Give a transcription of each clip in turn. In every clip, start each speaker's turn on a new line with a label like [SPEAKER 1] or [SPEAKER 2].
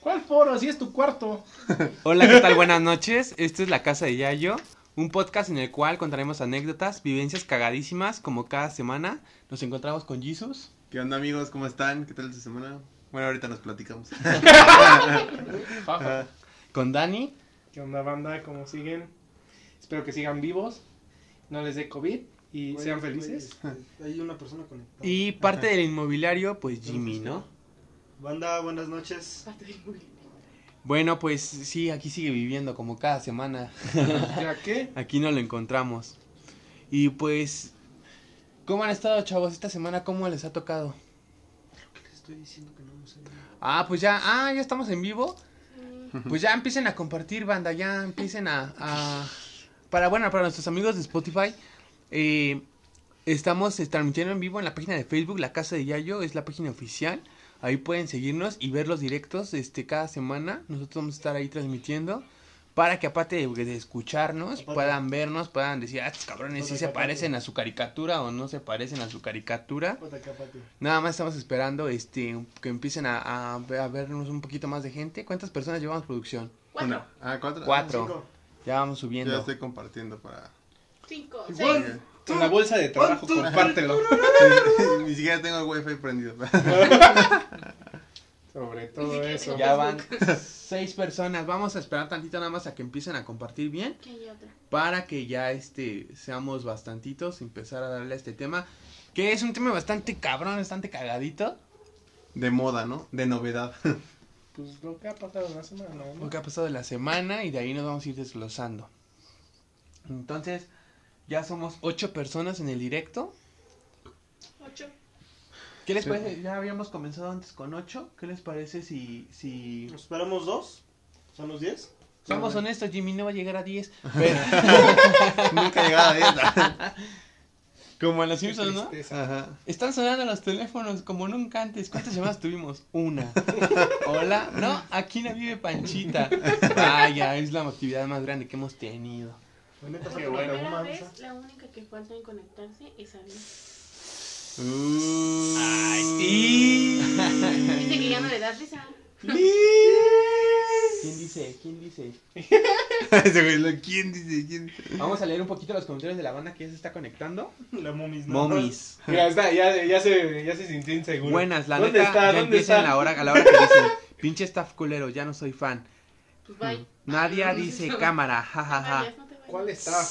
[SPEAKER 1] ¿Cuál foro? Así es tu cuarto.
[SPEAKER 2] Hola, ¿qué tal? Buenas noches. Esto es La Casa de Yayo, un podcast en el cual contaremos anécdotas, vivencias cagadísimas, como cada semana. Nos encontramos con Jesus.
[SPEAKER 3] ¿Qué onda amigos? ¿Cómo están? ¿Qué tal esta semana? Bueno, ahorita nos platicamos.
[SPEAKER 2] Con Dani.
[SPEAKER 1] ¿Qué onda, banda? ¿Cómo siguen? Espero que sigan vivos, no les dé COVID y
[SPEAKER 4] Güey,
[SPEAKER 1] sean felices.
[SPEAKER 4] este, Hay una persona conectada.
[SPEAKER 2] Y parte del inmobiliario, pues Jimmy, ¿no?
[SPEAKER 4] Banda, buenas noches.
[SPEAKER 2] Bueno, pues sí, aquí sigue viviendo como cada semana.
[SPEAKER 1] ¿Ya qué?
[SPEAKER 2] Aquí no lo encontramos. Y pues, ¿cómo han estado, chavos, esta semana? ¿Cómo les ha tocado?
[SPEAKER 4] ¿Qué les estoy diciendo que no me sé?
[SPEAKER 2] Ah, pues ya, ah, ya estamos en vivo. Pues ya empiecen a compartir, banda, ya empiecen a, a- para, bueno, para nuestros amigos de Spotify, eh, estamos transmitiendo en vivo en la página de Facebook, La Casa de Yayo, es la página oficial, ahí pueden seguirnos y ver los directos, este, cada semana, nosotros vamos a estar ahí transmitiendo, para que aparte de, de escucharnos,
[SPEAKER 4] Aparte.
[SPEAKER 2] puedan vernos, puedan decir, ah, estos cabrones sí
[SPEAKER 4] Aparte,
[SPEAKER 2] se
[SPEAKER 4] aparte.
[SPEAKER 2] parecen a su caricatura o no se parecen a su caricatura. Nada más estamos esperando este que empiecen a, a, a vernos un poquito más de gente. ¿Cuántas personas llevamos producción?
[SPEAKER 3] Una. Ah, ¿cuatro?
[SPEAKER 2] Cuatro.
[SPEAKER 4] Cinco.
[SPEAKER 2] Ya vamos
[SPEAKER 3] Yo ya
[SPEAKER 2] subiendo.
[SPEAKER 3] estoy compartiendo para...
[SPEAKER 5] Cinco,
[SPEAKER 4] Igual.
[SPEAKER 5] seis.
[SPEAKER 1] En la bolsa de trabajo, compártelo.
[SPEAKER 3] Ni siquiera tengo el wifi prendido.
[SPEAKER 1] Sobre todo eso.
[SPEAKER 2] Ya van seis personas. Vamos a esperar tantito nada más a que empiecen a compartir bien
[SPEAKER 5] ¿Qué hay otra?
[SPEAKER 2] para que ya este seamos bastantitos, empezar a darle a este tema, que es un tema bastante cabrón, bastante cagadito.
[SPEAKER 3] De moda, ¿no? De novedad.
[SPEAKER 1] Pues lo que ha pasado en la semana, ¿no?
[SPEAKER 2] Lo que ha pasado de la semana y de ahí nos vamos a ir desglosando. Entonces, ya somos ocho personas en el directo.
[SPEAKER 5] Ocho.
[SPEAKER 2] ¿Qué les
[SPEAKER 3] Sí.
[SPEAKER 2] parece? Ya habíamos comenzado antes con 8. ¿Qué les parece si, si...
[SPEAKER 4] ¿Nos esperamos dos? ¿Son los diez?
[SPEAKER 2] Somos honestos, Jimmy no va a llegar a 10. Pero-
[SPEAKER 3] Nunca he llegado a dieta.
[SPEAKER 2] como en los Simpsons, ¿no?
[SPEAKER 3] Ajá.
[SPEAKER 2] Están sonando los teléfonos como nunca antes. ¿Cuántas llamadas tuvimos? Una. Hola. No, aquí no vive Panchita. Vaya, es la actividad más grande que hemos tenido.
[SPEAKER 4] La neta,
[SPEAKER 1] Qué
[SPEAKER 4] falta
[SPEAKER 1] bueno.
[SPEAKER 4] la
[SPEAKER 5] Primera vez, la única que falta en conectarse es Abby.
[SPEAKER 2] Ay,
[SPEAKER 5] Dice que ya no le das risa.
[SPEAKER 2] ¿Quién dice? ¿Quién dice?
[SPEAKER 3] ¿quién dice? ¿Quién?
[SPEAKER 2] Vamos a leer un poquito los comentarios de la banda que ya se está conectando.
[SPEAKER 4] La momis. ¿no?
[SPEAKER 2] Momis.
[SPEAKER 1] Ya está, ya, ya, se, ya se sintió inseguro.
[SPEAKER 2] Buenas, la
[SPEAKER 1] ¿Dónde
[SPEAKER 2] neta,
[SPEAKER 1] está?
[SPEAKER 2] ya
[SPEAKER 1] ¿Dónde
[SPEAKER 2] empieza
[SPEAKER 1] está?
[SPEAKER 2] en la hora, a la hora que dicen, pinche staff culero, ya no soy fan.
[SPEAKER 5] Pues bye.
[SPEAKER 2] Nadia dice cámara, jajaja.
[SPEAKER 5] te vayas.
[SPEAKER 1] ¿Cuál está?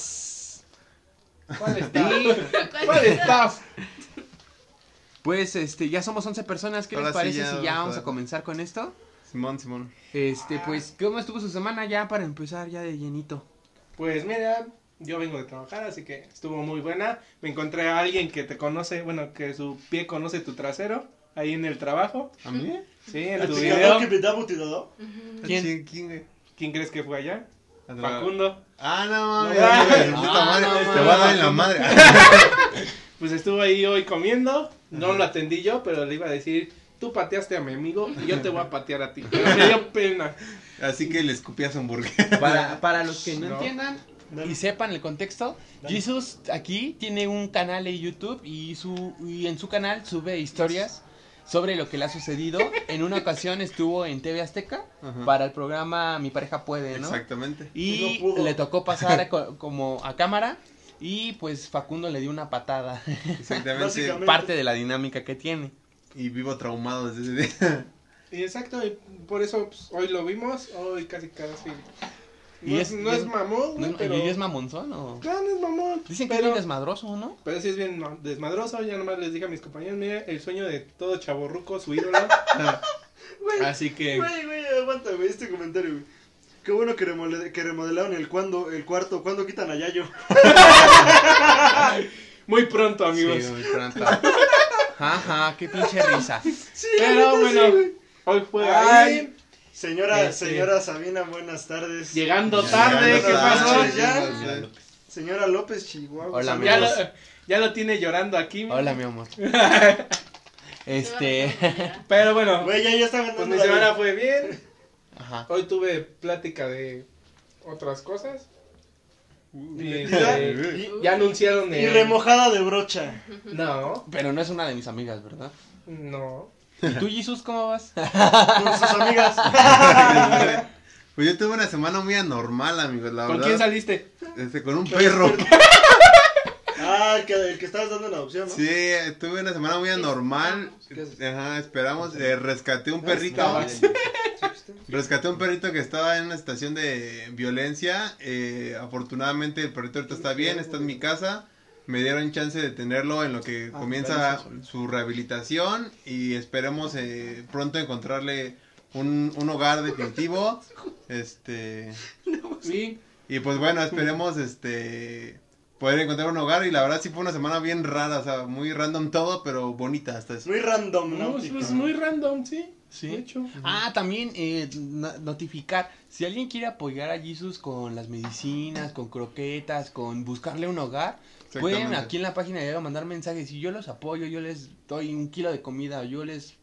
[SPEAKER 1] ¿Cuál está? ¿Cuál está?
[SPEAKER 2] pues este, ya somos 11 personas, ¿qué les
[SPEAKER 3] Ahora sí,
[SPEAKER 2] parece
[SPEAKER 3] ya
[SPEAKER 2] si ya
[SPEAKER 3] vamos a-
[SPEAKER 2] a comenzar con esto?
[SPEAKER 3] Simón, Simón.
[SPEAKER 2] Este, pues, ¿cómo estuvo su semana ya para empezar ya de llenito?
[SPEAKER 1] Pues mira, yo vengo de trabajar, así que estuvo muy buena. Me encontré a alguien que te conoce, bueno, que su pie conoce tu trasero, ahí en el trabajo.
[SPEAKER 3] ¿A mí?
[SPEAKER 1] Sí, en
[SPEAKER 4] ¿El
[SPEAKER 1] tu video.
[SPEAKER 4] que me da tirador?
[SPEAKER 5] Ujú.
[SPEAKER 2] ¿Quién?
[SPEAKER 3] ¿Quién? ¿Quién, güey?
[SPEAKER 1] ¿Quién crees que fue allá? Facundo.
[SPEAKER 3] Ah, no mames. Güey,
[SPEAKER 2] no,
[SPEAKER 3] puta madre,
[SPEAKER 2] no
[SPEAKER 3] Te voy a dar en la madre.
[SPEAKER 1] Pues estuvo ahí hoy comiendo. No lo atendí yo, pero le iba a decir, tú pateaste a mi amigo y yo te voy a patear a ti. Pero me dio pena.
[SPEAKER 3] Así que le escupí a su hamburguesa.
[SPEAKER 2] Para, para los que no,
[SPEAKER 1] No.
[SPEAKER 2] entiendan
[SPEAKER 4] Dale.
[SPEAKER 2] y sepan el contexto,
[SPEAKER 4] Dale.
[SPEAKER 2] Jesus aquí tiene un canal de YouTube y, su, y en su canal sube historias sobre lo que le ha sucedido. En una ocasión estuvo en TV Azteca
[SPEAKER 3] Ajá.
[SPEAKER 2] para el programa Mi pareja puede, ¿no?
[SPEAKER 3] Exactamente.
[SPEAKER 2] Y
[SPEAKER 4] No
[SPEAKER 2] le tocó pasar co- como a cámara y pues Facundo le dio una patada.
[SPEAKER 3] Exactamente.
[SPEAKER 2] Parte de la dinámica que tiene.
[SPEAKER 3] Y vivo traumado desde ese día.
[SPEAKER 1] Y exacto, y por eso pues, hoy lo vimos, hoy casi casi. No,
[SPEAKER 2] Y
[SPEAKER 1] es,
[SPEAKER 2] es-
[SPEAKER 1] no es
[SPEAKER 2] es-
[SPEAKER 1] mamón, güey,
[SPEAKER 2] ¿No-
[SPEAKER 1] pero...
[SPEAKER 2] ¿Y es mamonzón o...?
[SPEAKER 1] Claro, no es mamón.
[SPEAKER 2] Dicen que
[SPEAKER 1] pero,
[SPEAKER 2] es bien desmadroso, ¿no?
[SPEAKER 1] pero sí es bien no, desmadroso. Ya nomás les dije a mis compañeros, mira, el sueño de todo chaborruco, su ídolo.
[SPEAKER 4] Güey,
[SPEAKER 1] Así que...
[SPEAKER 4] Güey, güey, aguanta, güey, este comentario, güey. Qué bueno que, que remodelaron el, cuando, el cuarto. ¿Cuándo quitan a Yayo?
[SPEAKER 1] Muy pronto, amigos.
[SPEAKER 2] Sí, muy pronto. Ajá, qué pinche risa.
[SPEAKER 4] Sí,
[SPEAKER 1] Pero
[SPEAKER 4] sí,
[SPEAKER 1] bueno,
[SPEAKER 4] güey.
[SPEAKER 1] hoy fue ahí.
[SPEAKER 4] Señora,
[SPEAKER 1] Este-
[SPEAKER 4] señora Sabina, buenas tardes.
[SPEAKER 1] Llegando
[SPEAKER 3] Ya,
[SPEAKER 1] tarde,
[SPEAKER 3] ya,
[SPEAKER 1] ¿qué
[SPEAKER 3] ya,
[SPEAKER 1] pasó?
[SPEAKER 3] ya.
[SPEAKER 4] Señora López Chihuahua.
[SPEAKER 2] Hola,
[SPEAKER 4] saludos.
[SPEAKER 1] Ya lo, ya lo tiene llorando aquí.
[SPEAKER 2] Hola, mi amor. Este.
[SPEAKER 1] Pero bueno,
[SPEAKER 4] Güey, ya, ya está
[SPEAKER 1] pues mi semana fue bien.
[SPEAKER 2] Ajá.
[SPEAKER 1] Hoy tuve plática de otras cosas. Y, este,
[SPEAKER 4] y-
[SPEAKER 1] ya anunciaron
[SPEAKER 4] Y
[SPEAKER 1] el...
[SPEAKER 4] remojada de brocha.
[SPEAKER 1] No,
[SPEAKER 2] Pero no es una de mis amigas, ¿verdad?
[SPEAKER 1] no.
[SPEAKER 2] ¿Y tú, Jesus, cómo vas?
[SPEAKER 4] Con sus amigas.
[SPEAKER 3] Pues yo tuve una semana muy anormal, amigos, la
[SPEAKER 1] ¿Con
[SPEAKER 3] verdad.
[SPEAKER 1] quién saliste?
[SPEAKER 3] Este, con un perro.
[SPEAKER 4] Ah, el que, el que estabas dando en adopción, ¿no?
[SPEAKER 3] Sí, tuve una semana muy anormal.
[SPEAKER 4] ¿Qué haces?
[SPEAKER 3] Ajá, esperamos. eh, rescaté un perrito.
[SPEAKER 1] estabas.
[SPEAKER 3] Rescaté un perrito que estaba en una estación de violencia. eh, afortunadamente el perrito ahorita está bien, está en mi casa. Me dieron chance de tenerlo en lo que
[SPEAKER 4] Ah,
[SPEAKER 3] comienza
[SPEAKER 4] gracias.
[SPEAKER 3] su rehabilitación y esperemos eh, pronto encontrarle un, un hogar definitivo. Este
[SPEAKER 1] Sí.
[SPEAKER 3] y pues bueno, esperemos este poder encontrar un hogar y la verdad sí fue una semana bien rara, o sea, muy random todo, pero bonita hasta eso.
[SPEAKER 4] Muy random,
[SPEAKER 1] No,
[SPEAKER 4] ¿no?
[SPEAKER 1] es pues, muy random, sí.
[SPEAKER 2] Sí.
[SPEAKER 1] De hecho.
[SPEAKER 2] Ah, también eh, no- notificar, si alguien quiere apoyar a Jesus con las medicinas, con croquetas, con buscarle un hogar, pueden aquí en la página de Llega mandar mensajes y yo los apoyo, yo les doy un kilo de comida, yo les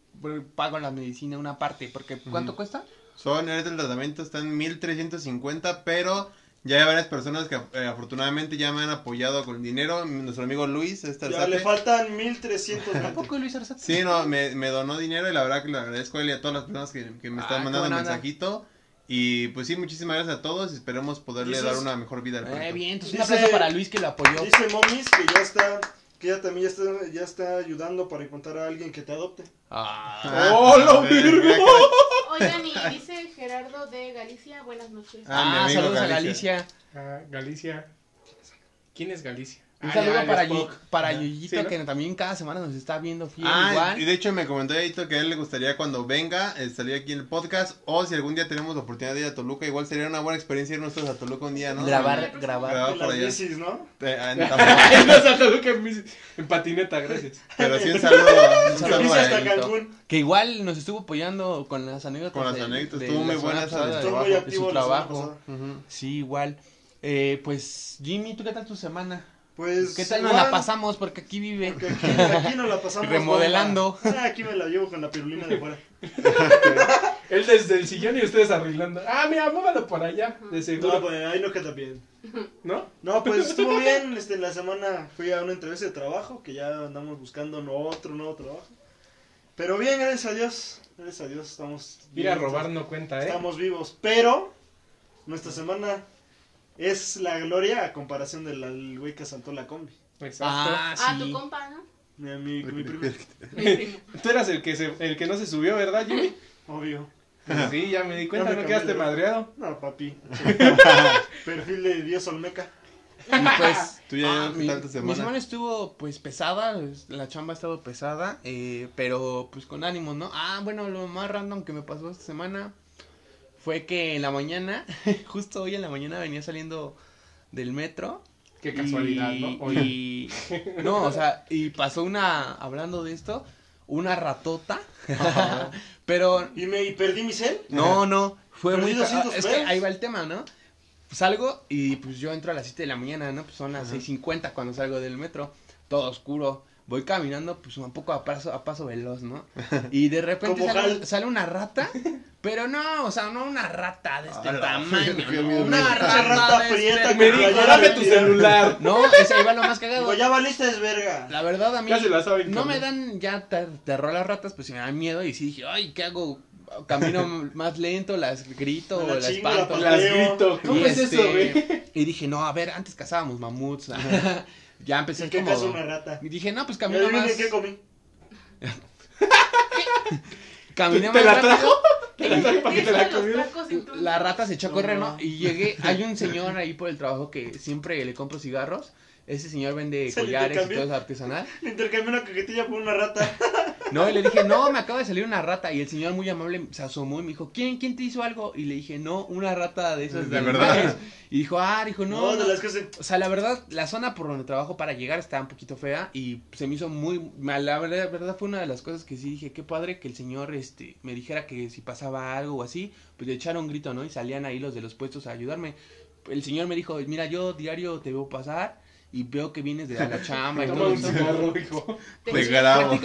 [SPEAKER 2] pago la medicina una parte, porque ¿cuánto
[SPEAKER 3] Ujú.
[SPEAKER 2] cuesta?
[SPEAKER 3] Son, ahorita el tratamiento está en 1350, pero ya hay varias personas que eh, afortunadamente ya me han apoyado con dinero. Nuestro amigo Luis, este
[SPEAKER 4] Ya le faltan 1300
[SPEAKER 2] ¿A poco Luis Arzate?
[SPEAKER 3] Sí, no, me, me donó dinero y la verdad que le agradezco a él y a todas las personas que, que me
[SPEAKER 2] Ah,
[SPEAKER 3] están
[SPEAKER 2] qué
[SPEAKER 3] mandando mensajito. Y pues sí, muchísimas gracias a todos esperemos poderle
[SPEAKER 4] Dices-
[SPEAKER 3] dar una mejor vida al
[SPEAKER 2] Eh,
[SPEAKER 3] perrito.
[SPEAKER 2] bien, entonces un
[SPEAKER 4] Dice-
[SPEAKER 2] aplauso para Luis que lo apoyó.
[SPEAKER 4] Dice Momis que ya está, que ya también ya está, ya está ayudando para encontrar a alguien que te adopte.
[SPEAKER 2] Ah,
[SPEAKER 3] Ah,
[SPEAKER 1] ¡Oh, virgo!
[SPEAKER 5] Oigan, y dice Gerardo de Galicia, buenas noches.
[SPEAKER 3] Ah,
[SPEAKER 2] Ah, saludos a
[SPEAKER 3] Galicia.
[SPEAKER 2] Galicia.
[SPEAKER 1] Ah, Galicia. ¿Quién es Galicia?
[SPEAKER 2] Un
[SPEAKER 1] Ah,
[SPEAKER 2] saludo para,
[SPEAKER 1] Sí, ¿no?
[SPEAKER 2] que también cada semana nos está viendo fiel
[SPEAKER 3] Ah,
[SPEAKER 2] igual.
[SPEAKER 3] y de hecho me comentó Yayito que a él le gustaría cuando venga eh, salir aquí en el podcast o si algún día tenemos la oportunidad de ir a Toluca, igual sería una buena experiencia ir nosotros a Toluca un día, ¿no?
[SPEAKER 2] Grabar, grabar.
[SPEAKER 3] Grabar
[SPEAKER 4] En
[SPEAKER 3] por
[SPEAKER 4] las
[SPEAKER 3] allá.
[SPEAKER 4] bicis, ¿no?
[SPEAKER 3] Eh, ah,
[SPEAKER 1] Ay, no, Santa Luca en, en patineta, gracias.
[SPEAKER 3] Pero sí un saludo, un saludo a
[SPEAKER 4] hasta. Cancún.
[SPEAKER 2] Que igual nos estuvo apoyando con las anécdotas.
[SPEAKER 3] Con las anécdotas,
[SPEAKER 2] de
[SPEAKER 3] estuvo muy buena esa
[SPEAKER 4] Estuvo muy activo
[SPEAKER 2] su trabajo. Sí, igual. Eh, pues, Jimmy, ¿tú qué tal tu semana?
[SPEAKER 4] Pues.
[SPEAKER 2] ¿Qué tal nos la pasamos? Porque aquí vive.
[SPEAKER 4] Porque aquí, aquí nos la pasamos.
[SPEAKER 2] Remodelando.
[SPEAKER 4] Ah, aquí me la llevo con la pirulina de fuera.
[SPEAKER 1] Él desde el sillón y ustedes arreglando. Ah, mira, muévalo por allá, de
[SPEAKER 4] No,
[SPEAKER 1] seguro.
[SPEAKER 4] pues ahí no queda bien.
[SPEAKER 1] ¿No?
[SPEAKER 4] No, pues estuvo bien. Este, en la semana fui a una entrevista de trabajo que ya andamos buscando no- otro nuevo trabajo. Pero bien, gracias a Dios. Gracias a Dios estamos.
[SPEAKER 1] Ir a robar no cuenta, ¿eh?
[SPEAKER 4] Estamos vivos. Pero nuestra semana es la gloria a comparación del güey que asaltó la combi.
[SPEAKER 1] Exacto.
[SPEAKER 2] Ah,
[SPEAKER 5] Ah, tu
[SPEAKER 2] sí.
[SPEAKER 5] compa, ¿no?
[SPEAKER 4] Mi, mi, mi primo.
[SPEAKER 5] Mi primo.
[SPEAKER 1] Tú eras el que, se, el que no se subió, ¿verdad, Jimmy?
[SPEAKER 4] Obvio.
[SPEAKER 1] Sí, ya me di cuenta,
[SPEAKER 4] me
[SPEAKER 1] no quedaste madreado.
[SPEAKER 4] No, papi. Perfil de Dios Olmeca.
[SPEAKER 2] Y pues,
[SPEAKER 3] Tú ya,
[SPEAKER 2] ah,
[SPEAKER 3] ¿qué
[SPEAKER 2] mi,
[SPEAKER 3] tu
[SPEAKER 2] mi
[SPEAKER 3] semana?
[SPEAKER 2] semana estuvo pues pesada, es- la chamba ha estado pesada, eh, pero pues con ánimo, ¿no? Ah, bueno, lo más random que me pasó esta semana fue que en la mañana, justo hoy en la mañana venía saliendo del metro.
[SPEAKER 1] Qué casualidad,
[SPEAKER 2] y,
[SPEAKER 1] ¿no? Oye.
[SPEAKER 2] y- no, o sea, y pasó una, hablando de esto, una ratota, pero
[SPEAKER 4] Y me y perdí mi cel.
[SPEAKER 2] no, no, fue
[SPEAKER 4] Perdí
[SPEAKER 2] muy... ca-
[SPEAKER 4] 200
[SPEAKER 2] Es que ahí va el tema, ¿no? Salgo y pues yo entro a las 7 de la mañana, ¿no? Pues son las 6.50 cuando salgo del metro, todo oscuro. Voy caminando pues un poco a paso, a paso veloz, ¿no? Y de repente sale, sale una rata, pero no, o sea, no una rata de este
[SPEAKER 3] A la
[SPEAKER 2] tamaño, ¿no?
[SPEAKER 3] mira,
[SPEAKER 2] una
[SPEAKER 3] mira.
[SPEAKER 2] rata,
[SPEAKER 4] Rata
[SPEAKER 2] este-
[SPEAKER 4] que
[SPEAKER 1] Me dijo, dame tu
[SPEAKER 4] metida".
[SPEAKER 1] celular.
[SPEAKER 2] No, ese va lo más cagado.
[SPEAKER 4] Digo, ya valiste es verga.
[SPEAKER 2] La verdad a mí
[SPEAKER 1] Ya se la saben,
[SPEAKER 2] no me dan ya ter- terror las ratas, pues me dan miedo y sí dije, ay, ¿qué hago? Camino más lento, las grito,
[SPEAKER 4] la
[SPEAKER 2] las
[SPEAKER 4] chingo,
[SPEAKER 2] espanto.
[SPEAKER 4] la
[SPEAKER 1] Las grito. ¿Cómo
[SPEAKER 2] Y
[SPEAKER 1] es
[SPEAKER 2] este,
[SPEAKER 1] eso, güey?
[SPEAKER 2] Y dije, no, a ver, antes cazábamos mamuts. Ya empecé
[SPEAKER 4] ¿En qué
[SPEAKER 2] como...
[SPEAKER 4] caso una rata?
[SPEAKER 2] Y dije, no, pues
[SPEAKER 4] ¿Y
[SPEAKER 2] camino más...
[SPEAKER 4] qué comí?
[SPEAKER 2] Caminé
[SPEAKER 1] ¿Te
[SPEAKER 2] más
[SPEAKER 1] la
[SPEAKER 2] rápido.
[SPEAKER 1] trajo? ¿Te la trajo para que te la comiera?
[SPEAKER 5] y
[SPEAKER 2] La rata se echó a correr, ¿no? Y llegué, hay un señor ahí por el trabajo que siempre le compro cigarros. Ese señor vende
[SPEAKER 4] Se
[SPEAKER 2] collares y todo eso artesanal.
[SPEAKER 4] Le intercambié una cajetilla por una rata.
[SPEAKER 2] No, y le dije, no, me acaba de salir una rata. Y el señor muy amable se asomó y me dijo, ¿quién, quién te hizo algo? Y le dije, no, una rata de esas
[SPEAKER 3] ¿De
[SPEAKER 2] animales".
[SPEAKER 3] verdad?
[SPEAKER 2] Y dijo, ah, dijo, no.
[SPEAKER 4] No,
[SPEAKER 2] no".
[SPEAKER 4] de las que se.
[SPEAKER 2] O sea, la verdad, la zona por donde trabajo para llegar está un poquito fea y se me hizo muy... ma- La verdad, la verdad fue una de las cosas que sí dije, qué padre que el señor este me dijera que si pasaba algo o así, pues le echaron un grito, ¿no? Y salían ahí los de los puestos a ayudarme. El señor me dijo, mira, yo diario te veo pasar y veo que vienes de la chamba y todo
[SPEAKER 1] un
[SPEAKER 2] eso.
[SPEAKER 1] cigarro, hijo.
[SPEAKER 5] Te
[SPEAKER 3] grabo.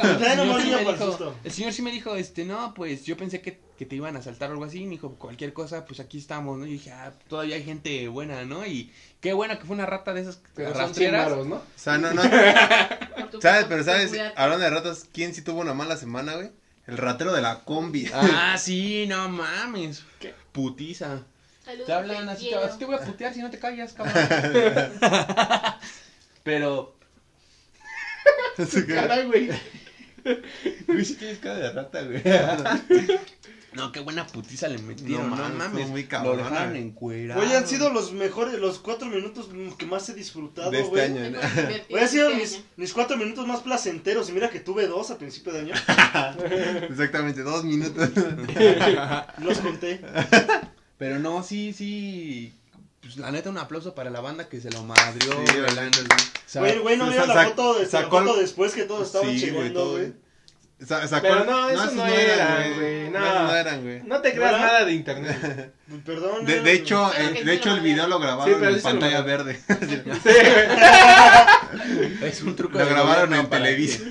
[SPEAKER 2] El, señor sí me dijo, este, no, pues yo pensé que, que te iban a saltar o algo así, me dijo, cualquier cosa, pues aquí estamos, ¿no? Y dije, ah, todavía hay gente buena, ¿no? Y qué buena que fue una rata de esas
[SPEAKER 1] Pero son 100
[SPEAKER 2] rastreras.
[SPEAKER 1] ¿no?
[SPEAKER 3] O sea, no, no. ¿Sabes? Pero ¿sabes? Hablando de ratas, ¿quién sí tuvo una mala semana, güey? El ratero de la combi.
[SPEAKER 2] Ah, sí, no mames.
[SPEAKER 1] ¿Qué?
[SPEAKER 2] Putiza.
[SPEAKER 5] Saludos,
[SPEAKER 2] Te hablan así, así te voy a putear si no te callas, cabrón. Pero,
[SPEAKER 1] Caray, güey.
[SPEAKER 3] Güey, sí tienes cara de rata, güey.
[SPEAKER 2] no, qué buena putiza le metieron,
[SPEAKER 3] No
[SPEAKER 2] no,
[SPEAKER 3] mames, muy
[SPEAKER 2] Lo
[SPEAKER 3] cabrón,
[SPEAKER 2] dejaron
[SPEAKER 3] güey.
[SPEAKER 2] encuerado.
[SPEAKER 4] Oye, han sido los mejores, los cuatro minutos que más he disfrutado,
[SPEAKER 3] De este
[SPEAKER 4] güey.
[SPEAKER 3] año.
[SPEAKER 4] Güey, han sido
[SPEAKER 5] este
[SPEAKER 4] mis, mis cuatro minutos más placenteros. Y mira que tuve dos a principio de año.
[SPEAKER 3] Exactamente, dos minutos.
[SPEAKER 4] Los conté.
[SPEAKER 2] Pero no, sí, sí. Pues la neta, un aplauso para la banda que se lo madrió.
[SPEAKER 3] Sí,
[SPEAKER 2] güey.
[SPEAKER 3] la neta, sí.
[SPEAKER 4] Güey, güey, no vieron la foto, de,
[SPEAKER 3] sacó el-
[SPEAKER 4] foto después que todos estaban
[SPEAKER 3] Sí,
[SPEAKER 4] chingando,
[SPEAKER 3] todo.
[SPEAKER 4] güey.
[SPEAKER 3] Sa- sacó-
[SPEAKER 1] Pero no, esos
[SPEAKER 3] esos
[SPEAKER 1] no eran, güey, no.
[SPEAKER 3] no eran, güey.
[SPEAKER 1] No te creas
[SPEAKER 4] ¿Hola?
[SPEAKER 1] nada de internet.
[SPEAKER 4] Perdón.
[SPEAKER 3] De,
[SPEAKER 4] eh,
[SPEAKER 3] de hecho,
[SPEAKER 5] que
[SPEAKER 3] de
[SPEAKER 5] sí
[SPEAKER 3] hecho
[SPEAKER 5] lo
[SPEAKER 3] el video lo grabaron
[SPEAKER 1] Sí,
[SPEAKER 3] en
[SPEAKER 1] sí lo
[SPEAKER 3] pantalla
[SPEAKER 1] a
[SPEAKER 3] verde.
[SPEAKER 2] es un truco
[SPEAKER 3] lo
[SPEAKER 2] de
[SPEAKER 3] grabaron en Televisa.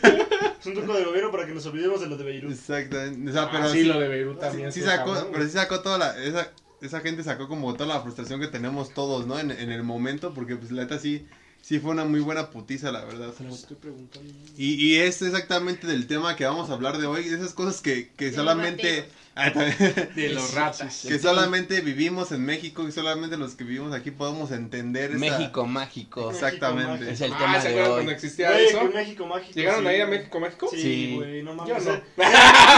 [SPEAKER 4] Es un truco de gobierno para que nos olvidemos de lo de Beirut.
[SPEAKER 3] Exactamente. O sea, pero
[SPEAKER 1] Ah,
[SPEAKER 3] sí,
[SPEAKER 1] sí, lo de Beirut también.
[SPEAKER 3] sí sacó,
[SPEAKER 1] cabrón,
[SPEAKER 3] pero sí sacó toda la, esa, esa gente sacó como toda la frustración que tenemos todos, ¿no? En, en el momento, porque pues la neta sí, sí fue una muy buena putiza, la verdad.
[SPEAKER 4] Estoy preguntando.
[SPEAKER 3] Y, y es exactamente del tema que vamos a hablar de hoy, de esas cosas que, que solamente... Ah.
[SPEAKER 1] De los ratas.
[SPEAKER 3] que solamente vivimos en México y solamente los que vivimos aquí podemos entender esa...
[SPEAKER 2] México mágico.
[SPEAKER 3] Exactamente.
[SPEAKER 2] Es el
[SPEAKER 1] Ah,
[SPEAKER 2] tema
[SPEAKER 1] ¿se
[SPEAKER 2] de hoy.
[SPEAKER 1] cuando existía
[SPEAKER 4] Güey,
[SPEAKER 1] eso?
[SPEAKER 4] México mágico.
[SPEAKER 1] ¿Llegaron
[SPEAKER 4] sí,
[SPEAKER 1] a ir a. México México?
[SPEAKER 2] Sí.
[SPEAKER 4] Sí, güey, no mames.
[SPEAKER 1] Yo no.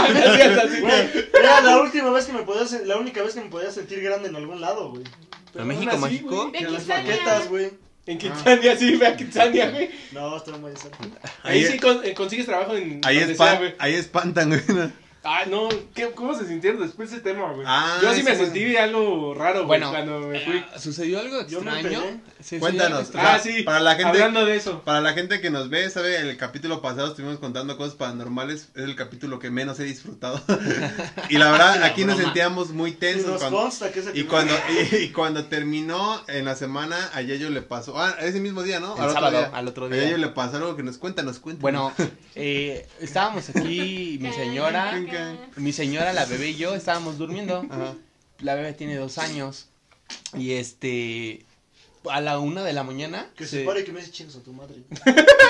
[SPEAKER 1] es
[SPEAKER 4] era la última vez que me podía, la única vez que me podía sentir grande en algún lado, güey.
[SPEAKER 2] ¿A México mágico?
[SPEAKER 4] En las maquetas, güey.
[SPEAKER 1] En Kitsania, sí, ve a Kitsania, güey.
[SPEAKER 4] No, estoy muy cerca.
[SPEAKER 1] Ahí
[SPEAKER 3] Ahí-
[SPEAKER 1] sí con- eh, consigues trabajo en
[SPEAKER 3] Ahí, espan-
[SPEAKER 1] sea,
[SPEAKER 3] ahí espantan, güey.
[SPEAKER 1] Ah, no, ¿qué, ¿cómo se sintieron después de ese tema, güey?
[SPEAKER 3] Ah,
[SPEAKER 1] Yo sí me sentí algo raro, güey,
[SPEAKER 2] Bueno,
[SPEAKER 1] cuando me fui.
[SPEAKER 2] Ah, ¿Sucedió algo
[SPEAKER 4] Yo me
[SPEAKER 2] extraño? Sí,
[SPEAKER 3] Cuéntanos.
[SPEAKER 2] algo
[SPEAKER 1] Ah, sí,
[SPEAKER 3] para la gente-
[SPEAKER 1] hablando de eso.
[SPEAKER 3] Para la gente que nos ve, sabe, el capítulo pasado estuvimos contando cosas paranormales, es el capítulo que menos he disfrutado. y la verdad, aquí nos sentíamos muy
[SPEAKER 4] Y
[SPEAKER 3] tensos.
[SPEAKER 4] nos
[SPEAKER 3] cuando-
[SPEAKER 4] consta que ese
[SPEAKER 3] y cuando, y, y cuando terminó en la semana, a Yayo le pasó, ah, ese mismo día, ¿no?
[SPEAKER 2] El
[SPEAKER 3] Al otro
[SPEAKER 2] sábado,
[SPEAKER 3] día.
[SPEAKER 2] al otro
[SPEAKER 3] A
[SPEAKER 2] día.
[SPEAKER 3] Yayo le pasó algo que nos cuenta, nos cuenta.
[SPEAKER 2] Bueno, eh, estábamos aquí, mi señora, mi señora, la bebé y yo estábamos durmiendo.
[SPEAKER 3] Ajá.
[SPEAKER 2] La bebé tiene dos años. Y este, a la una de la mañana.
[SPEAKER 4] Que
[SPEAKER 2] se-
[SPEAKER 4] se pare y que me dice chingas a tu madre.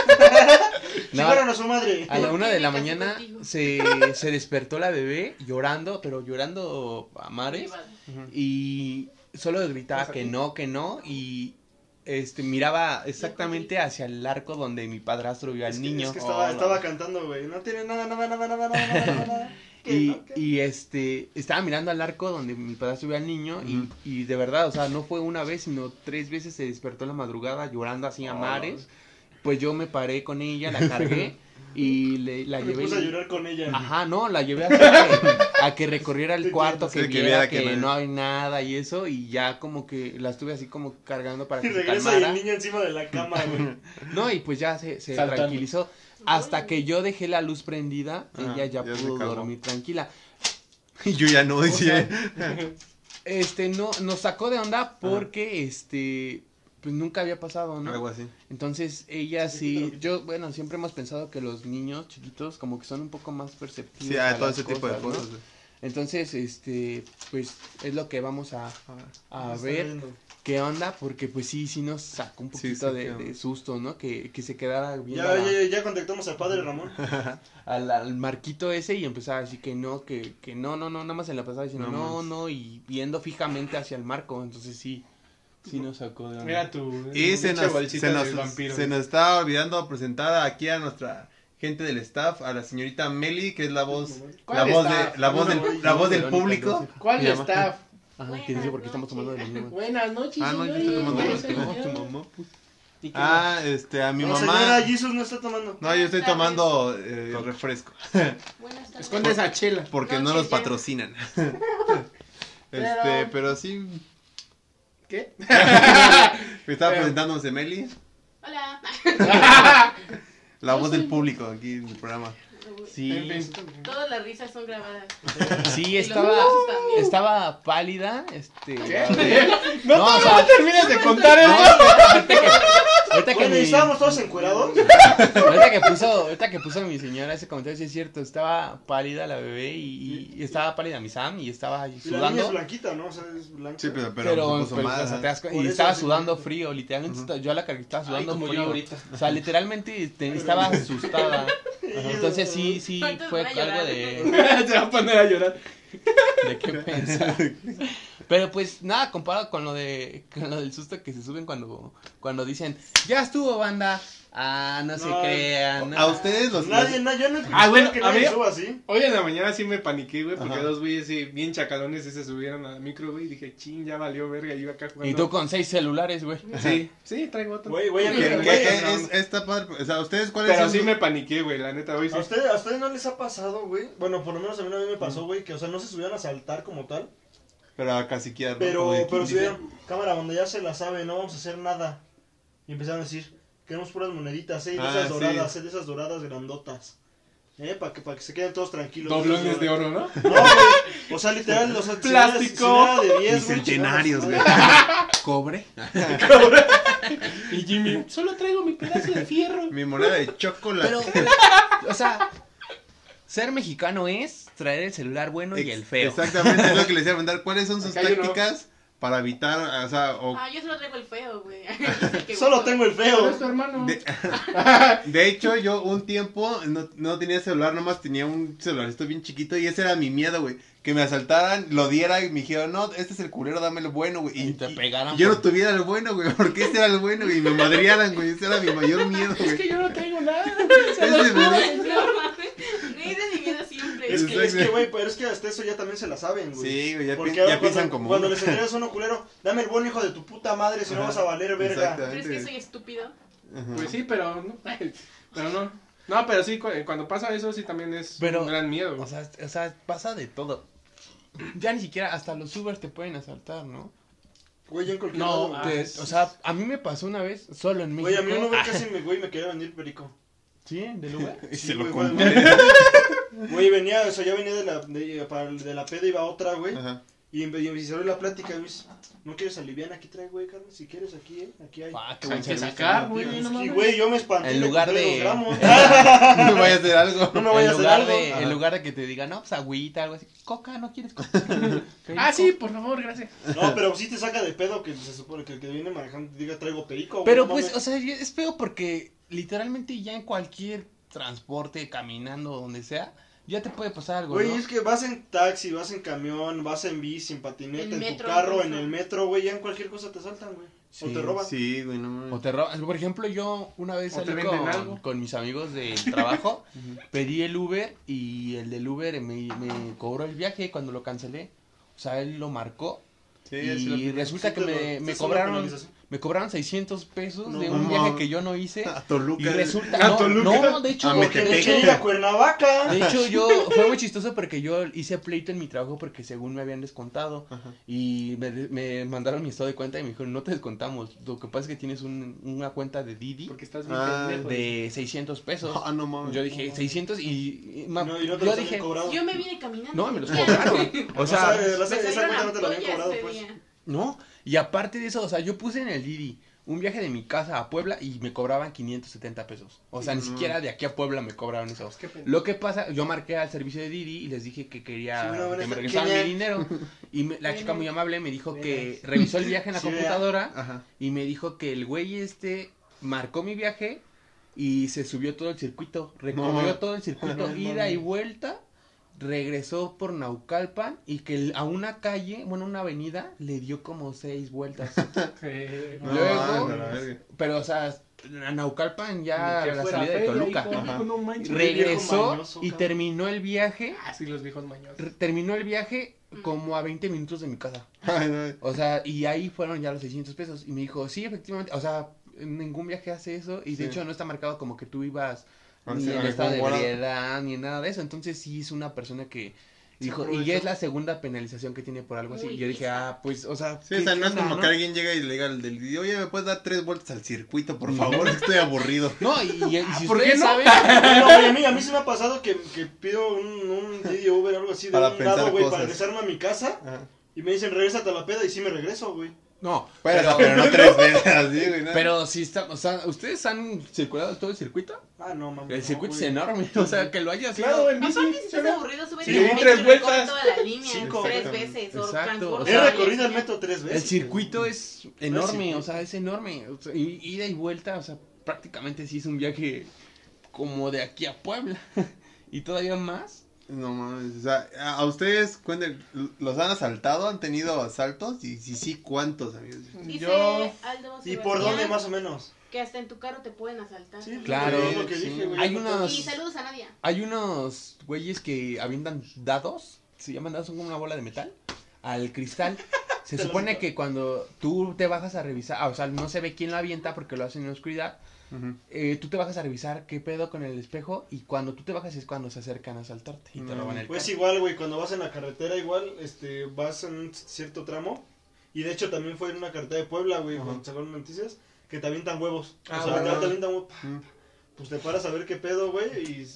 [SPEAKER 2] No,
[SPEAKER 4] a su madre.
[SPEAKER 2] a la una de la
[SPEAKER 5] ¿Qué me
[SPEAKER 2] mañana se, se despertó la bebé llorando, pero llorando a mares. Y solo gritaba que no, que no. Y este miraba exactamente hacia el arco donde mi padrastro vio al
[SPEAKER 4] Es que,
[SPEAKER 2] niño.
[SPEAKER 4] es que estaba,
[SPEAKER 2] Oh, no.
[SPEAKER 4] estaba cantando, güey. No tiene nada, nada, nada, nada, nada, nada.
[SPEAKER 2] Y, y este, estaba mirando al arco donde mi padrastro vio al niño y, y de verdad, o sea, no fue una vez, sino tres veces se despertó en la madrugada llorando así a
[SPEAKER 4] Oh.
[SPEAKER 2] mares. Pues yo me paré con ella, la cargué y le, la
[SPEAKER 4] Me
[SPEAKER 2] llevé.
[SPEAKER 4] puse a llorar con ella.
[SPEAKER 2] Ajá, no, la llevé a, que, a que recorriera el cuarto, que,
[SPEAKER 3] sí, que
[SPEAKER 2] viera
[SPEAKER 3] viera
[SPEAKER 2] que,
[SPEAKER 3] que no-
[SPEAKER 2] hay nada y eso, y ya como que la estuve así como cargando para
[SPEAKER 4] Y
[SPEAKER 2] que se
[SPEAKER 4] regresa y el
[SPEAKER 2] calmara.
[SPEAKER 4] niño encima de la cama, güey.
[SPEAKER 2] No, y pues ya se, se tranquilizó. Hasta que yo dejé la luz prendida,
[SPEAKER 3] Ajá,
[SPEAKER 2] ella ya, pudo dormir tranquila.
[SPEAKER 3] Y yo ya no decía.
[SPEAKER 2] Este, no, nos sacó de onda porque, este, pues nunca había pasado, ¿no?
[SPEAKER 3] Algo así.
[SPEAKER 2] Entonces, ella
[SPEAKER 4] Sí,
[SPEAKER 2] yo, bueno, siempre hemos pensado que los niños chiquitos como que son un poco más perceptivos.
[SPEAKER 3] Sí, a todo ese tipo de
[SPEAKER 2] ¿no?
[SPEAKER 3] cosas.
[SPEAKER 2] Entonces, este, pues, es lo que vamos a, a- a ver qué onda, porque pues sí, sí nos sacó un poquito
[SPEAKER 3] sí,
[SPEAKER 2] de, susto, ¿no? Que, que se quedara viendo
[SPEAKER 4] Ya,
[SPEAKER 2] la-
[SPEAKER 4] ya, ya contactamos al padre Ramón.
[SPEAKER 2] al, al marquito ese y empezaba a decir que no, que, que no, no, no, nada más se la pasaba diciendo
[SPEAKER 3] No
[SPEAKER 2] no, no, y viendo fijamente hacia el marco, entonces sí, sí nos sacó de onda.
[SPEAKER 1] Mira tu
[SPEAKER 3] Y se nos,
[SPEAKER 1] bolsita
[SPEAKER 3] se, nos,
[SPEAKER 1] del vampiro.
[SPEAKER 3] se nos está olvidando presentar aquí a nuestra gente del staff, a la señorita Meli, que es la voz, la
[SPEAKER 1] ¿Cuál
[SPEAKER 3] voz, de, la voz, del, la voz del público.
[SPEAKER 1] ¿Cuál staff?
[SPEAKER 2] Ajá, que dice porque estamos tomando de lo mismo.
[SPEAKER 1] Buenas noches,
[SPEAKER 3] Ah, no, yo estoy tomando
[SPEAKER 1] ¿Cómo
[SPEAKER 3] los tu mamá.
[SPEAKER 1] ¿Y qué
[SPEAKER 3] Ah, este, a mi
[SPEAKER 4] No,
[SPEAKER 3] mamá.
[SPEAKER 4] señora, Jesus no está tomando.
[SPEAKER 3] No, yo estoy
[SPEAKER 5] Buenas
[SPEAKER 3] tomando eh, refresco.
[SPEAKER 1] Esconde esa chela.
[SPEAKER 3] Porque
[SPEAKER 5] No,
[SPEAKER 3] no los patrocinan.
[SPEAKER 1] Pero-
[SPEAKER 3] Este, pero sí.
[SPEAKER 1] ¿Qué?
[SPEAKER 3] Me estaba
[SPEAKER 1] Pero-
[SPEAKER 3] presentándose Meli,
[SPEAKER 5] Hola.
[SPEAKER 3] la voz del público aquí en el programa.
[SPEAKER 2] Sí.
[SPEAKER 5] Todas las risas son grabadas.
[SPEAKER 2] sí, estaba, estaba pálida, este...
[SPEAKER 1] No,
[SPEAKER 2] No, o
[SPEAKER 1] no, terminas de contar
[SPEAKER 2] No,
[SPEAKER 1] eso.
[SPEAKER 2] que, ahorita que
[SPEAKER 4] Bueno, ¿y
[SPEAKER 2] mi-
[SPEAKER 4] estábamos todos encuerados.
[SPEAKER 2] ahorita que puso, ahorita que puso mi señora ese comentario, sí es cierto, estaba pálida la bebé y, y estaba pálida mi Sam y estaba
[SPEAKER 4] Y la niña es
[SPEAKER 2] sudando.
[SPEAKER 4] blanquita, ¿no? O sea, es blanca.
[SPEAKER 3] Sí, pero, pero,
[SPEAKER 2] Pero,
[SPEAKER 3] puso
[SPEAKER 2] pero,
[SPEAKER 3] mal,
[SPEAKER 2] o sea,
[SPEAKER 3] ajá.
[SPEAKER 2] te das y estaba
[SPEAKER 4] sí.
[SPEAKER 2] sudando frío, literalmente esta- yo a la carita estaba
[SPEAKER 1] Ay,
[SPEAKER 2] sudando
[SPEAKER 1] yo
[SPEAKER 2] frío.
[SPEAKER 1] ahorita.
[SPEAKER 2] O sea, literalmente te- estaba asustada. Entonces sí, sí
[SPEAKER 5] ¿Cuántos
[SPEAKER 2] fue algo de,
[SPEAKER 1] Se va a poner a llorar.
[SPEAKER 2] de qué pensar. Pero pues nada comparado con lo de con lo del susto que se suben cuando cuando dicen, "Ya estuvo banda." Ah, no, se
[SPEAKER 4] No,
[SPEAKER 2] crean. no.
[SPEAKER 3] A ustedes los...
[SPEAKER 4] Nadie, na- yo no
[SPEAKER 1] Ah, bueno,
[SPEAKER 4] que nadie suba así.
[SPEAKER 1] Hoy en la mañana sí me paniqué, güey, porque
[SPEAKER 3] Ajá.
[SPEAKER 1] dos güeyes sí, bien chacalones y se subieron a la micro, güey, y dije, ching, ya valió verga, y iba acá jugando.
[SPEAKER 2] Y tú con seis celulares, güey.
[SPEAKER 1] Sí, sí, traigo otro.
[SPEAKER 4] Güey, güey, güey,
[SPEAKER 3] es, esta padre, o sea, ¿ustedes cuáles
[SPEAKER 1] Pero
[SPEAKER 3] son
[SPEAKER 1] sí
[SPEAKER 3] sus-
[SPEAKER 1] me paniqué, güey, la neta, hoy sí.
[SPEAKER 4] ¿A ustedes, ¿A ustedes no les ha pasado, güey? Bueno, por lo menos a mí, a mí me pasó, güey, que, o sea, no se subían a saltar como tal.
[SPEAKER 3] Pero a caciquear, ¿no?
[SPEAKER 4] Pero, pero si vieron, cámara, donde ya se la sabe, no vamos a hacer nada. Y empezaron a decir, queremos puras moneditas, eh, de
[SPEAKER 3] Ah,
[SPEAKER 4] esas
[SPEAKER 3] sí.
[SPEAKER 4] doradas, eh, de esas doradas grandotas. Eh, para que, para que se queden todos tranquilos.
[SPEAKER 1] Doblones de oro, ¿no?
[SPEAKER 4] No, güey, o sea, literal, o sea,
[SPEAKER 1] Plástico.
[SPEAKER 4] si de 10, güey,
[SPEAKER 3] Bicentenarios, güey.
[SPEAKER 4] chingados,
[SPEAKER 3] Cobre.
[SPEAKER 1] Y Jimmy, solo traigo mi pedazo de fierro.
[SPEAKER 3] Mi moneda de chocolate.
[SPEAKER 2] Pero o sea, ser mexicano es traer el celular bueno y el feo.
[SPEAKER 3] Exactamente, es lo que les iba a preguntar. ¿Cuáles son sus tácticas para evitar, o sea, o...
[SPEAKER 5] Ah, yo solo traigo el feo, güey.
[SPEAKER 4] Solo tengo el feo.
[SPEAKER 1] es tu hermano.
[SPEAKER 3] De, de hecho, yo un tiempo no, no tenía celular, nomás tenía un celularito bien chiquito y ese era mi miedo, güey. Que me asaltaran, lo diera y me dijeron, no, este es el culero, dame el bueno, güey.
[SPEAKER 2] Y te pegaran
[SPEAKER 3] Yo no tuviera el bueno, güey, porque este era el bueno güey, y me madrearan, güey. Ese era mi mayor miedo,
[SPEAKER 1] Es que
[SPEAKER 3] güey.
[SPEAKER 1] yo no tengo nada
[SPEAKER 3] verdad.
[SPEAKER 5] No mames. Ni de mi vida siempre.
[SPEAKER 4] Es que, es que, güey, pero es que hasta eso ya también se la saben, güey.
[SPEAKER 3] Sí, güey, ya,
[SPEAKER 4] Porque
[SPEAKER 3] ya piensan
[SPEAKER 4] cuando,
[SPEAKER 3] como
[SPEAKER 4] Cuando les entregas uno culero, dame el buen hijo de tu puta madre, si no vas a valer verga.
[SPEAKER 5] ¿Crees que soy estúpido?
[SPEAKER 3] Ajá.
[SPEAKER 1] Pues sí, pero no. Pero no. No, pero sí, cu- cuando pasa eso, sí también es
[SPEAKER 2] Pero-
[SPEAKER 1] un gran miedo.
[SPEAKER 2] O
[SPEAKER 1] güey.
[SPEAKER 2] sea, o sea, pasa de todo. Ya ni siquiera hasta los Ubers te pueden asaltar, ¿no?
[SPEAKER 4] Güey, ya en cualquier
[SPEAKER 1] No,
[SPEAKER 4] lado,
[SPEAKER 1] ah,
[SPEAKER 4] güey.
[SPEAKER 2] Te- o sea, a mí me pasó una vez solo en México.
[SPEAKER 4] Güey, a mí uno güey,
[SPEAKER 2] Ah,
[SPEAKER 4] casi me, güey, me quería venir perico.
[SPEAKER 2] ¿Sí? ¿Del Uber?
[SPEAKER 3] Y
[SPEAKER 4] Sí,
[SPEAKER 3] se lo
[SPEAKER 4] güey,
[SPEAKER 3] compré.
[SPEAKER 4] güey. Güey, venía, o sea, ya venía de la, de, para, de la peda, iba otra, güey.
[SPEAKER 3] Ajá.
[SPEAKER 4] Y, empe- y me hicieron la plática, güey. ¿No quieres aliviar? Aquí trae, güey, Carlos. Si quieres, aquí, eh. Aquí hay.
[SPEAKER 2] Ah, qué
[SPEAKER 1] Hay
[SPEAKER 2] buen
[SPEAKER 1] que sacar, güey.
[SPEAKER 4] Y,
[SPEAKER 1] no mames.
[SPEAKER 4] güey, yo me espanté.
[SPEAKER 2] En lugar de-.
[SPEAKER 3] No me vaya a hacer algo.
[SPEAKER 4] No me vaya a hacer algo.
[SPEAKER 2] de, en lugar de que te digan, no, pues agüita, algo así. Coca, ¿no quieres coca?
[SPEAKER 1] Ah, sí, por favor, gracias.
[SPEAKER 4] No, pero sí te saca de pedo que se supone que el que viene manejando diga traigo perico. güey,
[SPEAKER 2] Pero
[SPEAKER 4] no
[SPEAKER 2] pues,
[SPEAKER 4] mames.
[SPEAKER 2] o sea, es feo porque literalmente ya en cualquier transporte, caminando, donde sea, ya te puede pasar algo,
[SPEAKER 4] Güey,
[SPEAKER 2] ¿no?
[SPEAKER 4] es que vas en taxi, vas en camión, vas en bici, en patineta,
[SPEAKER 5] En
[SPEAKER 4] tu carro,
[SPEAKER 5] incluso.
[SPEAKER 4] en el metro, güey, ya en cualquier cosa te saltan, güey. o te roban.
[SPEAKER 3] Sí, güey, no mames.
[SPEAKER 2] O te roban. Por ejemplo, yo una vez salí con, con mis amigos del trabajo, pedí el Uber y el del Uber me, me cobró el viaje cuando lo cancelé. O sea, él lo marcó
[SPEAKER 3] Sí, lo
[SPEAKER 2] y resulta
[SPEAKER 4] Sí
[SPEAKER 2] que me,
[SPEAKER 4] lo-
[SPEAKER 2] me
[SPEAKER 4] te hace una
[SPEAKER 2] cobraron. Me cobraron 600 pesos
[SPEAKER 4] No
[SPEAKER 2] de un viaje que yo no hice.
[SPEAKER 3] A Toluca.
[SPEAKER 2] Y resulta,
[SPEAKER 1] ¿A
[SPEAKER 2] no,
[SPEAKER 1] Toluca?
[SPEAKER 2] no, de hecho,
[SPEAKER 3] A
[SPEAKER 2] de hecho,
[SPEAKER 4] ir a Cuernavaca.
[SPEAKER 2] de hecho, yo, fue muy chistoso porque yo hice pleito en mi trabajo porque según me habían descontado
[SPEAKER 3] Ajá.
[SPEAKER 2] y me, me mandaron mi estado de cuenta y me dijeron, no te descontamos, lo que pasa es que tienes un- una cuenta de Didi
[SPEAKER 1] Porque estás bien
[SPEAKER 3] Ah,
[SPEAKER 1] pendejo.
[SPEAKER 2] de 600 pesos.
[SPEAKER 3] Ah, no mames.
[SPEAKER 2] Yo dije 600 y, y ma-
[SPEAKER 4] No, y no te
[SPEAKER 2] yo
[SPEAKER 4] los
[SPEAKER 2] dije.
[SPEAKER 5] Yo me vine caminando.
[SPEAKER 2] no, me los cobraron. O sea,
[SPEAKER 4] O sea, esa
[SPEAKER 5] salieron
[SPEAKER 4] cuenta no te la habían cobrado, pues.
[SPEAKER 2] no, y aparte de eso, o sea, yo puse en el Didi un viaje de mi casa a Puebla y me cobraban 570 pesos. O sea, ni siquiera de aquí a Puebla me cobraron eso.
[SPEAKER 1] Qué pendejo.
[SPEAKER 2] Lo que pasa, yo marqué al servicio de Didi y les dije que quería
[SPEAKER 4] Sí, bueno, bueno,
[SPEAKER 2] que me regresaran
[SPEAKER 4] ¿quién
[SPEAKER 2] mi dinero. Y me- la
[SPEAKER 5] ¿Quién
[SPEAKER 2] chica muy amable me dijo
[SPEAKER 4] ¿Quién
[SPEAKER 2] que revisó el viaje en la
[SPEAKER 4] Sí,
[SPEAKER 2] computadora y me dijo que el güey este marcó mi viaje y se subió todo el circuito, recorrió
[SPEAKER 3] No.
[SPEAKER 2] todo el circuito,
[SPEAKER 3] No,
[SPEAKER 2] ida y vuelta, regresó por Naucalpan y que el- a una calle, bueno, una avenida, le dio como seis vueltas.
[SPEAKER 3] No,
[SPEAKER 2] Luego-. Pero, o sea, a Naucalpan ya a la salida de Toluca.
[SPEAKER 1] manches.
[SPEAKER 2] Regresó
[SPEAKER 4] mañoso,
[SPEAKER 2] y
[SPEAKER 4] cabrón.
[SPEAKER 2] terminó el viaje,
[SPEAKER 1] Ah, sí, los viejos mañosos.
[SPEAKER 2] terminó el viaje como a 20 minutos de mi casa. O sea, y ahí fueron ya los 600 pesos. Y me dijo, sí, efectivamente, o sea, ningún viaje hace eso. Y de
[SPEAKER 3] Sí.
[SPEAKER 2] hecho no está marcado como que tú ibas ni en
[SPEAKER 3] ah,
[SPEAKER 2] estado de ebriedad, ni en nada de eso. Entonces sí es una persona que dijo, y ya es la segunda penalización que tiene por algo así.
[SPEAKER 5] Uy,
[SPEAKER 2] y yo dije, ah, pues, o sea,
[SPEAKER 3] Sí,
[SPEAKER 2] ¿qué-
[SPEAKER 3] o sea, no es como
[SPEAKER 2] no?
[SPEAKER 3] que alguien llega y le diga al del video, oye, ¿me puedes dar tres vueltas al circuito, por favor? Estoy aburrido.
[SPEAKER 2] No, y, y- y si
[SPEAKER 1] ¿por
[SPEAKER 2] ustedes
[SPEAKER 1] qué no?
[SPEAKER 2] saben...
[SPEAKER 4] A mí, a mí sí me ha pasado que, que pido un, un Didi Uber o algo así de
[SPEAKER 3] Para
[SPEAKER 4] un lado, güey, para regresarme a mi casa.
[SPEAKER 3] Ajá.
[SPEAKER 4] Y me dicen, regrésate a la peda y sí me regreso, güey.
[SPEAKER 2] No,
[SPEAKER 3] Pero, pero no tres veces así, güey. ¿no?
[SPEAKER 2] Pero si está, o sea, ¿ustedes han circulado todo el circuito?
[SPEAKER 4] Ah, no, mames.
[SPEAKER 2] El
[SPEAKER 4] no,
[SPEAKER 2] circuito es
[SPEAKER 4] güey.
[SPEAKER 2] enorme, o sea, que lo hayas
[SPEAKER 1] Claro, en bici.
[SPEAKER 5] Aparte, si estás
[SPEAKER 1] ¿no?
[SPEAKER 5] aburrido, sube
[SPEAKER 1] Sí,
[SPEAKER 5] el
[SPEAKER 1] tres vueltas.
[SPEAKER 5] toda la línea
[SPEAKER 4] Cinco.
[SPEAKER 5] tres veces. O
[SPEAKER 2] Exacto, o
[SPEAKER 4] He
[SPEAKER 2] sea,
[SPEAKER 4] recorrido el metro tres veces.
[SPEAKER 2] El circuito es enorme, o sea, es enorme. o sea, ida y vuelta, o sea, prácticamente sí es un viaje como de aquí a Puebla. y todavía más.
[SPEAKER 3] No mames, o sea, a ustedes, cuenten, ¿los han asaltado? ¿Han tenido asaltos? Y si sí, ¿cuántos, amigos?
[SPEAKER 5] Dice
[SPEAKER 1] Yo-
[SPEAKER 5] Aldo
[SPEAKER 4] ¿Y por dónde más o menos?
[SPEAKER 5] Que hasta en tu carro te pueden asaltar.
[SPEAKER 4] Sí,
[SPEAKER 2] Claro,
[SPEAKER 4] es lo que
[SPEAKER 3] sí.
[SPEAKER 4] dije, güey.
[SPEAKER 2] Hay
[SPEAKER 4] No
[SPEAKER 2] unos-
[SPEAKER 5] Y saludos a Nadia.
[SPEAKER 2] Hay unos güeyes que avientan dados, se llaman dados, son como una bola de metal, al cristal. Se supone que cuando tú te bajas a revisar, ah, o sea, no se ve quién lo avienta porque lo hacen en la oscuridad, Eh, tú te bajas a revisar qué pedo con el espejo y cuando tú te bajas es cuando se acercan a asaltarte y te roban el
[SPEAKER 4] Pues
[SPEAKER 2] carro.
[SPEAKER 4] igual, güey, cuando vas en la carretera, igual, este, vas en un cierto tramo. Y de hecho también fue en una carretera de Puebla, güey,
[SPEAKER 3] Ajá.
[SPEAKER 4] cuando sacaron noticias, que te avientan huevos.
[SPEAKER 1] Ah,
[SPEAKER 4] o sea,
[SPEAKER 1] bueno.
[SPEAKER 4] te avientan huevos.
[SPEAKER 3] Mm.
[SPEAKER 4] Pues te paras a ver qué pedo, güey, y...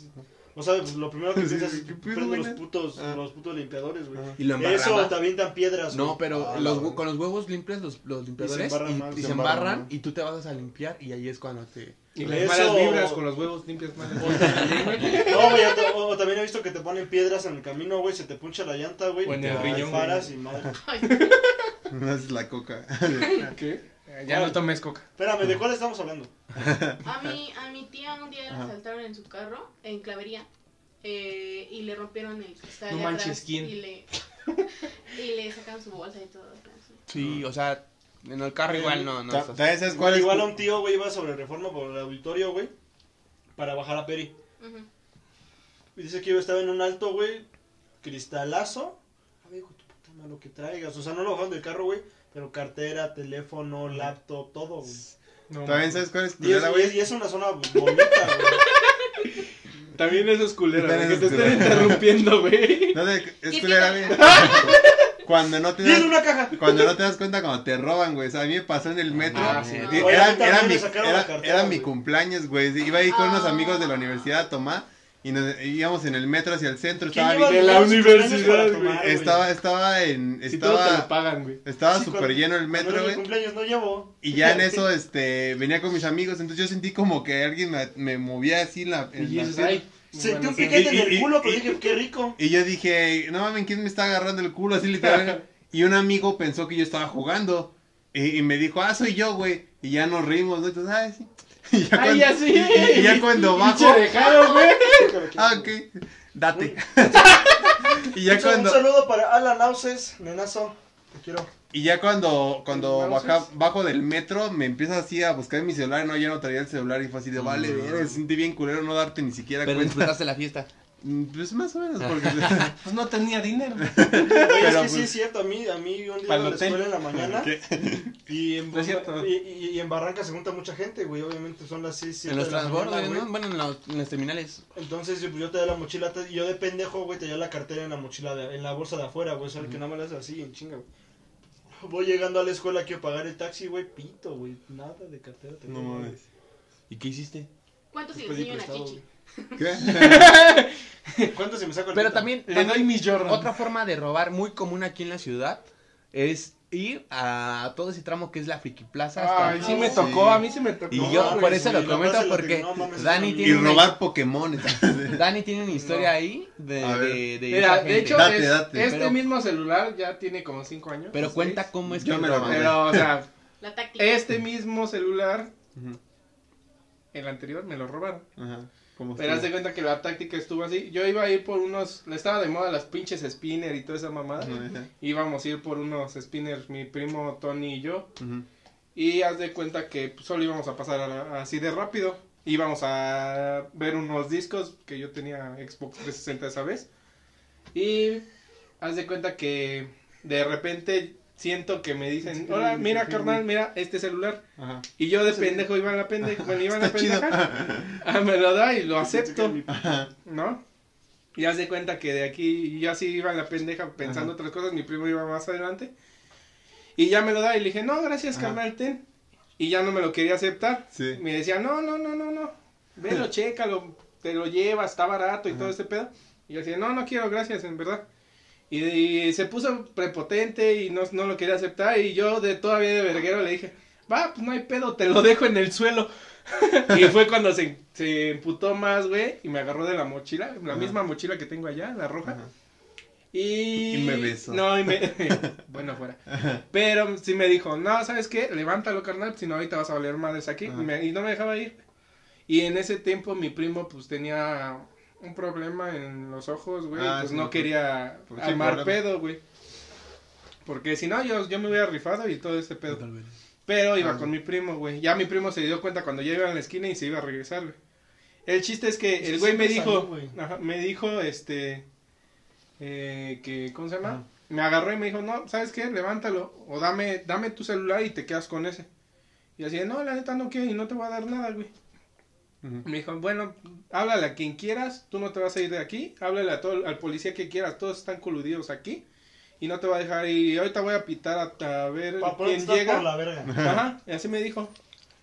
[SPEAKER 4] O sea, pues lo primero que
[SPEAKER 3] Sí,
[SPEAKER 4] piensas es
[SPEAKER 3] ¿qué
[SPEAKER 4] que
[SPEAKER 3] pedo,
[SPEAKER 4] prende los putos,
[SPEAKER 3] Ah.
[SPEAKER 4] los putos limpiadores, güey.
[SPEAKER 2] Y lo
[SPEAKER 4] Eso te avientan piedras,
[SPEAKER 2] No,
[SPEAKER 4] güey.
[SPEAKER 2] pero
[SPEAKER 3] Ah,
[SPEAKER 2] los, con los huevos limpias los, los limpiadores y,
[SPEAKER 4] embarran más,
[SPEAKER 2] y
[SPEAKER 4] se
[SPEAKER 2] se
[SPEAKER 3] embarran,
[SPEAKER 2] embarran
[SPEAKER 3] ¿no?
[SPEAKER 2] y tú te vas a limpiar y ahí es cuando te...
[SPEAKER 1] Y
[SPEAKER 4] Eso-
[SPEAKER 1] las malas vibras con los huevos limpios malas.
[SPEAKER 4] No, güey, o, ta- o- o también he visto que te ponen piedras en el camino, güey, se te puncha la llanta, güey.
[SPEAKER 1] O en
[SPEAKER 4] y te
[SPEAKER 1] el riñón,
[SPEAKER 4] paras y madre.
[SPEAKER 3] No es la coca.
[SPEAKER 1] ¿Qué? Ya no tomes coca.
[SPEAKER 4] Espérame, ¿de cuál estamos hablando?
[SPEAKER 5] A mi, a mi tía un día la asaltaron en su carro, en clavería, eh, y le rompieron el cristal
[SPEAKER 1] No
[SPEAKER 5] de
[SPEAKER 1] manches,
[SPEAKER 5] atrás
[SPEAKER 1] ¿quién?
[SPEAKER 5] Y le, y le sacaron su bolsa y todo. así.
[SPEAKER 2] Sí, o sea, en el carro igual no, no.
[SPEAKER 3] Ta-
[SPEAKER 2] estás-
[SPEAKER 3] ¿También sabes cuál
[SPEAKER 4] Igual,
[SPEAKER 3] es?
[SPEAKER 4] igual a un tío, güey, iba sobre reforma por el auditorio, güey, para bajar a Peri.
[SPEAKER 5] Ujú.
[SPEAKER 4] Y dice que yo estaba en un alto, güey, cristalazo. A ver, hijo de tu puta madre, lo que traigas. O sea, no lo bajaron del carro, güey, pero cartera, teléfono, laptop, todo, güey.
[SPEAKER 1] No,
[SPEAKER 3] ¿También sabes cuál es
[SPEAKER 4] Y es,
[SPEAKER 3] culera,
[SPEAKER 4] y
[SPEAKER 3] güey?
[SPEAKER 4] es- y es una zona bonita, güey.
[SPEAKER 1] También esos culeros,
[SPEAKER 3] También
[SPEAKER 1] güey, que te estén interrumpiendo, güey.
[SPEAKER 3] No sé, es
[SPEAKER 5] ¿Qué
[SPEAKER 3] culera, güey. Cuando no te
[SPEAKER 4] es
[SPEAKER 3] das,
[SPEAKER 4] una caja.
[SPEAKER 3] cuando no te das cuenta cuando te roban, güey. O sea, a mí me pasó en el metro.
[SPEAKER 2] Ah, sí.
[SPEAKER 3] Era, mi,
[SPEAKER 4] sacaron la
[SPEAKER 3] era,
[SPEAKER 4] cartera,
[SPEAKER 3] era mi
[SPEAKER 4] güey.
[SPEAKER 3] cumpleaños, güey. Iba ahí con unos
[SPEAKER 5] Ah.
[SPEAKER 3] amigos de la universidad a tomar. Y nos íbamos en el metro hacia el centro.
[SPEAKER 4] ¿Quién
[SPEAKER 3] Estaba,
[SPEAKER 4] lleva
[SPEAKER 3] bien-
[SPEAKER 1] de la universidad,
[SPEAKER 4] tomar, güey?
[SPEAKER 3] estaba, estaba en.
[SPEAKER 1] Si todo te lo
[SPEAKER 3] Estaba,
[SPEAKER 1] pagan, güey.
[SPEAKER 3] estaba súper lleno el metro, güey.
[SPEAKER 4] cumpleaños no llevo.
[SPEAKER 3] Y ya en eso, este, venía con mis amigos. Entonces yo sentí como que alguien me, me movía así en la.
[SPEAKER 1] Y
[SPEAKER 3] en la
[SPEAKER 4] Sentí un piquete en el
[SPEAKER 3] y-
[SPEAKER 4] culo, pero
[SPEAKER 3] y-
[SPEAKER 4] dije, qué rico.
[SPEAKER 3] Y yo dije, no mames, ¿quién me está agarrando el culo así literal? y un amigo pensó que yo estaba jugando. Y, y me dijo, ah, soy yo, güey. Y ya nos rimos, ¿no? Entonces, ay, sí. Y ya,
[SPEAKER 1] Ay,
[SPEAKER 3] cuando,
[SPEAKER 1] así.
[SPEAKER 3] y- y ya cuando bajo,
[SPEAKER 1] dejado, güey.
[SPEAKER 3] ah, ok, date. y ya
[SPEAKER 4] Un
[SPEAKER 3] cuando,
[SPEAKER 4] saludo para Alan Auces, nenazo. Te quiero.
[SPEAKER 3] y ya cuando, cuando baja, bajo del metro, me empieza así a buscar en mi celular, no, ya no traía el celular y fue así de, vale,
[SPEAKER 2] Mm.
[SPEAKER 3] verga, sentí bien culero no darte ni siquiera
[SPEAKER 2] Pero
[SPEAKER 3] cuenta.
[SPEAKER 2] disfrutaste la fiesta.
[SPEAKER 3] Mm, Pues más o menos, porque...
[SPEAKER 1] Pues no tenía dinero.
[SPEAKER 4] Oye, es que sí
[SPEAKER 3] pues-
[SPEAKER 4] es cierto, a mí, a mí un día iba a la escuela en la mañana y en,
[SPEAKER 1] No es cierto.
[SPEAKER 4] y, y- y en Barranca se junta mucha gente, güey, obviamente son las 6, 7
[SPEAKER 2] En los
[SPEAKER 4] la
[SPEAKER 2] transbordos. ¿no? Bueno, en, los- en las terminales.
[SPEAKER 4] Entonces yo, pues, yo te da la mochila, te- y yo de pendejo, güey, te da la cartera en la mochila, de- en la bolsa de afuera, güey, o sea, que nada más le haces así, en chinga, güey. Voy llegando a la escuela, quiero pagar el taxi, güey, pito, güey, nada de cartera. te
[SPEAKER 3] No mames.
[SPEAKER 2] ¿Y qué hiciste?
[SPEAKER 5] ¿Cuántos se
[SPEAKER 4] Pedí
[SPEAKER 5] le enseñan a
[SPEAKER 4] prestado,
[SPEAKER 5] Chichi?
[SPEAKER 3] ¿Qué?
[SPEAKER 4] ¿Cuánto se me saca el
[SPEAKER 2] Pero también,
[SPEAKER 1] Le doy mis Jordan.
[SPEAKER 2] otra forma de robar muy común aquí en la ciudad es ir a todo ese tramo que es la Friki Plaza. hasta-
[SPEAKER 1] Ay, sí me
[SPEAKER 3] Sí.
[SPEAKER 1] tocó, a mí sí me tocó.
[SPEAKER 2] Y yo por eso
[SPEAKER 4] sí,
[SPEAKER 2] lo comento porque
[SPEAKER 4] que- no mames,
[SPEAKER 2] Dani tiene
[SPEAKER 3] Y
[SPEAKER 2] una,
[SPEAKER 3] robar Pokémon.
[SPEAKER 2] Dani tiene una historia ahí de, de, de
[SPEAKER 1] Mira, de hecho,
[SPEAKER 3] Date,
[SPEAKER 1] es-
[SPEAKER 3] date.
[SPEAKER 1] este
[SPEAKER 2] Pero-
[SPEAKER 1] mismo celular ya tiene como 5 años.
[SPEAKER 2] pero cuenta
[SPEAKER 1] seis.
[SPEAKER 2] cómo es
[SPEAKER 3] Yo
[SPEAKER 2] que
[SPEAKER 3] me lo
[SPEAKER 2] roban.
[SPEAKER 3] robé.
[SPEAKER 1] Pero, o sea,
[SPEAKER 5] La táctica.
[SPEAKER 1] este mismo celular, el anterior, me lo robaron.
[SPEAKER 3] Ajá. ¿Cómo
[SPEAKER 1] Pero haz de cuenta que la táctica estuvo así. Yo iba a ir por unos. Le estaba de moda las pinches spinner y toda esa mamada.
[SPEAKER 3] Ajá.
[SPEAKER 1] Íbamos a ir por unos spinners, mi primo Tony y yo.
[SPEAKER 3] Ujú.
[SPEAKER 1] Y haz de cuenta que solo íbamos a pasar a- así de rápido. Íbamos a ver unos discos que yo tenía Xbox 360 esa vez. Y haz de cuenta que de repente siento que me dicen, hola, mira carnal, mira este celular.
[SPEAKER 3] Ajá.
[SPEAKER 1] Y yo de pendejo iba en la pendeja, iba la. Ah, me lo da y lo acepto,
[SPEAKER 3] Ajá.
[SPEAKER 1] ¿no? Y haz de cuenta que de aquí, yo así iba en la pendeja pensando
[SPEAKER 3] Ajá.
[SPEAKER 1] otras cosas, mi primo iba más adelante. Y ya me lo da y le dije, no, gracias, carnal, ten. Y ya no me lo quería aceptar.
[SPEAKER 3] Sí.
[SPEAKER 1] Me decía, no, no, no, no, no. Velo, chécalo, te lo llevas, está barato y todo este pedo. Y yo decía, no, no quiero, gracias, en verdad. Y, y se puso prepotente y no, no lo quería aceptar. Y yo de todavía de verguero le dije, va, pues no hay pedo, te lo dejo en el suelo. y fue cuando se, se emputó más, güey, y me agarró de la mochila, la
[SPEAKER 3] Ajá.
[SPEAKER 1] misma mochila que tengo allá, la roja.
[SPEAKER 3] Ajá.
[SPEAKER 1] Y...
[SPEAKER 3] Y me besó.
[SPEAKER 1] No, y me... bueno, fuera. Pero sí me dijo, no, ¿sabes qué? Levántalo, carnal, si no ahorita vas a valer madres aquí. Y, me- y no me dejaba ir. Y en ese tiempo mi primo pues tenía un problema en los ojos, güey.
[SPEAKER 3] Ah,
[SPEAKER 1] pues
[SPEAKER 3] sí,
[SPEAKER 1] no quería
[SPEAKER 3] pues, sí,
[SPEAKER 1] armar
[SPEAKER 3] problema.
[SPEAKER 1] pedo, güey. Porque si no, yo, yo me hubiera rifado y todo ese pedo. Pero iba
[SPEAKER 3] Ah.
[SPEAKER 1] con mi primo, güey. Ya mi primo se dio cuenta cuando ya iba a la esquina y se iba a regresar, güey. El chiste es que el güey me dijo,
[SPEAKER 4] salió, güey.
[SPEAKER 1] ajá, me dijo, este, eh, que, ¿cómo se llama? Me agarró y me dijo, no, ¿sabes qué? Levántalo o dame, dame tu celular y te quedas con ese. Y así, no, la neta no quiero y no te voy a dar nada, güey.
[SPEAKER 3] Ujú.
[SPEAKER 1] Me dijo, bueno, háblale a quien quieras, tú no te vas a ir de aquí, háblale a todo, al policía que quieras, todos están coludidos aquí y no te va a dejar. Y ahorita voy a pitar a, a ver
[SPEAKER 4] Pa'
[SPEAKER 1] quién llega.
[SPEAKER 4] por la verga.
[SPEAKER 1] Ajá, y así me dijo.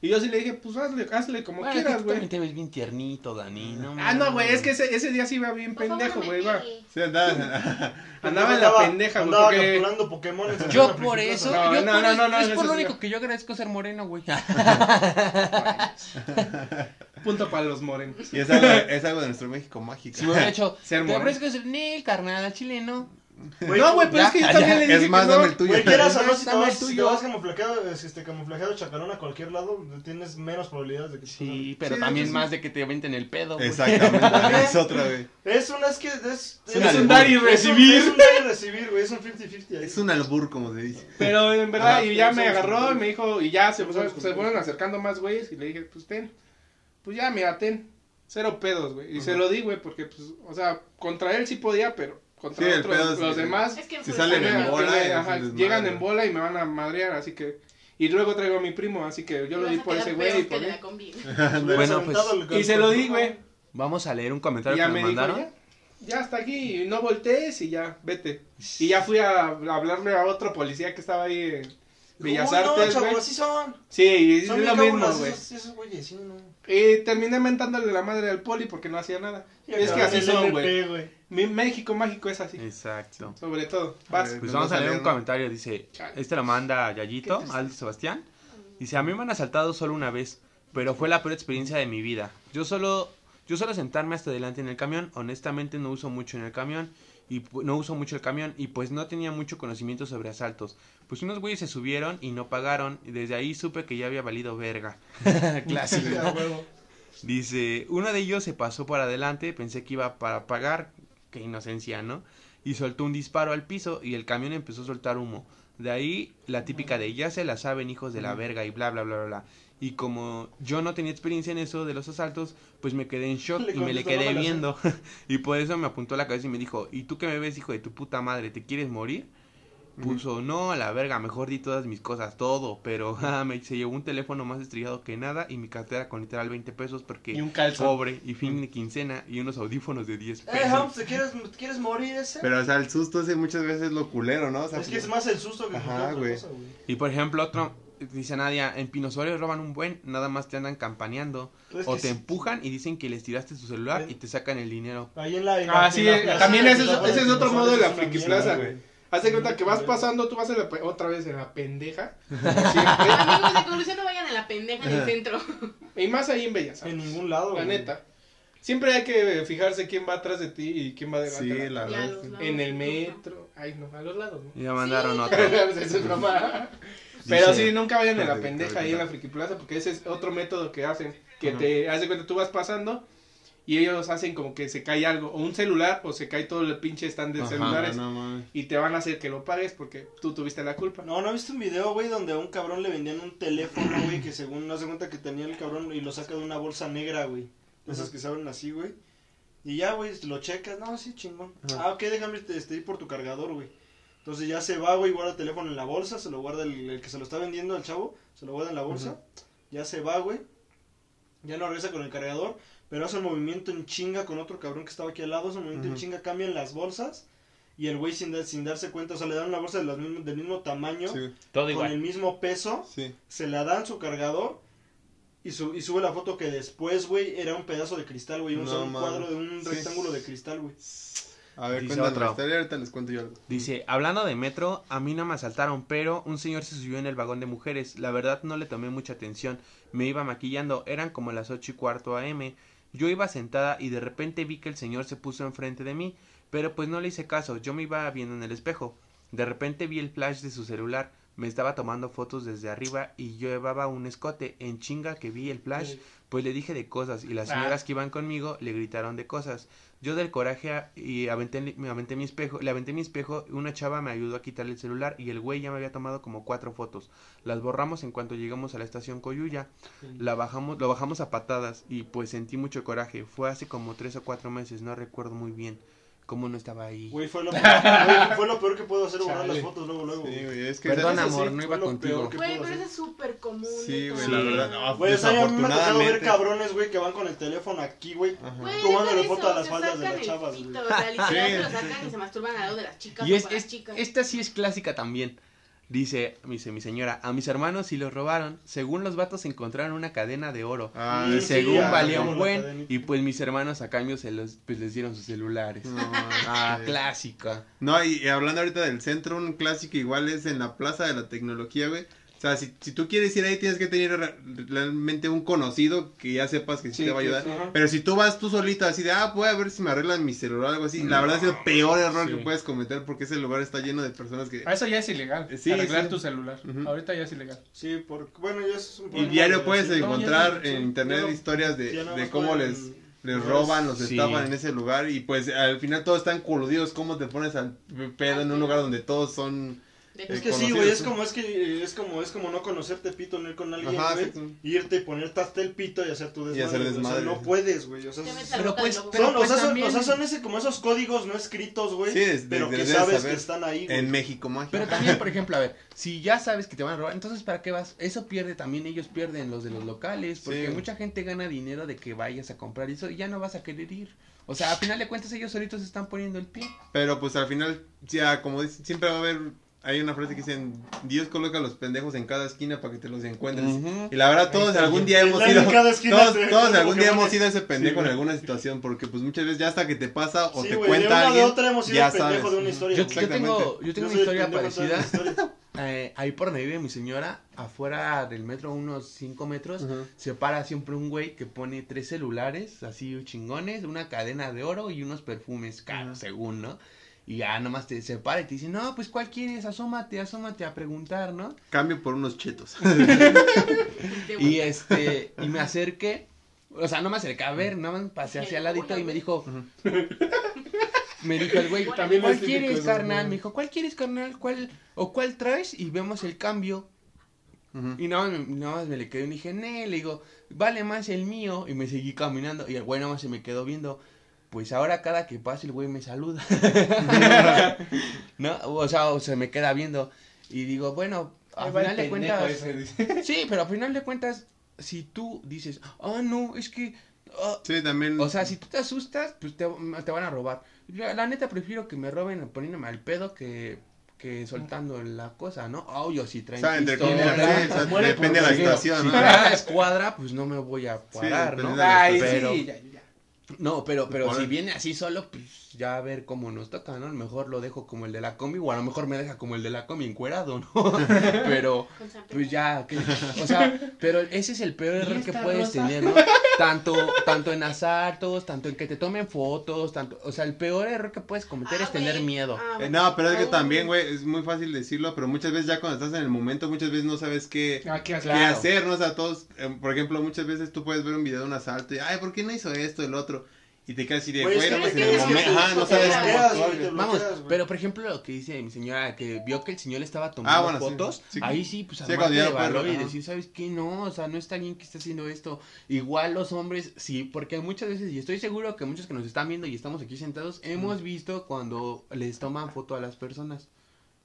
[SPEAKER 1] Y yo sí le dije, pues hazle, hazle como
[SPEAKER 2] Bueno, es que
[SPEAKER 1] quieras, güey.
[SPEAKER 2] también te ves bien tiernito, Dani. No,
[SPEAKER 1] Ah, no, güey, es que ese, ese día sí iba bien
[SPEAKER 5] favor,
[SPEAKER 1] pendejo,
[SPEAKER 5] no
[SPEAKER 1] güey, va.
[SPEAKER 5] pegue.
[SPEAKER 3] Sí, andaba.
[SPEAKER 1] Andaba en la pendeja, güey,
[SPEAKER 4] Andaba
[SPEAKER 1] porque-
[SPEAKER 4] capturando Pokémon.
[SPEAKER 2] Yo por eso,
[SPEAKER 1] No,
[SPEAKER 2] yo
[SPEAKER 1] no,
[SPEAKER 2] por
[SPEAKER 1] no, no, no,
[SPEAKER 2] es
[SPEAKER 1] eso
[SPEAKER 2] por lo único
[SPEAKER 1] no.
[SPEAKER 2] que yo agradezco ser moreno, güey.
[SPEAKER 1] Punto para los morenos.
[SPEAKER 3] Y es algo, es algo de nuestro México mágico.
[SPEAKER 2] Si me hubiera hecho,
[SPEAKER 1] Ser
[SPEAKER 2] te
[SPEAKER 1] moreno.
[SPEAKER 2] ofrezco ser Nel, carnal, al chileno.
[SPEAKER 1] no, güey, pero
[SPEAKER 2] ya,
[SPEAKER 1] es que yo
[SPEAKER 2] ya,
[SPEAKER 1] también le dije
[SPEAKER 3] Es más,
[SPEAKER 1] que
[SPEAKER 3] dame el tuyo.
[SPEAKER 4] Güey, quieras o no,
[SPEAKER 2] Dame
[SPEAKER 4] si te
[SPEAKER 2] el
[SPEAKER 4] vas, si te
[SPEAKER 2] tuyo.
[SPEAKER 4] vas camuflajeado, este, camuflajeado chacalón a cualquier lado, tienes menos probabilidades de que te
[SPEAKER 2] Sí, pero
[SPEAKER 1] Sí,
[SPEAKER 2] también
[SPEAKER 1] sí, sí.
[SPEAKER 2] más de que te aventen el pedo. güey.
[SPEAKER 3] Exactamente, es otra, güey.
[SPEAKER 4] Es una, es que es...
[SPEAKER 3] Es un
[SPEAKER 1] Es un dar y
[SPEAKER 4] un-
[SPEAKER 1] recibir.
[SPEAKER 4] Es un dar y recibir, güey, es un 50-50 ahí.
[SPEAKER 3] Es un albur, como se dice.
[SPEAKER 1] Pero en verdad,
[SPEAKER 4] Ajá,
[SPEAKER 1] y ya
[SPEAKER 4] sí,
[SPEAKER 1] me agarró y me dijo, y ya se, se, fueron acercando más güeyes y le dije, pues ten. Pues ya, mira, ten. Cero pedos, güey. Y se lo di, güey, porque, pues, o sea, contra él sí podía, pero contra
[SPEAKER 3] Sí, el
[SPEAKER 1] otros,
[SPEAKER 3] pedo
[SPEAKER 1] los demás,
[SPEAKER 5] Es que
[SPEAKER 3] Si
[SPEAKER 5] pues,
[SPEAKER 3] salen en bola,
[SPEAKER 1] ajá,
[SPEAKER 3] desmadre.
[SPEAKER 1] llegan en bola y me van a madrear, así que... Y luego traigo a mi primo, así que yo lo di por ese güey y por él.
[SPEAKER 2] Bueno, pues,
[SPEAKER 1] Y se lo di, güey.
[SPEAKER 2] Vamos a leer un
[SPEAKER 1] Y
[SPEAKER 2] comentario
[SPEAKER 1] ya
[SPEAKER 2] que
[SPEAKER 1] me
[SPEAKER 2] nos
[SPEAKER 1] dijo,
[SPEAKER 2] mandaron.
[SPEAKER 1] ya, ya hasta aquí, y no voltees y ya, vete. Y ya fui a hablarle a otro policía que estaba ahí Bellas
[SPEAKER 4] Uy, no,
[SPEAKER 1] Artes,
[SPEAKER 4] así son.
[SPEAKER 1] Sí, y
[SPEAKER 4] Son
[SPEAKER 1] es lo mismo, güey.
[SPEAKER 4] esos, esos güeyes, sí, no.
[SPEAKER 1] Y terminé mentándole la madre al poli porque no hacía nada.
[SPEAKER 4] Y
[SPEAKER 1] es que así son, güey. Mi México mágico es así,
[SPEAKER 2] Exacto.
[SPEAKER 1] sobre todo. Vas.
[SPEAKER 3] ver.
[SPEAKER 2] Pues
[SPEAKER 3] Nos
[SPEAKER 2] vamos a leer un comentario. Dice:
[SPEAKER 1] Chale.
[SPEAKER 2] Este lo manda Yayito. Aldo Sebastián. Dice: A mí me han asaltado solo una vez, pero fue la peor experiencia de mi vida. Yo solo, yo solo sentarme hasta adelante en el camión. Honestamente, no uso mucho en el camión. Y no uso mucho el camión. Y pues no tenía mucho conocimiento sobre asaltos. Pues unos güeyes se subieron y no pagaron. Y desde ahí supe que ya había valido verga. Clásico. Dice, uno de ellos se pasó por adelante, pensé que iba para pagar, qué inocencia, ¿no? Y soltó un disparo al piso y el camión empezó a soltar humo. De ahí la típica de ya se la saben hijos de la verga y bla bla bla bla bla. Y como yo no tenía experiencia en eso de los asaltos, pues me quedé en shock
[SPEAKER 4] Le
[SPEAKER 2] y me le quedé viendo. y por eso me apuntó a la cabeza y me dijo, ¿y tú qué me ves, hijo de tu puta madre? ¿Te quieres morir? Puso, no, a la verga, mejor di todas mis cosas, todo, pero ah, me, se llevó un teléfono más estrellado que nada y mi cartera con literal 20 pesos porque
[SPEAKER 1] Y un calzón.
[SPEAKER 2] pobre y fin de quincena y unos audífonos de 10
[SPEAKER 4] Eh,
[SPEAKER 2] pesos.
[SPEAKER 4] Holmes, ¿te quieres, ¿te quieres morir ese?
[SPEAKER 3] Pero, o sea, el susto ese muchas veces es lo culero, ¿no? O sea,
[SPEAKER 4] es que es más el susto que
[SPEAKER 3] Ajá, güey.
[SPEAKER 2] Y por ejemplo, otro, dice Nadia, en Pinosuárez roban un buen, nada más te andan campaneando.
[SPEAKER 4] Es
[SPEAKER 2] o te
[SPEAKER 4] sí.
[SPEAKER 2] empujan y dicen que les tiraste tu celular y te sacan el dinero.
[SPEAKER 4] Ahí en la. en la-
[SPEAKER 1] Ah, sí,
[SPEAKER 4] en la plaza
[SPEAKER 1] también ese es,
[SPEAKER 4] Pinosuárez,
[SPEAKER 1] ese es otro modo de la friki plaza,
[SPEAKER 4] güey.
[SPEAKER 1] Haz de cuenta que vas pasando, tú vas en la otra vez en la pendeja.
[SPEAKER 5] Amigos de conclusión, no vayan a la pendeja en el centro.
[SPEAKER 1] Y más ahí en Bellas
[SPEAKER 4] En ningún lado,
[SPEAKER 1] La
[SPEAKER 4] güey.
[SPEAKER 1] neta. Siempre hay que fijarse quién va atrás de ti y quién va delante.
[SPEAKER 3] Sí,
[SPEAKER 1] de
[SPEAKER 3] la
[SPEAKER 5] Y a
[SPEAKER 3] verdad.
[SPEAKER 5] los lados,
[SPEAKER 1] En el metro. Ay, no, a los lados, ¿no?
[SPEAKER 2] Y ya mandaron
[SPEAKER 5] Sí,
[SPEAKER 2] otro.
[SPEAKER 1] Pero sí, nunca vayan en la pendeja ahí en la friki plaza porque ese es otro método que hacen. Que
[SPEAKER 2] Ajá.
[SPEAKER 1] te hace cuenta, tú vas pasando y ellos hacen como que se cae algo. O un celular o se cae todo el pinche stand de
[SPEAKER 2] Ajá,
[SPEAKER 1] celulares.
[SPEAKER 3] No.
[SPEAKER 1] Y te van a hacer que lo pagues porque tú tuviste la culpa.
[SPEAKER 4] No, ¿no viste un video, güey, donde a un cabrón le vendían un teléfono, güey, que según no se cuenta que tenía el cabrón y lo saca de una bolsa negra, güey. De esas que se abren así, güey. Y ya, güey, lo checas, no, sí, chingón.
[SPEAKER 3] Ajá.
[SPEAKER 4] Ah, ok, déjame este, este, ir por tu cargador, güey. Entonces ya se va, güey, guarda el teléfono en la bolsa, se lo guarda el, el que se lo está vendiendo al chavo, se lo guarda en la bolsa. Ya se va, güey. Ya no regresa con el cargador, pero hace el movimiento en chinga con otro cabrón que estaba aquí al lado, hace el movimiento en chinga, cambian las bolsas. Y el güey sin, dar- sin darse cuenta, o sea, le dan una bolsa de las mismas- del mismo tamaño,
[SPEAKER 3] Sí,
[SPEAKER 2] Todo
[SPEAKER 4] con
[SPEAKER 2] igual.
[SPEAKER 4] el mismo peso,
[SPEAKER 3] sí.
[SPEAKER 4] se la dan su cargador y, su, y sube la foto que después, güey, era un pedazo de cristal, güey, un,
[SPEAKER 3] No mames.
[SPEAKER 4] cuadro de un
[SPEAKER 3] Sí.
[SPEAKER 4] rectángulo de cristal, güey.
[SPEAKER 3] A ver,
[SPEAKER 2] Dice
[SPEAKER 3] cuéntanos
[SPEAKER 2] otro.
[SPEAKER 3] la historia, ahorita les cuento yo algo.
[SPEAKER 2] Dice, hablando de metro, a mí no me asaltaron, pero un señor se subió en el vagón de mujeres. La verdad no le tomé mucha atención. Me iba maquillando, eran como las ocho y cuarto AM. Yo iba sentada y de repente vi que el señor se puso enfrente de mí, pero pues no le hice caso, yo me iba viendo en el espejo. De repente vi el flash de su celular, me estaba tomando fotos desde arriba y yo llevaba un escote. En chinga que vi el flash, Pues le dije de cosas y las
[SPEAKER 1] Ah.
[SPEAKER 2] señoras que iban conmigo le gritaron de cosas. Yo del coraje y aventé, me aventé mi espejo, le aventé mi espejo, una chava me ayudó a quitarle el celular y el güey ya me había tomado como cuatro fotos. Las borramos en cuanto llegamos a la estación Coyuya. La bajamos, lo bajamos a patadas y pues sentí mucho coraje. Fue hace como tres o cuatro meses, no recuerdo muy bien cómo no estaba ahí.
[SPEAKER 4] Güey, fue lo, güey, fue lo peor que puedo hacer, borrar
[SPEAKER 1] Chale.
[SPEAKER 4] las fotos luego, luego.
[SPEAKER 3] Sí,
[SPEAKER 4] güey.
[SPEAKER 3] güey, es que
[SPEAKER 2] Perdón,
[SPEAKER 3] esa-
[SPEAKER 4] eso sí
[SPEAKER 2] amor, no
[SPEAKER 4] fue
[SPEAKER 2] iba
[SPEAKER 4] lo
[SPEAKER 2] contigo.
[SPEAKER 4] peor que
[SPEAKER 5] Güey,
[SPEAKER 4] puedo
[SPEAKER 5] pero eso
[SPEAKER 4] hacer.
[SPEAKER 5] es súper común.
[SPEAKER 3] Sí, güey, la verdad. no,
[SPEAKER 4] Güey, o sea, ya me ha tocado ver
[SPEAKER 3] desafortunadamente.
[SPEAKER 4] cabrones, güey, que van con el teléfono aquí, güey.
[SPEAKER 3] Ajá.
[SPEAKER 5] Güey,
[SPEAKER 4] Tomándole
[SPEAKER 5] deja de
[SPEAKER 4] foto a
[SPEAKER 5] eso,
[SPEAKER 4] las
[SPEAKER 5] se
[SPEAKER 4] faldas de
[SPEAKER 5] sacan
[SPEAKER 4] las
[SPEAKER 5] el
[SPEAKER 4] chavas,
[SPEAKER 5] pito,
[SPEAKER 4] güey.
[SPEAKER 5] O sea, literal
[SPEAKER 3] Sí,
[SPEAKER 5] se lo
[SPEAKER 3] sí,
[SPEAKER 5] sacan
[SPEAKER 3] sí.
[SPEAKER 5] y se masturban al lado de las chicas
[SPEAKER 2] Y
[SPEAKER 5] o
[SPEAKER 2] es,
[SPEAKER 5] con las
[SPEAKER 2] es-
[SPEAKER 5] chicas.
[SPEAKER 2] esta sí es clásica también. Dice, dice mi señora, a mis hermanos sí los robaron. Según los vatos encontraron una cadena de oro.
[SPEAKER 3] Ah,
[SPEAKER 2] y
[SPEAKER 4] sí,
[SPEAKER 2] según
[SPEAKER 4] ya,
[SPEAKER 2] valía un buen. Y pues mis hermanos a cambio se los, pues les dieron sus celulares.
[SPEAKER 3] No,
[SPEAKER 2] Ah,
[SPEAKER 3] sí.
[SPEAKER 2] clásica.
[SPEAKER 3] No, y, y hablando ahorita del centro, un clásico igual es en la Plaza de la Tecnología, güey. O sea, si, si tú quieres ir ahí, tienes que tener re- realmente un conocido que ya sepas que sí,
[SPEAKER 1] Sí,
[SPEAKER 3] te va a ayudar.
[SPEAKER 1] sí.
[SPEAKER 3] Pero si tú vas tú solito, así de, ah, voy a ver si me arreglan mi celular o algo así. La verdad es el peor error
[SPEAKER 1] Sí.
[SPEAKER 3] que puedes cometer porque ese lugar está lleno de personas que...
[SPEAKER 1] Ah, Eso ya es ilegal.
[SPEAKER 3] Sí,
[SPEAKER 1] arreglar
[SPEAKER 3] sí.
[SPEAKER 1] tu celular. Ahorita ya es ilegal.
[SPEAKER 4] Sí, porque, bueno, ya es un
[SPEAKER 3] Y diario
[SPEAKER 4] de-
[SPEAKER 3] puedes
[SPEAKER 4] no,
[SPEAKER 3] encontrar
[SPEAKER 4] ya
[SPEAKER 3] en
[SPEAKER 4] sí,
[SPEAKER 3] internet historias de, de cómo
[SPEAKER 4] pueden-
[SPEAKER 3] les, les
[SPEAKER 4] no
[SPEAKER 3] roban, los
[SPEAKER 2] Sí.
[SPEAKER 3] estaban en ese lugar y pues al final todos están coludidos. ¿Cómo te pones al pedo en un lugar donde todos son...
[SPEAKER 5] De-
[SPEAKER 4] Es
[SPEAKER 3] Eh,
[SPEAKER 4] que sí, güey, es como es que es como es como no conocerte pito, no ir con alguien,
[SPEAKER 3] Ajá,
[SPEAKER 4] güey, irte y ponerte hasta el pito y hacer tu
[SPEAKER 3] Y
[SPEAKER 4] desmadre.
[SPEAKER 3] hacer
[SPEAKER 4] o sea,
[SPEAKER 3] desmadre.
[SPEAKER 4] no puedes, güey, o sea, es-
[SPEAKER 2] Pero pues, pero
[SPEAKER 4] son, o, sea, son,
[SPEAKER 2] también-
[SPEAKER 4] o sea, son ese, como esos códigos no escritos, güey,
[SPEAKER 3] Sí, des-
[SPEAKER 4] pero que sabes
[SPEAKER 3] saber.
[SPEAKER 4] que están ahí, güey.
[SPEAKER 3] En México mágico.
[SPEAKER 2] Pero también, por ejemplo, a ver, si ya sabes que te van a robar, entonces ¿para qué vas? Eso pierde también, ellos pierden los de los locales, porque
[SPEAKER 3] Sí.
[SPEAKER 2] mucha gente gana dinero de que vayas a comprar eso y ya no vas a querer ir. O sea, a final de cuentas ellos solitos se están poniendo el pie.
[SPEAKER 3] Pero pues al final, ya como dicen, siempre va a haber, hay una frase que dicen, Dios coloca los pendejos en cada esquina para que te los encuentres. Y la verdad todos algún día hemos
[SPEAKER 4] en
[SPEAKER 3] sido,
[SPEAKER 4] cada esquina
[SPEAKER 3] todos,
[SPEAKER 4] te-
[SPEAKER 3] todos algún día hemos sido ese pendejo
[SPEAKER 4] Sí,
[SPEAKER 3] en alguna situación, porque pues muchas veces ya hasta que te pasa o
[SPEAKER 4] Sí,
[SPEAKER 3] te
[SPEAKER 4] de
[SPEAKER 3] cuenta
[SPEAKER 4] una de
[SPEAKER 3] alguien,
[SPEAKER 4] otra hemos sido
[SPEAKER 3] ya
[SPEAKER 4] el pendejo
[SPEAKER 3] sabes.
[SPEAKER 4] de una historia.
[SPEAKER 2] Yo, yo tengo, yo tengo
[SPEAKER 4] Yo
[SPEAKER 2] una historia parecida. Eh, ahí por donde vive mi señora, afuera del metro, unos 5 metros, se para siempre un güey que pone tres celulares, así chingones, una cadena de oro y unos perfumes caros, según, ¿no? Y ya nomás te separa y te dice, no, pues ¿cuál quieres? Asómate, asómate a preguntar, ¿no?
[SPEAKER 3] Cambio por unos chetos.
[SPEAKER 2] Y este, y me acerqué, o sea, no me acerqué a ver, nada más pasé hacia el ladito y me dijo, me dijo el güey,
[SPEAKER 1] También
[SPEAKER 2] ¿cuál
[SPEAKER 1] es
[SPEAKER 2] quieres, carnal? Me dijo, ¿cuál quieres, carnal? ¿Cuál, o cuál traes? Y vemos el cambio. Y nada más, nada más me le quedé y dije, "Nee", le digo, vale más el mío. Y me seguí caminando. Y el güey nada más se me quedó viendo. Pues ahora cada que pase el güey me saluda. ¿No? O sea, o se me queda viendo. Y digo, bueno,
[SPEAKER 1] va el
[SPEAKER 2] final de cuentas.
[SPEAKER 1] ese.
[SPEAKER 2] Sí, pero al final de cuentas, si tú dices, ah, no, es que. ah",
[SPEAKER 3] Sí, también.
[SPEAKER 2] o sea, si tú te asustas, pues te, te van a robar. Yo, La neta prefiero que me roben poniéndome al pedo que, que soltando la cosa, ¿no? Oh, yo sí
[SPEAKER 3] o
[SPEAKER 2] traen
[SPEAKER 3] sea, entre
[SPEAKER 2] pistola,
[SPEAKER 3] comillas, sí, o sea,
[SPEAKER 1] Muere
[SPEAKER 3] depende de la situación,
[SPEAKER 2] si
[SPEAKER 3] ¿no?
[SPEAKER 2] traen la escuadra, pues no me voy a parar,
[SPEAKER 3] depende
[SPEAKER 2] ¿no?
[SPEAKER 3] de la
[SPEAKER 1] Ay,
[SPEAKER 2] Pero-
[SPEAKER 1] sí, ya.
[SPEAKER 2] No, pero, pero si viene así solo, pues ya a ver cómo nos toca, ¿no? A lo mejor lo dejo como el de la combi, o a lo mejor me deja como el de la combi encuerado, ¿no? pero, pues ya, que- o sea, pero ese es el peor error que puedes
[SPEAKER 1] rosa?
[SPEAKER 2] tener, ¿no? Tanto, tanto en asaltos, tanto en que te tomen fotos, tanto, o sea, el peor error que puedes cometer
[SPEAKER 5] Ah,
[SPEAKER 2] es tener miedo.
[SPEAKER 5] Ah,
[SPEAKER 3] Eh, no, pero es que
[SPEAKER 5] Ah,
[SPEAKER 3] también, güey, es muy fácil decirlo, pero muchas veces ya cuando estás en el momento, muchas veces no sabes qué,
[SPEAKER 1] Ah, qué
[SPEAKER 3] qué
[SPEAKER 1] hacer.
[SPEAKER 3] ¿no? O sea, todos, eh, por ejemplo, muchas veces tú puedes ver un video de un asalto y, ay, ¿por qué no hizo esto, el otro? Y te quedas así de,
[SPEAKER 4] Güey,
[SPEAKER 3] güey,
[SPEAKER 4] es que-
[SPEAKER 3] no, pues
[SPEAKER 4] es
[SPEAKER 3] en el momento, ajá, no sabes cómo.
[SPEAKER 2] Vamos, pero por ejemplo lo que dice mi señora, que vio que el señor le estaba tomando
[SPEAKER 3] Ah, bueno, sí,
[SPEAKER 2] fotos,
[SPEAKER 3] sí.
[SPEAKER 2] ahí sí, pues
[SPEAKER 3] Sí,
[SPEAKER 2] de valor y decir, ¿sabes qué? No, o sea, no está bien que esté haciendo esto. Igual los hombres, sí, porque muchas veces, y estoy seguro que muchos que nos están viendo y estamos aquí sentados, hemos visto cuando les toman foto a las personas,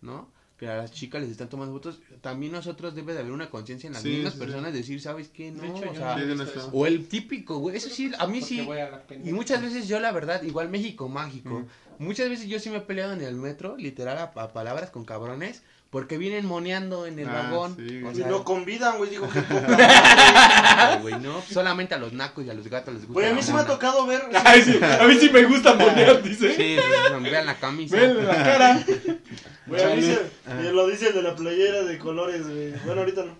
[SPEAKER 2] ¿no? Que a las chicas les están tomando fotos. También nosotros debe de haber una conciencia en las
[SPEAKER 3] Sí,
[SPEAKER 2] mismas
[SPEAKER 3] sí, sí.
[SPEAKER 2] personas, decir, ¿sabes qué? No,
[SPEAKER 1] De hecho,
[SPEAKER 2] o sea,
[SPEAKER 1] no
[SPEAKER 2] o el típico, güey, eso sí, a mí
[SPEAKER 1] Porque
[SPEAKER 2] sí.
[SPEAKER 1] a.
[SPEAKER 2] Y muchas veces yo la verdad, igual México mágico,
[SPEAKER 3] Mm.
[SPEAKER 2] muchas veces yo sí me he peleado en el metro, literal a, a palabras con cabrones, porque vienen moneando en el
[SPEAKER 3] Ah,
[SPEAKER 2] vagón.
[SPEAKER 3] sí,
[SPEAKER 2] o
[SPEAKER 3] güey.
[SPEAKER 4] Y
[SPEAKER 2] sea,
[SPEAKER 4] lo convidan, güey, digo que
[SPEAKER 2] güey, no, solamente a los nacos y a los gatos les gusta.
[SPEAKER 4] Güey, a mí sí me ha tocado ver.
[SPEAKER 1] Ay, sí, a mí sí me gusta monear, dice.
[SPEAKER 2] Sí, pues, vean la camisa.
[SPEAKER 1] Ven la cara.
[SPEAKER 4] Güey, a mí se- me lo dice el de la playera de colores, güey. Bueno, ahorita no.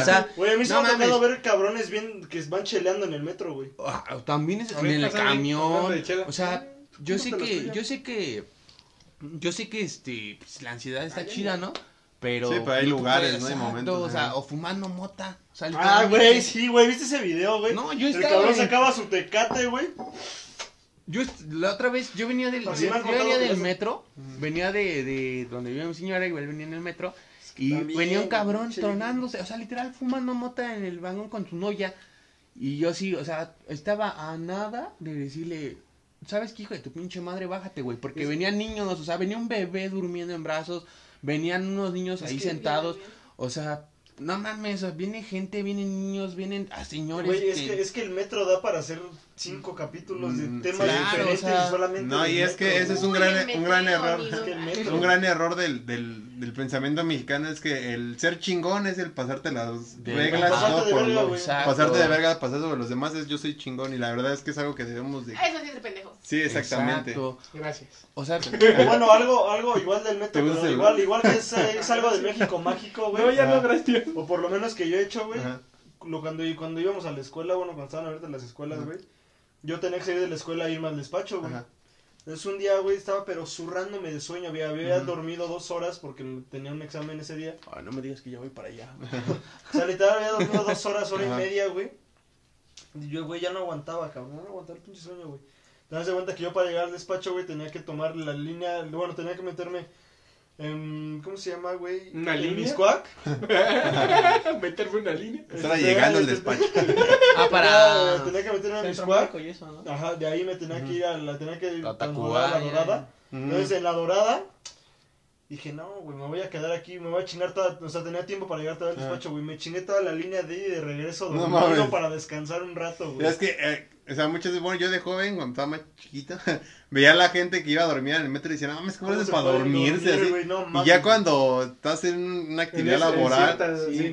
[SPEAKER 2] O sea,
[SPEAKER 4] Güey, a mí se
[SPEAKER 2] No
[SPEAKER 4] me ha tocado ver cabrones bien que van cheleando en el metro, güey.
[SPEAKER 2] ah, también es en el camión. O sea, yo sé que, yo sé que, yo sé que este, pues, la ansiedad está chida, ¿no? Pero.
[SPEAKER 3] Sí, pero hay lugares,
[SPEAKER 2] puedes-
[SPEAKER 3] ¿no? Hay
[SPEAKER 2] exacto,
[SPEAKER 3] momentos,
[SPEAKER 2] O sea, o fumando mota. O sea,
[SPEAKER 4] Ah, güey, sí, güey, ¿viste ese video, güey?
[SPEAKER 2] No, yo
[SPEAKER 4] El
[SPEAKER 2] estaba,
[SPEAKER 4] cabrón
[SPEAKER 2] güey.
[SPEAKER 4] sacaba su tecate, güey.
[SPEAKER 2] Yo la otra vez, yo venía del, yo venía del
[SPEAKER 4] eso-
[SPEAKER 2] metro, venía de, de donde vivía mi señora, igual venía en el metro, y
[SPEAKER 4] también,
[SPEAKER 2] venía un cabrón
[SPEAKER 4] sí.
[SPEAKER 2] tronándose, o sea, literal fumando mota en el vagón con su novia, y yo sí, o sea, estaba a nada de decirle, ¿sabes qué hijo de tu pinche madre? Bájate, güey, porque venían niños, o sea, venía un bebé durmiendo en brazos, venían unos niños ahí sentados, o sea, no mames, o sea, viene gente, vienen niños, vienen a señores.
[SPEAKER 4] Güey, es
[SPEAKER 2] que,
[SPEAKER 4] es que el metro da para hacer cinco capítulos de
[SPEAKER 3] Mm,
[SPEAKER 4] temas
[SPEAKER 2] claro,
[SPEAKER 4] diferentes
[SPEAKER 2] o sea,
[SPEAKER 4] y solamente.
[SPEAKER 3] No, y es que ese es un
[SPEAKER 5] Uy,
[SPEAKER 3] gran, un gran error.
[SPEAKER 4] Es que.
[SPEAKER 3] Un gran error del, del, del pensamiento mexicano es que el ser chingón es el pasarte las
[SPEAKER 2] De-
[SPEAKER 3] reglas,
[SPEAKER 4] Pasarte
[SPEAKER 3] ¿no?
[SPEAKER 4] de
[SPEAKER 3] Por
[SPEAKER 4] verga,
[SPEAKER 3] lo- pasarte de verga, pasar sobre los demás es yo soy chingón y la verdad es que es algo que debemos de...
[SPEAKER 5] Eso sí es de pendejos.
[SPEAKER 3] Sí, exactamente.
[SPEAKER 2] Exacto.
[SPEAKER 1] Gracias.
[SPEAKER 2] O sea,
[SPEAKER 4] O bueno, algo, algo igual del metro,
[SPEAKER 3] ¿Te gusta
[SPEAKER 4] pero
[SPEAKER 3] el-
[SPEAKER 4] igual, igual que es, es algo del México mágico, güey.
[SPEAKER 1] No, ya
[SPEAKER 3] Ah.
[SPEAKER 1] no, gracias.
[SPEAKER 4] O por lo menos que yo he hecho, güey. Cuando, cuando íbamos a la escuela, bueno, cuando estaban ahorita las escuelas, güey. Yo tenía que salir de la escuela e irme al despacho, güey.
[SPEAKER 3] Ajá.
[SPEAKER 4] Entonces un día, güey, estaba pero zurrándome de sueño. Había, había dormido dos horas porque tenía un examen ese día.
[SPEAKER 2] Ay, no me digas que ya voy para allá.
[SPEAKER 4] O sea, literal había dormido dos horas, hora y media, güey. Y yo, güey, ya no aguantaba, cabrón. No aguantaba el pinche sueño, güey. Te das de cuenta que yo para llegar al despacho, güey, tenía que tomar la línea. Bueno, tenía que meterme en. ¿Cómo se llama, güey?
[SPEAKER 1] ¿Una
[SPEAKER 4] en
[SPEAKER 1] línea? Meterme una línea.
[SPEAKER 3] Estaba
[SPEAKER 4] Este,
[SPEAKER 3] llegando al
[SPEAKER 4] este,
[SPEAKER 3] despacho.
[SPEAKER 2] Ah, para.
[SPEAKER 4] Tenía que meterme en
[SPEAKER 2] Centro
[SPEAKER 4] Miscuac.
[SPEAKER 2] Y eso, ¿no?
[SPEAKER 4] Ajá, de ahí me tenía que ir a la. Tenía que ir a la dorada. Entonces en la dorada. Dije, no, güey, me voy a quedar aquí, me voy a chingar toda, o sea, tenía tiempo para llegar todo el
[SPEAKER 3] Ah.
[SPEAKER 4] despacho, güey, me chingué toda la línea de ida y de regreso
[SPEAKER 3] No
[SPEAKER 4] dormido
[SPEAKER 3] mames.
[SPEAKER 4] para descansar un rato, güey.
[SPEAKER 3] Es que, eh, o sea, muchas veces, bueno, yo de joven, cuando estaba más chiquito, veía a la gente que iba a dormir en el metro y decía, no mames, ¿cómo
[SPEAKER 4] ¿Cómo
[SPEAKER 3] haces para dormirse?
[SPEAKER 4] dormir,
[SPEAKER 3] así?
[SPEAKER 4] güey? No
[SPEAKER 3] y ya cuando estás en una actividad
[SPEAKER 1] En
[SPEAKER 3] laboral,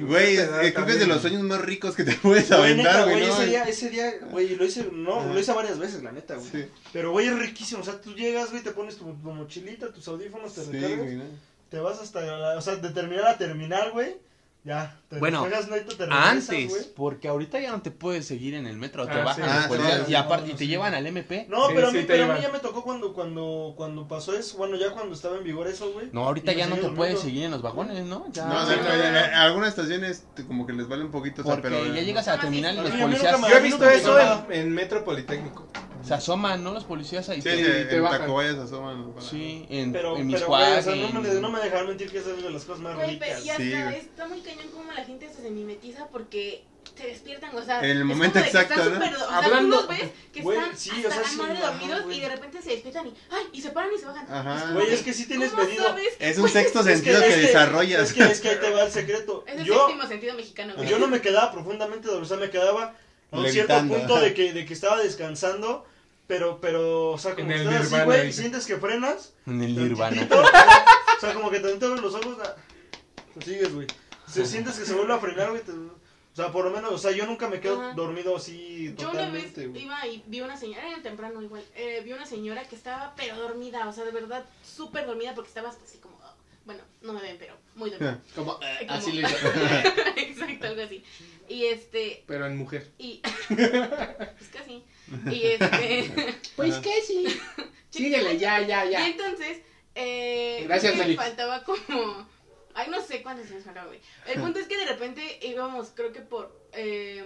[SPEAKER 3] güey, creo que es de los sueños más ricos que te puedes aventar, güey, ¿no?
[SPEAKER 4] ese día, ese día, güey, lo hice, no,
[SPEAKER 3] Ajá.
[SPEAKER 4] lo hice varias veces, la neta, güey.
[SPEAKER 3] Sí,
[SPEAKER 4] Pero, güey, es riquísimo, o sea, tú llegas, güey, te pones tu, tu mochilita, tus audífonos, te
[SPEAKER 3] sí,
[SPEAKER 4] recargas, te vas hasta, la- o sea, de terminar a terminar, güey, ya, te
[SPEAKER 2] Bueno,
[SPEAKER 4] no, te
[SPEAKER 2] Antes, porque ahorita ya no te puedes seguir en el metro, te
[SPEAKER 1] Ah,
[SPEAKER 2] bajan
[SPEAKER 1] sí.
[SPEAKER 2] los
[SPEAKER 3] Ah,
[SPEAKER 2] y, aparte, y
[SPEAKER 4] No,
[SPEAKER 2] te
[SPEAKER 4] sí.
[SPEAKER 2] llevan al MP.
[SPEAKER 4] No,
[SPEAKER 1] Sí,
[SPEAKER 4] pero, a mí, pero a mí ya me tocó cuando, cuando, cuando pasó eso, bueno, ya cuando estaba en vigor eso, güey.
[SPEAKER 2] No, ahorita ya no te puedes seguir en los vagones, ¿no? Ya,
[SPEAKER 3] No, algunas estaciones te- como que les vale un poquito, o sea,
[SPEAKER 2] porque
[SPEAKER 3] pero...
[SPEAKER 2] ya llegas a la terminal y los policías
[SPEAKER 1] Yo he visto eso en Metro Politécnico.
[SPEAKER 2] Se asoman, ¿no? Los policías ahí.
[SPEAKER 3] Sí,
[SPEAKER 2] te-
[SPEAKER 3] sí,
[SPEAKER 1] te
[SPEAKER 3] en
[SPEAKER 1] bajan.
[SPEAKER 3] Tacubaya se asoman. para-
[SPEAKER 2] Sí, en,
[SPEAKER 4] Pero,
[SPEAKER 2] en
[SPEAKER 4] pero, güey, o sea, no me, no me dejaron mentir que esa es de las cosas más
[SPEAKER 5] Güey, pero
[SPEAKER 4] ricas.
[SPEAKER 5] y hasta
[SPEAKER 3] sí,
[SPEAKER 5] está muy cañón como la gente se mimetiza porque se despiertan, o sea,
[SPEAKER 3] En el momento
[SPEAKER 5] que
[SPEAKER 3] exacto, ¿no?
[SPEAKER 5] súper- o sea,
[SPEAKER 1] Hablando-
[SPEAKER 5] tú los ves que
[SPEAKER 4] Güey,
[SPEAKER 5] están
[SPEAKER 4] sí,
[SPEAKER 5] hasta
[SPEAKER 4] o sea,
[SPEAKER 5] la
[SPEAKER 4] sí,
[SPEAKER 5] madre
[SPEAKER 4] ajá,
[SPEAKER 5] dormidos
[SPEAKER 4] güey.
[SPEAKER 5] y de repente se despiertan y, ay, y se paran y se bajan.
[SPEAKER 3] Ajá.
[SPEAKER 5] como
[SPEAKER 4] Güey, es que sí tienes
[SPEAKER 5] ¿cómo
[SPEAKER 4] medido.
[SPEAKER 5] sabes?
[SPEAKER 3] Es un sexto
[SPEAKER 4] Es que-
[SPEAKER 3] sentido
[SPEAKER 4] es
[SPEAKER 3] que, desarrollas.
[SPEAKER 4] Es que, es que ahí te va el secreto.
[SPEAKER 5] Es el
[SPEAKER 4] Yo,
[SPEAKER 5] séptimo sentido mexicano, güey.
[SPEAKER 4] yo no me quedaba profundamente dormido, o sea, me quedaba a un cierto punto
[SPEAKER 3] ajá.
[SPEAKER 4] de que, de que estaba descansando, pero, pero, o sea, como
[SPEAKER 1] En
[SPEAKER 4] estás así, güey, sientes que frenas,
[SPEAKER 2] en el Nirvana.
[SPEAKER 4] o sea, como que te abres los ojos, ah, te sigues, güey. Si sientes que se vuelve a frenar, güey, te- o sea, por lo menos, o sea, yo nunca me quedo
[SPEAKER 5] Ajá.
[SPEAKER 4] dormido así
[SPEAKER 5] Yo una vez
[SPEAKER 4] totalmente,
[SPEAKER 5] iba y vi una señora, era temprano igual, eh, vi una señora que estaba pero dormida, o sea, de verdad, súper dormida porque estaba hasta así como, oh, bueno, no me ven, pero muy dormida.
[SPEAKER 1] Como,
[SPEAKER 5] Como-
[SPEAKER 1] así le
[SPEAKER 5] Exacto, algo así. Y este,
[SPEAKER 1] Pero en mujer.
[SPEAKER 5] y, pues casi, y este,
[SPEAKER 1] Pues que sí. Síguele, ya, ya,
[SPEAKER 5] y
[SPEAKER 1] ya.
[SPEAKER 5] entonces, eh,
[SPEAKER 1] Gracias, Félix.
[SPEAKER 5] faltaba como, ay, no sé cuántos años faltaba, güey. El punto es que de repente íbamos, creo que por, eh,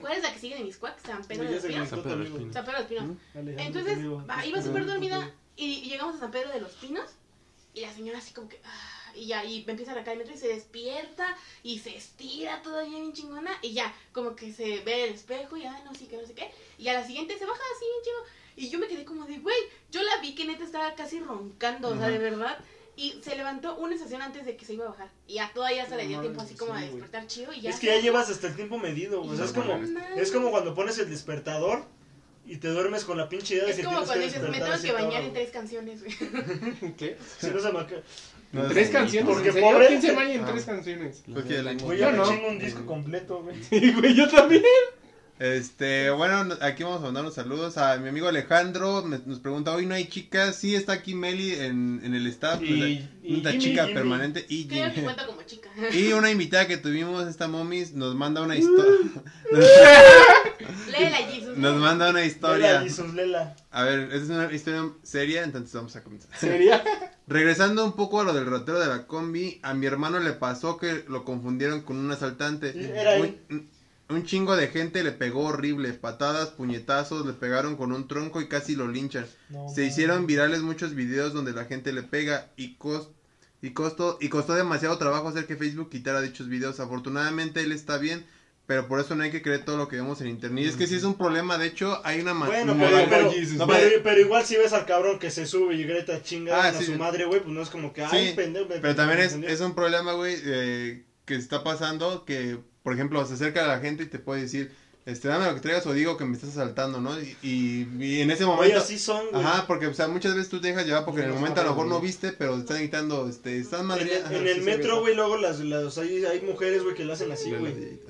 [SPEAKER 5] ¿cuál es la que sigue de Miscuac? San Pedro de los Pinos.
[SPEAKER 2] San Pedro de los
[SPEAKER 4] tu amigo.
[SPEAKER 5] San Pedro de los Pinos. Entonces, va, iba súper dormida y llegamos a San Pedro de los Pinos y la señora así como que, ah, y ya, y empieza a arrancar el metro y se despierta y se estira todavía bien chingona y ya, como que se ve el espejo y, ah, no, sí, que no sé qué, y a la siguiente se baja así bien chingo y yo me quedé como de, güey, yo la vi que neta estaba casi roncando, o sea, de verdad. Y se levantó una estación antes de que se iba a bajar. Y ya todavía se le dio
[SPEAKER 4] No
[SPEAKER 5] tiempo así como
[SPEAKER 4] sí,
[SPEAKER 5] a despertar chido y ya.
[SPEAKER 4] Es que ya llevas hasta el tiempo medido, güey. O sea, es como, es como cuando pones el despertador y te duermes con la pinche idea de
[SPEAKER 5] Es
[SPEAKER 4] que
[SPEAKER 5] como cuando dices, me tengo que bañar en tres canciones, güey.
[SPEAKER 1] ¿Qué?
[SPEAKER 4] Si no se me.
[SPEAKER 3] No,
[SPEAKER 1] Tres
[SPEAKER 3] sí.
[SPEAKER 1] canciones.
[SPEAKER 4] Porque
[SPEAKER 1] ¿En
[SPEAKER 4] pobre-
[SPEAKER 1] ¿Quién se baña en
[SPEAKER 3] Ah.
[SPEAKER 1] tres canciones?
[SPEAKER 3] Que la-
[SPEAKER 4] Güey,
[SPEAKER 1] Yo no.
[SPEAKER 4] chingo un disco completo, güey.
[SPEAKER 1] Sí, güey, yo también.
[SPEAKER 3] Este, bueno, aquí vamos a mandar unos saludos a mi amigo Alejandro. me- nos pregunta, hoy no hay chicas. Sí, está aquí Meli en, en el staff.
[SPEAKER 1] Y-
[SPEAKER 3] una
[SPEAKER 1] y
[SPEAKER 3] una
[SPEAKER 4] Jimmy,
[SPEAKER 3] chica
[SPEAKER 4] Jimmy.
[SPEAKER 3] permanente. Y,
[SPEAKER 5] Creo que
[SPEAKER 3] Jimmy.
[SPEAKER 5] cuenta como chica.
[SPEAKER 3] y una invitada que tuvimos, esta momis, nos manda una historia.
[SPEAKER 5] Jesus.
[SPEAKER 3] nos manda una
[SPEAKER 4] Lela,
[SPEAKER 3] historia.
[SPEAKER 4] Jesus, Lela.
[SPEAKER 3] A ver, es una historia seria, entonces vamos a comenzar.
[SPEAKER 1] ¿Sería?
[SPEAKER 3] Regresando un poco a lo del ratero de la combi, a mi hermano le pasó que lo confundieron con un asaltante.
[SPEAKER 4] Era él.
[SPEAKER 3] Un, chingo de gente le pegó horrible, patadas, puñetazos, le pegaron con un tronco y casi lo linchan.
[SPEAKER 4] No,
[SPEAKER 3] Se hicieron virales muchos videos donde la gente le pega y cos- y costó y costó demasiado trabajo hacer que Facebook quitara dichos videos. Afortunadamente él está bien, pero por eso no hay que creer todo lo que vemos en internet. Y es que sí es un problema, de hecho, hay una
[SPEAKER 4] Bueno, pero, pero.
[SPEAKER 3] No,
[SPEAKER 4] pero- igual si ves al cabrón que se sube y grita chinga
[SPEAKER 3] Ah,
[SPEAKER 4] a su madre, güey, pues no es como que, ay,
[SPEAKER 3] Sí,
[SPEAKER 4] pendejo.
[SPEAKER 3] Pero también es, es un problema, güey, eh, que está pasando que, por ejemplo, se acerca a la gente y te puede decir, este, dame lo que traigas o digo que me estás asaltando, ¿no? Y, y- y en ese
[SPEAKER 4] Oye,
[SPEAKER 3] momento...
[SPEAKER 4] así son, güey.
[SPEAKER 3] Ajá, porque, o sea, muchas veces tú te dejas llevar porque en el momento a lo mejor no viste, pero te están gritando, este, estás
[SPEAKER 4] En
[SPEAKER 3] madre...
[SPEAKER 4] el, en el metro, güey, luego las, las hay, hay mujeres, güey, que lo hacen así, güey.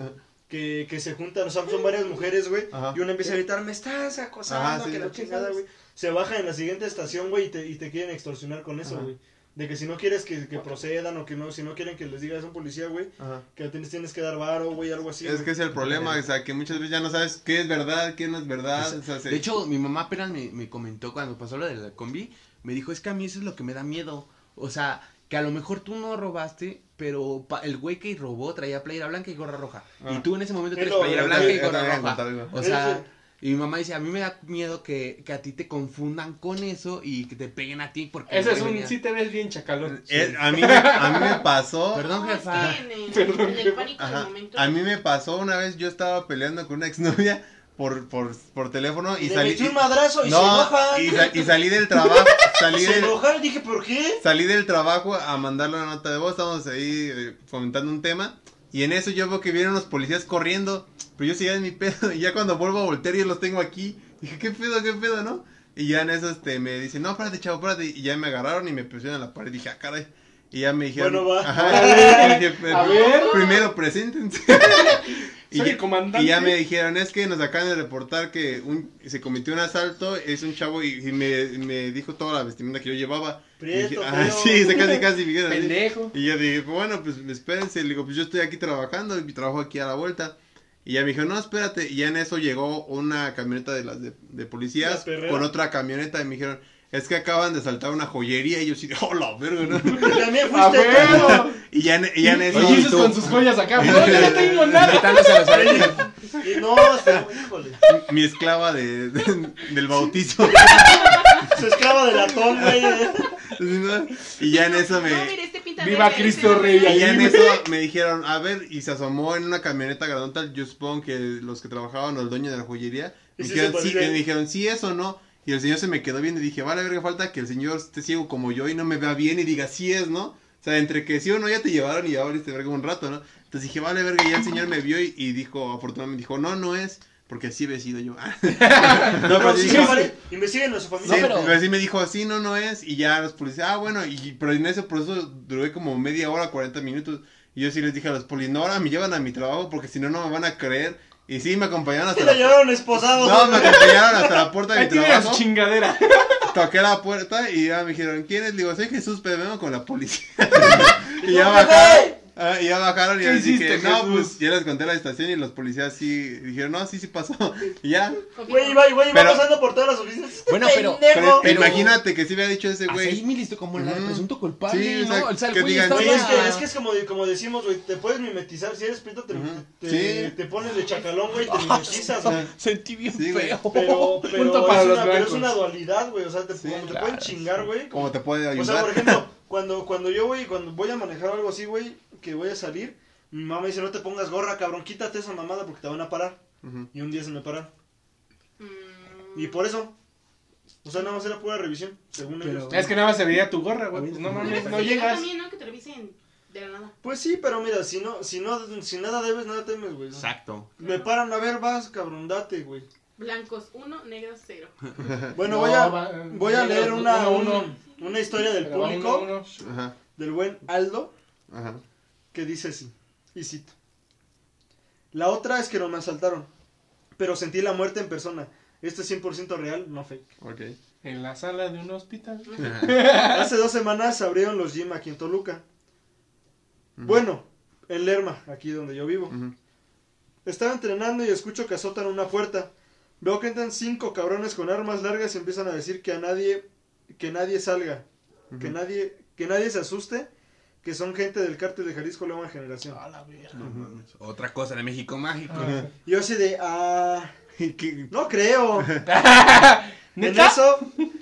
[SPEAKER 4] Que, que se juntan, o sea, son varias mujeres, güey. Y una empieza a gritar, me estás acosando,
[SPEAKER 3] Ajá, sí.
[SPEAKER 4] que la chingada, güey. Se baja en la siguiente estación, güey, y te, y te quieren extorsionar con eso, güey. De que si no quieres que, que procedan o que no, si no quieren que les digas a un policía, güey,
[SPEAKER 3] Ajá.
[SPEAKER 4] que tienes, tienes que dar varo, güey, algo así.
[SPEAKER 3] Es
[SPEAKER 4] güey.
[SPEAKER 3] que es el problema, o sea, que muchas veces ya no sabes qué es verdad, qué no es verdad. o sea, se-
[SPEAKER 2] De hecho, mi mamá apenas me, me comentó cuando pasó lo de la combi, me dijo, es que a mí eso es lo que me da miedo. O sea, que a lo mejor tú no robaste, pero pa- el güey que robó traía playera blanca y gorra roja.
[SPEAKER 3] Ah.
[SPEAKER 2] Y tú en ese momento
[SPEAKER 4] Es
[SPEAKER 2] traes playera blanca y gorra roja. O sea, y mi mamá dice, a mí me da miedo que, que a ti te confundan con eso y que te peguen a ti porque...
[SPEAKER 1] Ese es un.
[SPEAKER 2] venía-
[SPEAKER 1] Sí te ves bien chacalón.
[SPEAKER 3] Eh, a, mí, me- a mí me pasó...
[SPEAKER 2] Perdón,
[SPEAKER 5] No,
[SPEAKER 2] jefa.
[SPEAKER 5] Es que en el,
[SPEAKER 1] Perdón,
[SPEAKER 5] en el
[SPEAKER 1] jefa.
[SPEAKER 5] pánico del
[SPEAKER 3] Ajá.
[SPEAKER 5] momento.
[SPEAKER 3] A mí me pasó una vez, yo estaba peleando con una exnovia por, por, por teléfono y
[SPEAKER 4] le
[SPEAKER 3] salí...
[SPEAKER 4] metí un madrazo y se
[SPEAKER 3] no,
[SPEAKER 4] enojan.
[SPEAKER 3] y, sa- y salí del trabajo, salí
[SPEAKER 4] se
[SPEAKER 3] del,
[SPEAKER 4] dije, ¿por qué?
[SPEAKER 3] salí del trabajo a mandarle una nota de voz, estábamos ahí eh, comentando un tema y en eso yo veo que vienen unos policías corriendo, pero yo seguía en mi pedo y ya cuando vuelvo a voltear yo los tengo aquí, dije, ¿qué pedo, qué pedo, no? Y ya en eso este, me dicen, no, espérate, chavo, espérate, y ya me agarraron y me a la pared, dije, ah, caray. Y ya me dijeron,
[SPEAKER 4] Bueno, va.
[SPEAKER 3] Ajá,
[SPEAKER 1] A ver,
[SPEAKER 3] y dije,
[SPEAKER 1] a ver.
[SPEAKER 3] primero preséntense. y,
[SPEAKER 1] Soy
[SPEAKER 3] ya,
[SPEAKER 1] el comandante.
[SPEAKER 3] y ya me dijeron, es que nos acaban de reportar que un, se cometió un asalto, es un chavo y, y me, me dijo toda la vestimenta que yo llevaba. Y
[SPEAKER 4] Prieto,
[SPEAKER 3] dije, ah,
[SPEAKER 4] feo.
[SPEAKER 3] sí, se casi, casi, me dijeron así.
[SPEAKER 1] Pendejo.
[SPEAKER 3] Y yo dije, bueno, pues espérense, le digo, pues yo estoy aquí trabajando y trabajo aquí a la vuelta. Y ya me dijo, no, espérate. Y ya en eso llegó una camioneta de las de, policías con otra camioneta y me dijeron, es que acaban de saltar una joyería. Y yo sí, oh, la verga, ¿no? Y ya y ya en eso.
[SPEAKER 1] Oye, Jesus con sus joyas acá. No, yo no tengo nada.
[SPEAKER 4] No, este, híjole.
[SPEAKER 3] mi esclava de, de- del bautizo.
[SPEAKER 4] Su esclava de latón, güey.
[SPEAKER 3] ¿no? y ya en eso me...
[SPEAKER 5] No, mire, este pinta
[SPEAKER 1] Viva
[SPEAKER 5] verde,
[SPEAKER 1] Cristo
[SPEAKER 5] este
[SPEAKER 1] Rey.
[SPEAKER 3] Y ya en eso me dijeron, a ver, y se asomó en una camioneta grandota, yo supongo que los que trabajaban o el dueño de la joyería,
[SPEAKER 4] ¿Y
[SPEAKER 3] me dijeron, sí, me dijeron, sí, eso o no, y el señor se me quedó viendo y dije, vale, verga, falta que el señor esté ciego como yo y no me vea bien y diga, sí es, ¿no? O sea, entre que sí o no ya te llevaron y ya valiste verga un rato, ¿no? Entonces dije, vale, verga, y ya el señor me vio y, y dijo, afortunadamente, dijo, no, no es, porque así he sido yo. no, pero
[SPEAKER 4] sí, Investiguen a su
[SPEAKER 3] Sí,
[SPEAKER 4] familia.
[SPEAKER 2] No, pero-
[SPEAKER 3] pero sí me dijo, sí, no, no es. Y ya los policías, ah, bueno, y, pero en ese proceso duré como media hora, 40 minutos. Y yo sí les dije a los policías, no, ahora me llevan a mi trabajo porque si no, no me van a creer. Y sí, me acompañaron hasta
[SPEAKER 4] la
[SPEAKER 3] la
[SPEAKER 4] llevaron esposado.
[SPEAKER 3] No, me acompañaron hasta la puerta de mi trabajo.
[SPEAKER 1] chingadera.
[SPEAKER 3] Toqué la puerta y ya me dijeron, ¿quién es? Le digo, soy Jesús, pero vengo con la policía. y ya bajaron. Ah, y ya bajaron y
[SPEAKER 1] ¿Qué
[SPEAKER 3] les dije,
[SPEAKER 1] hiciste,
[SPEAKER 3] no,
[SPEAKER 1] Jesús?
[SPEAKER 3] pues ya les conté la estación y los policías sí dijeron, no, sí, sí pasó. Y ya.
[SPEAKER 4] Güey, iba, güey, iba
[SPEAKER 3] Pero-
[SPEAKER 4] pasando por todas las oficinas. Este
[SPEAKER 2] Bueno, pero-
[SPEAKER 4] pendejo.
[SPEAKER 3] Pero, imagínate que sí me ha dicho ese
[SPEAKER 2] Así
[SPEAKER 3] güey.
[SPEAKER 2] me listo como la de
[SPEAKER 3] Ujú.
[SPEAKER 2] presunto culpable,
[SPEAKER 3] Sí, o
[SPEAKER 2] ¿no?
[SPEAKER 3] sea,
[SPEAKER 2] O sea, el
[SPEAKER 3] que
[SPEAKER 2] güey
[SPEAKER 3] digan,
[SPEAKER 2] estaba...
[SPEAKER 4] Güey, es que, es que es como, como decimos, güey, te puedes mimetizar. Si eres prieto, te,
[SPEAKER 3] Ujú.
[SPEAKER 4] te,
[SPEAKER 3] Sí.
[SPEAKER 4] te pones de chacalón, güey, te mimetizas, güey.
[SPEAKER 2] Sentí bien
[SPEAKER 3] Sí, güey.
[SPEAKER 2] feo.
[SPEAKER 4] Pero, pero,
[SPEAKER 1] Punto para
[SPEAKER 4] es
[SPEAKER 1] los
[SPEAKER 4] una, pero es
[SPEAKER 1] blancos.
[SPEAKER 4] una dualidad, güey. O sea, te,
[SPEAKER 3] Sí,
[SPEAKER 4] como te
[SPEAKER 2] claro,
[SPEAKER 4] pueden chingar, güey.
[SPEAKER 3] ¿Cómo te puede
[SPEAKER 4] O
[SPEAKER 3] ayudar?
[SPEAKER 4] sea, por ejemplo, cuando, cuando yo voy, cuando voy a manejar algo así, güey, que voy a salir, mi mamá me dice, no te pongas gorra, cabrón, quítate esa mamada porque te van a parar. Y un día se me paran.
[SPEAKER 5] Mm,
[SPEAKER 4] Y por eso. O sea, nada más era pura revisión, según
[SPEAKER 2] Pero-
[SPEAKER 4] ellos.
[SPEAKER 1] Es que nada más se veía tu gorra, güey. Pues no mames, no
[SPEAKER 5] pues,
[SPEAKER 1] llegas.
[SPEAKER 5] también, ¿no? Que te revisen de la nada.
[SPEAKER 4] Pues sí, pero mira, si no, si no, si nada debes, nada temes, güey.
[SPEAKER 2] Exacto.
[SPEAKER 4] Me paran a ver, vas, cabrón, date, güey.
[SPEAKER 5] Blancos 1, negros 0.
[SPEAKER 4] Bueno,
[SPEAKER 1] No,
[SPEAKER 4] voy a,
[SPEAKER 1] va-
[SPEAKER 4] voy a leer una,
[SPEAKER 1] uno.
[SPEAKER 4] un- una historia del
[SPEAKER 1] Pero
[SPEAKER 4] público,
[SPEAKER 1] uno, uno.
[SPEAKER 3] Ajá,
[SPEAKER 4] del buen Aldo,
[SPEAKER 3] ajá.
[SPEAKER 4] que dice así, y cito. La otra es que no me asaltaron, pero sentí la muerte en persona. Esto es 100% real, no fake.
[SPEAKER 3] Ok.
[SPEAKER 1] En la sala de un hospital.
[SPEAKER 4] Hace dos semanas se abrieron los gym aquí en Toluca. Bueno, en Lerma, aquí donde yo vivo. Estaba entrenando y escucho que azotan una puerta. Veo que entran cinco cabrones con armas largas y empiezan a decir que a nadie, que nadie salga. Que nadie, que nadie se asuste, que son gente del cártel de Jalisco Nueva Generación.
[SPEAKER 1] A la verga.
[SPEAKER 3] No.
[SPEAKER 2] Otra cosa de México mágico.
[SPEAKER 4] Yo así de, ah, no creo. En eso,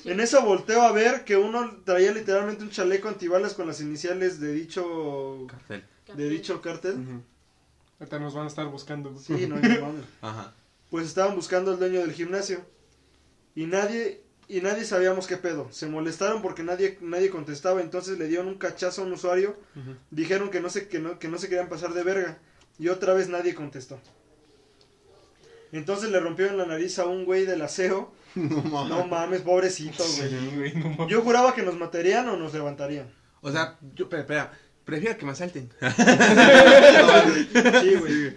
[SPEAKER 4] en eso volteo a ver que uno traía literalmente un chaleco antibalas con las iniciales de dicho,
[SPEAKER 2] Cartel.
[SPEAKER 4] de dicho cártel.
[SPEAKER 3] Ujú.
[SPEAKER 1] Ahorita nos van a estar buscando.
[SPEAKER 4] Sí, no, no mames.
[SPEAKER 2] Ajá.
[SPEAKER 4] Pues estaban buscando al dueño del gimnasio. Y nadie, y nadie sabíamos qué pedo. Se molestaron porque nadie, nadie contestaba. Entonces le dieron un cachazo a un usuario. Dijeron que no se, que no, que no se querían pasar de verga. Y otra vez nadie contestó. Entonces le rompieron la nariz a un güey del aseo.
[SPEAKER 3] No mames.
[SPEAKER 4] No mames, pobrecito, güey.
[SPEAKER 1] Sí, güey, no mames.
[SPEAKER 4] Yo juraba que nos matarían o nos levantarían.
[SPEAKER 2] O sea, yo, espera, espera. Prefiero que me asalten.
[SPEAKER 4] Sí, güey.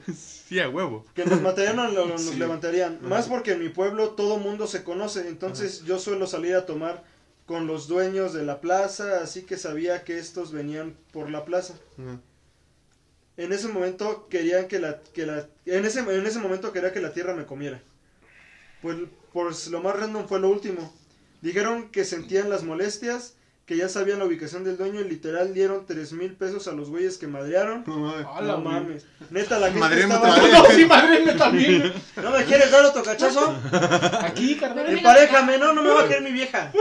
[SPEAKER 2] Sí, a huevo.
[SPEAKER 4] Que nos matarían o nos
[SPEAKER 1] Sí.
[SPEAKER 4] levantarían. Más porque en mi pueblo todo mundo se conoce. Entonces yo suelo salir a tomar con los dueños de la plaza. Así que sabía que estos venían por la plaza. En ese momento querían que la, que la en ese, en ese momento quería que la tierra me comiera. Pues, pues lo más random fue lo último. Dijeron que sentían las molestias, que ya sabían la ubicación del dueño y literal dieron tres mil pesos a los güeyes que madrearon.
[SPEAKER 3] No
[SPEAKER 4] no
[SPEAKER 1] güey.
[SPEAKER 4] mames. Neta, la gente estaba...
[SPEAKER 1] No, sí, madre también.
[SPEAKER 4] ¿No me quieres dar otro cachazo?
[SPEAKER 1] Aquí, carnal.
[SPEAKER 4] Emparejame, no, no me va a querer mi vieja.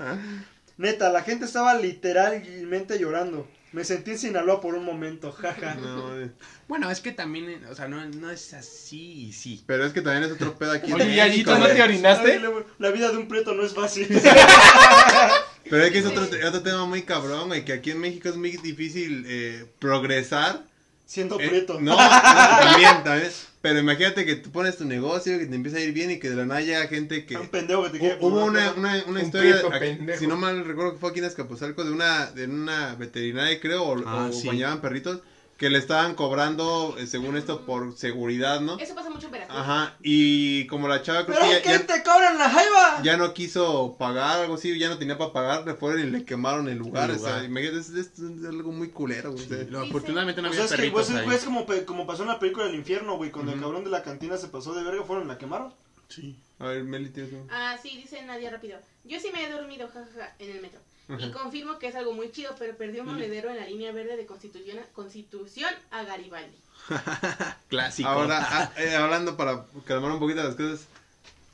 [SPEAKER 4] Neta, la gente estaba literalmente llorando. Me sentí en Sinaloa por un momento, jaja.
[SPEAKER 3] No.
[SPEAKER 2] Bueno, es que también, eh, o sea, no, no es así y sí.
[SPEAKER 3] Pero es que también es otro pedo aquí. en
[SPEAKER 1] Oye,
[SPEAKER 3] México,
[SPEAKER 1] Yayito, ¿no te orinaste?
[SPEAKER 4] Ay, la, vida de un preto no es fácil.
[SPEAKER 3] Pero es que es otro, otro tema muy cabrón, güey, que aquí en México es muy difícil eh, progresar.
[SPEAKER 4] Siendo
[SPEAKER 3] Eh,
[SPEAKER 4] preto.
[SPEAKER 3] no, no, también, también. Pero imagínate que tú pones tu negocio, que te empieza a ir bien y que de la nada llega gente que...
[SPEAKER 4] Un pendejo que te quiere
[SPEAKER 3] Hu- Hubo una, una, una
[SPEAKER 1] Un
[SPEAKER 3] historia, aquí- si no mal recuerdo que fue aquí en Azcapotzalco, de una, de una veterinaria creo, o,
[SPEAKER 2] Ah,
[SPEAKER 3] o
[SPEAKER 2] sí.
[SPEAKER 3] bañaban perritos, que le estaban cobrando, eh, según esto, por seguridad, ¿no?
[SPEAKER 5] Eso pasa mucho en Veracruz.
[SPEAKER 3] Ajá, y como la chava creo
[SPEAKER 4] ¿Pero
[SPEAKER 3] que
[SPEAKER 4] qué
[SPEAKER 3] ya, ya,
[SPEAKER 4] te cobran la jaiba?
[SPEAKER 3] ya no quiso pagar, algo así, ya no tenía para pagar, le fueron y le quemaron el lugar,
[SPEAKER 2] El
[SPEAKER 3] o sea,
[SPEAKER 2] lugar.
[SPEAKER 3] imagínate, es, es- es algo muy culero, güey.
[SPEAKER 2] Lo-
[SPEAKER 5] Sí,
[SPEAKER 2] afortunadamente no
[SPEAKER 4] O
[SPEAKER 2] había
[SPEAKER 4] sea, es que pues,
[SPEAKER 2] ahí.
[SPEAKER 4] es como, como pasó en la película del infierno, güey, cuando el
[SPEAKER 3] Ujú.
[SPEAKER 4] cabrón de la cantina se pasó de verga, fueron y la quemaron.
[SPEAKER 2] Sí.
[SPEAKER 3] A ver, Meli, tienes
[SPEAKER 5] Ah, sí, dice Nadia rápido. Yo sí me he dormido, jajaja, en el metro. Y confirmo que es algo muy chido, pero perdí un monedero en la línea verde de Constitución, Constitución a Garibaldi.
[SPEAKER 2] Clásico.
[SPEAKER 3] Ahora, ah, eh, hablando para calmar un poquito las cosas,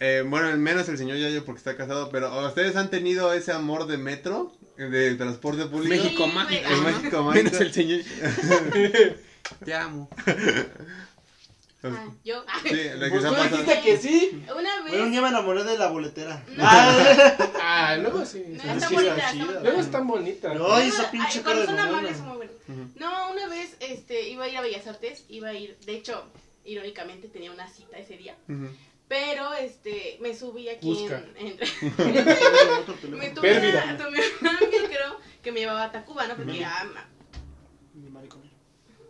[SPEAKER 3] eh, bueno, menos el señor Yayo porque está casado, pero ¿ustedes han tenido ese amor de metro, de transporte público?
[SPEAKER 2] México
[SPEAKER 5] Sí,
[SPEAKER 2] mágico.
[SPEAKER 3] México mágico.
[SPEAKER 2] Menos el señor. Te amo.
[SPEAKER 5] Ah, yo.
[SPEAKER 3] Sí, la que
[SPEAKER 1] Pues
[SPEAKER 3] se ha
[SPEAKER 1] tú
[SPEAKER 3] pasado.
[SPEAKER 1] dijiste que sí.
[SPEAKER 5] Una
[SPEAKER 4] Güey, un
[SPEAKER 5] vez.
[SPEAKER 4] día me enamoré de la boletera.
[SPEAKER 5] No.
[SPEAKER 1] Ah, luego sí.
[SPEAKER 5] No, está bonita,
[SPEAKER 1] está
[SPEAKER 5] bonita.
[SPEAKER 1] Luego están bonitas.
[SPEAKER 4] No, esa pinche
[SPEAKER 5] cuando
[SPEAKER 4] cara de
[SPEAKER 5] son amables
[SPEAKER 4] mamona.
[SPEAKER 5] son muy buenos.
[SPEAKER 3] Ujú.
[SPEAKER 5] No, una vez este, iba a ir a Bellas Artes, iba a ir, de hecho, irónicamente tenía una cita ese día,
[SPEAKER 3] Ujú.
[SPEAKER 5] pero este, me subí aquí
[SPEAKER 1] Busca.
[SPEAKER 5] en, en- me tomé
[SPEAKER 1] Pérdida.
[SPEAKER 5] una, tomé una micro que me llevaba a Tacuba, ¿no? Porque ah, ma-
[SPEAKER 4] Mi maricón.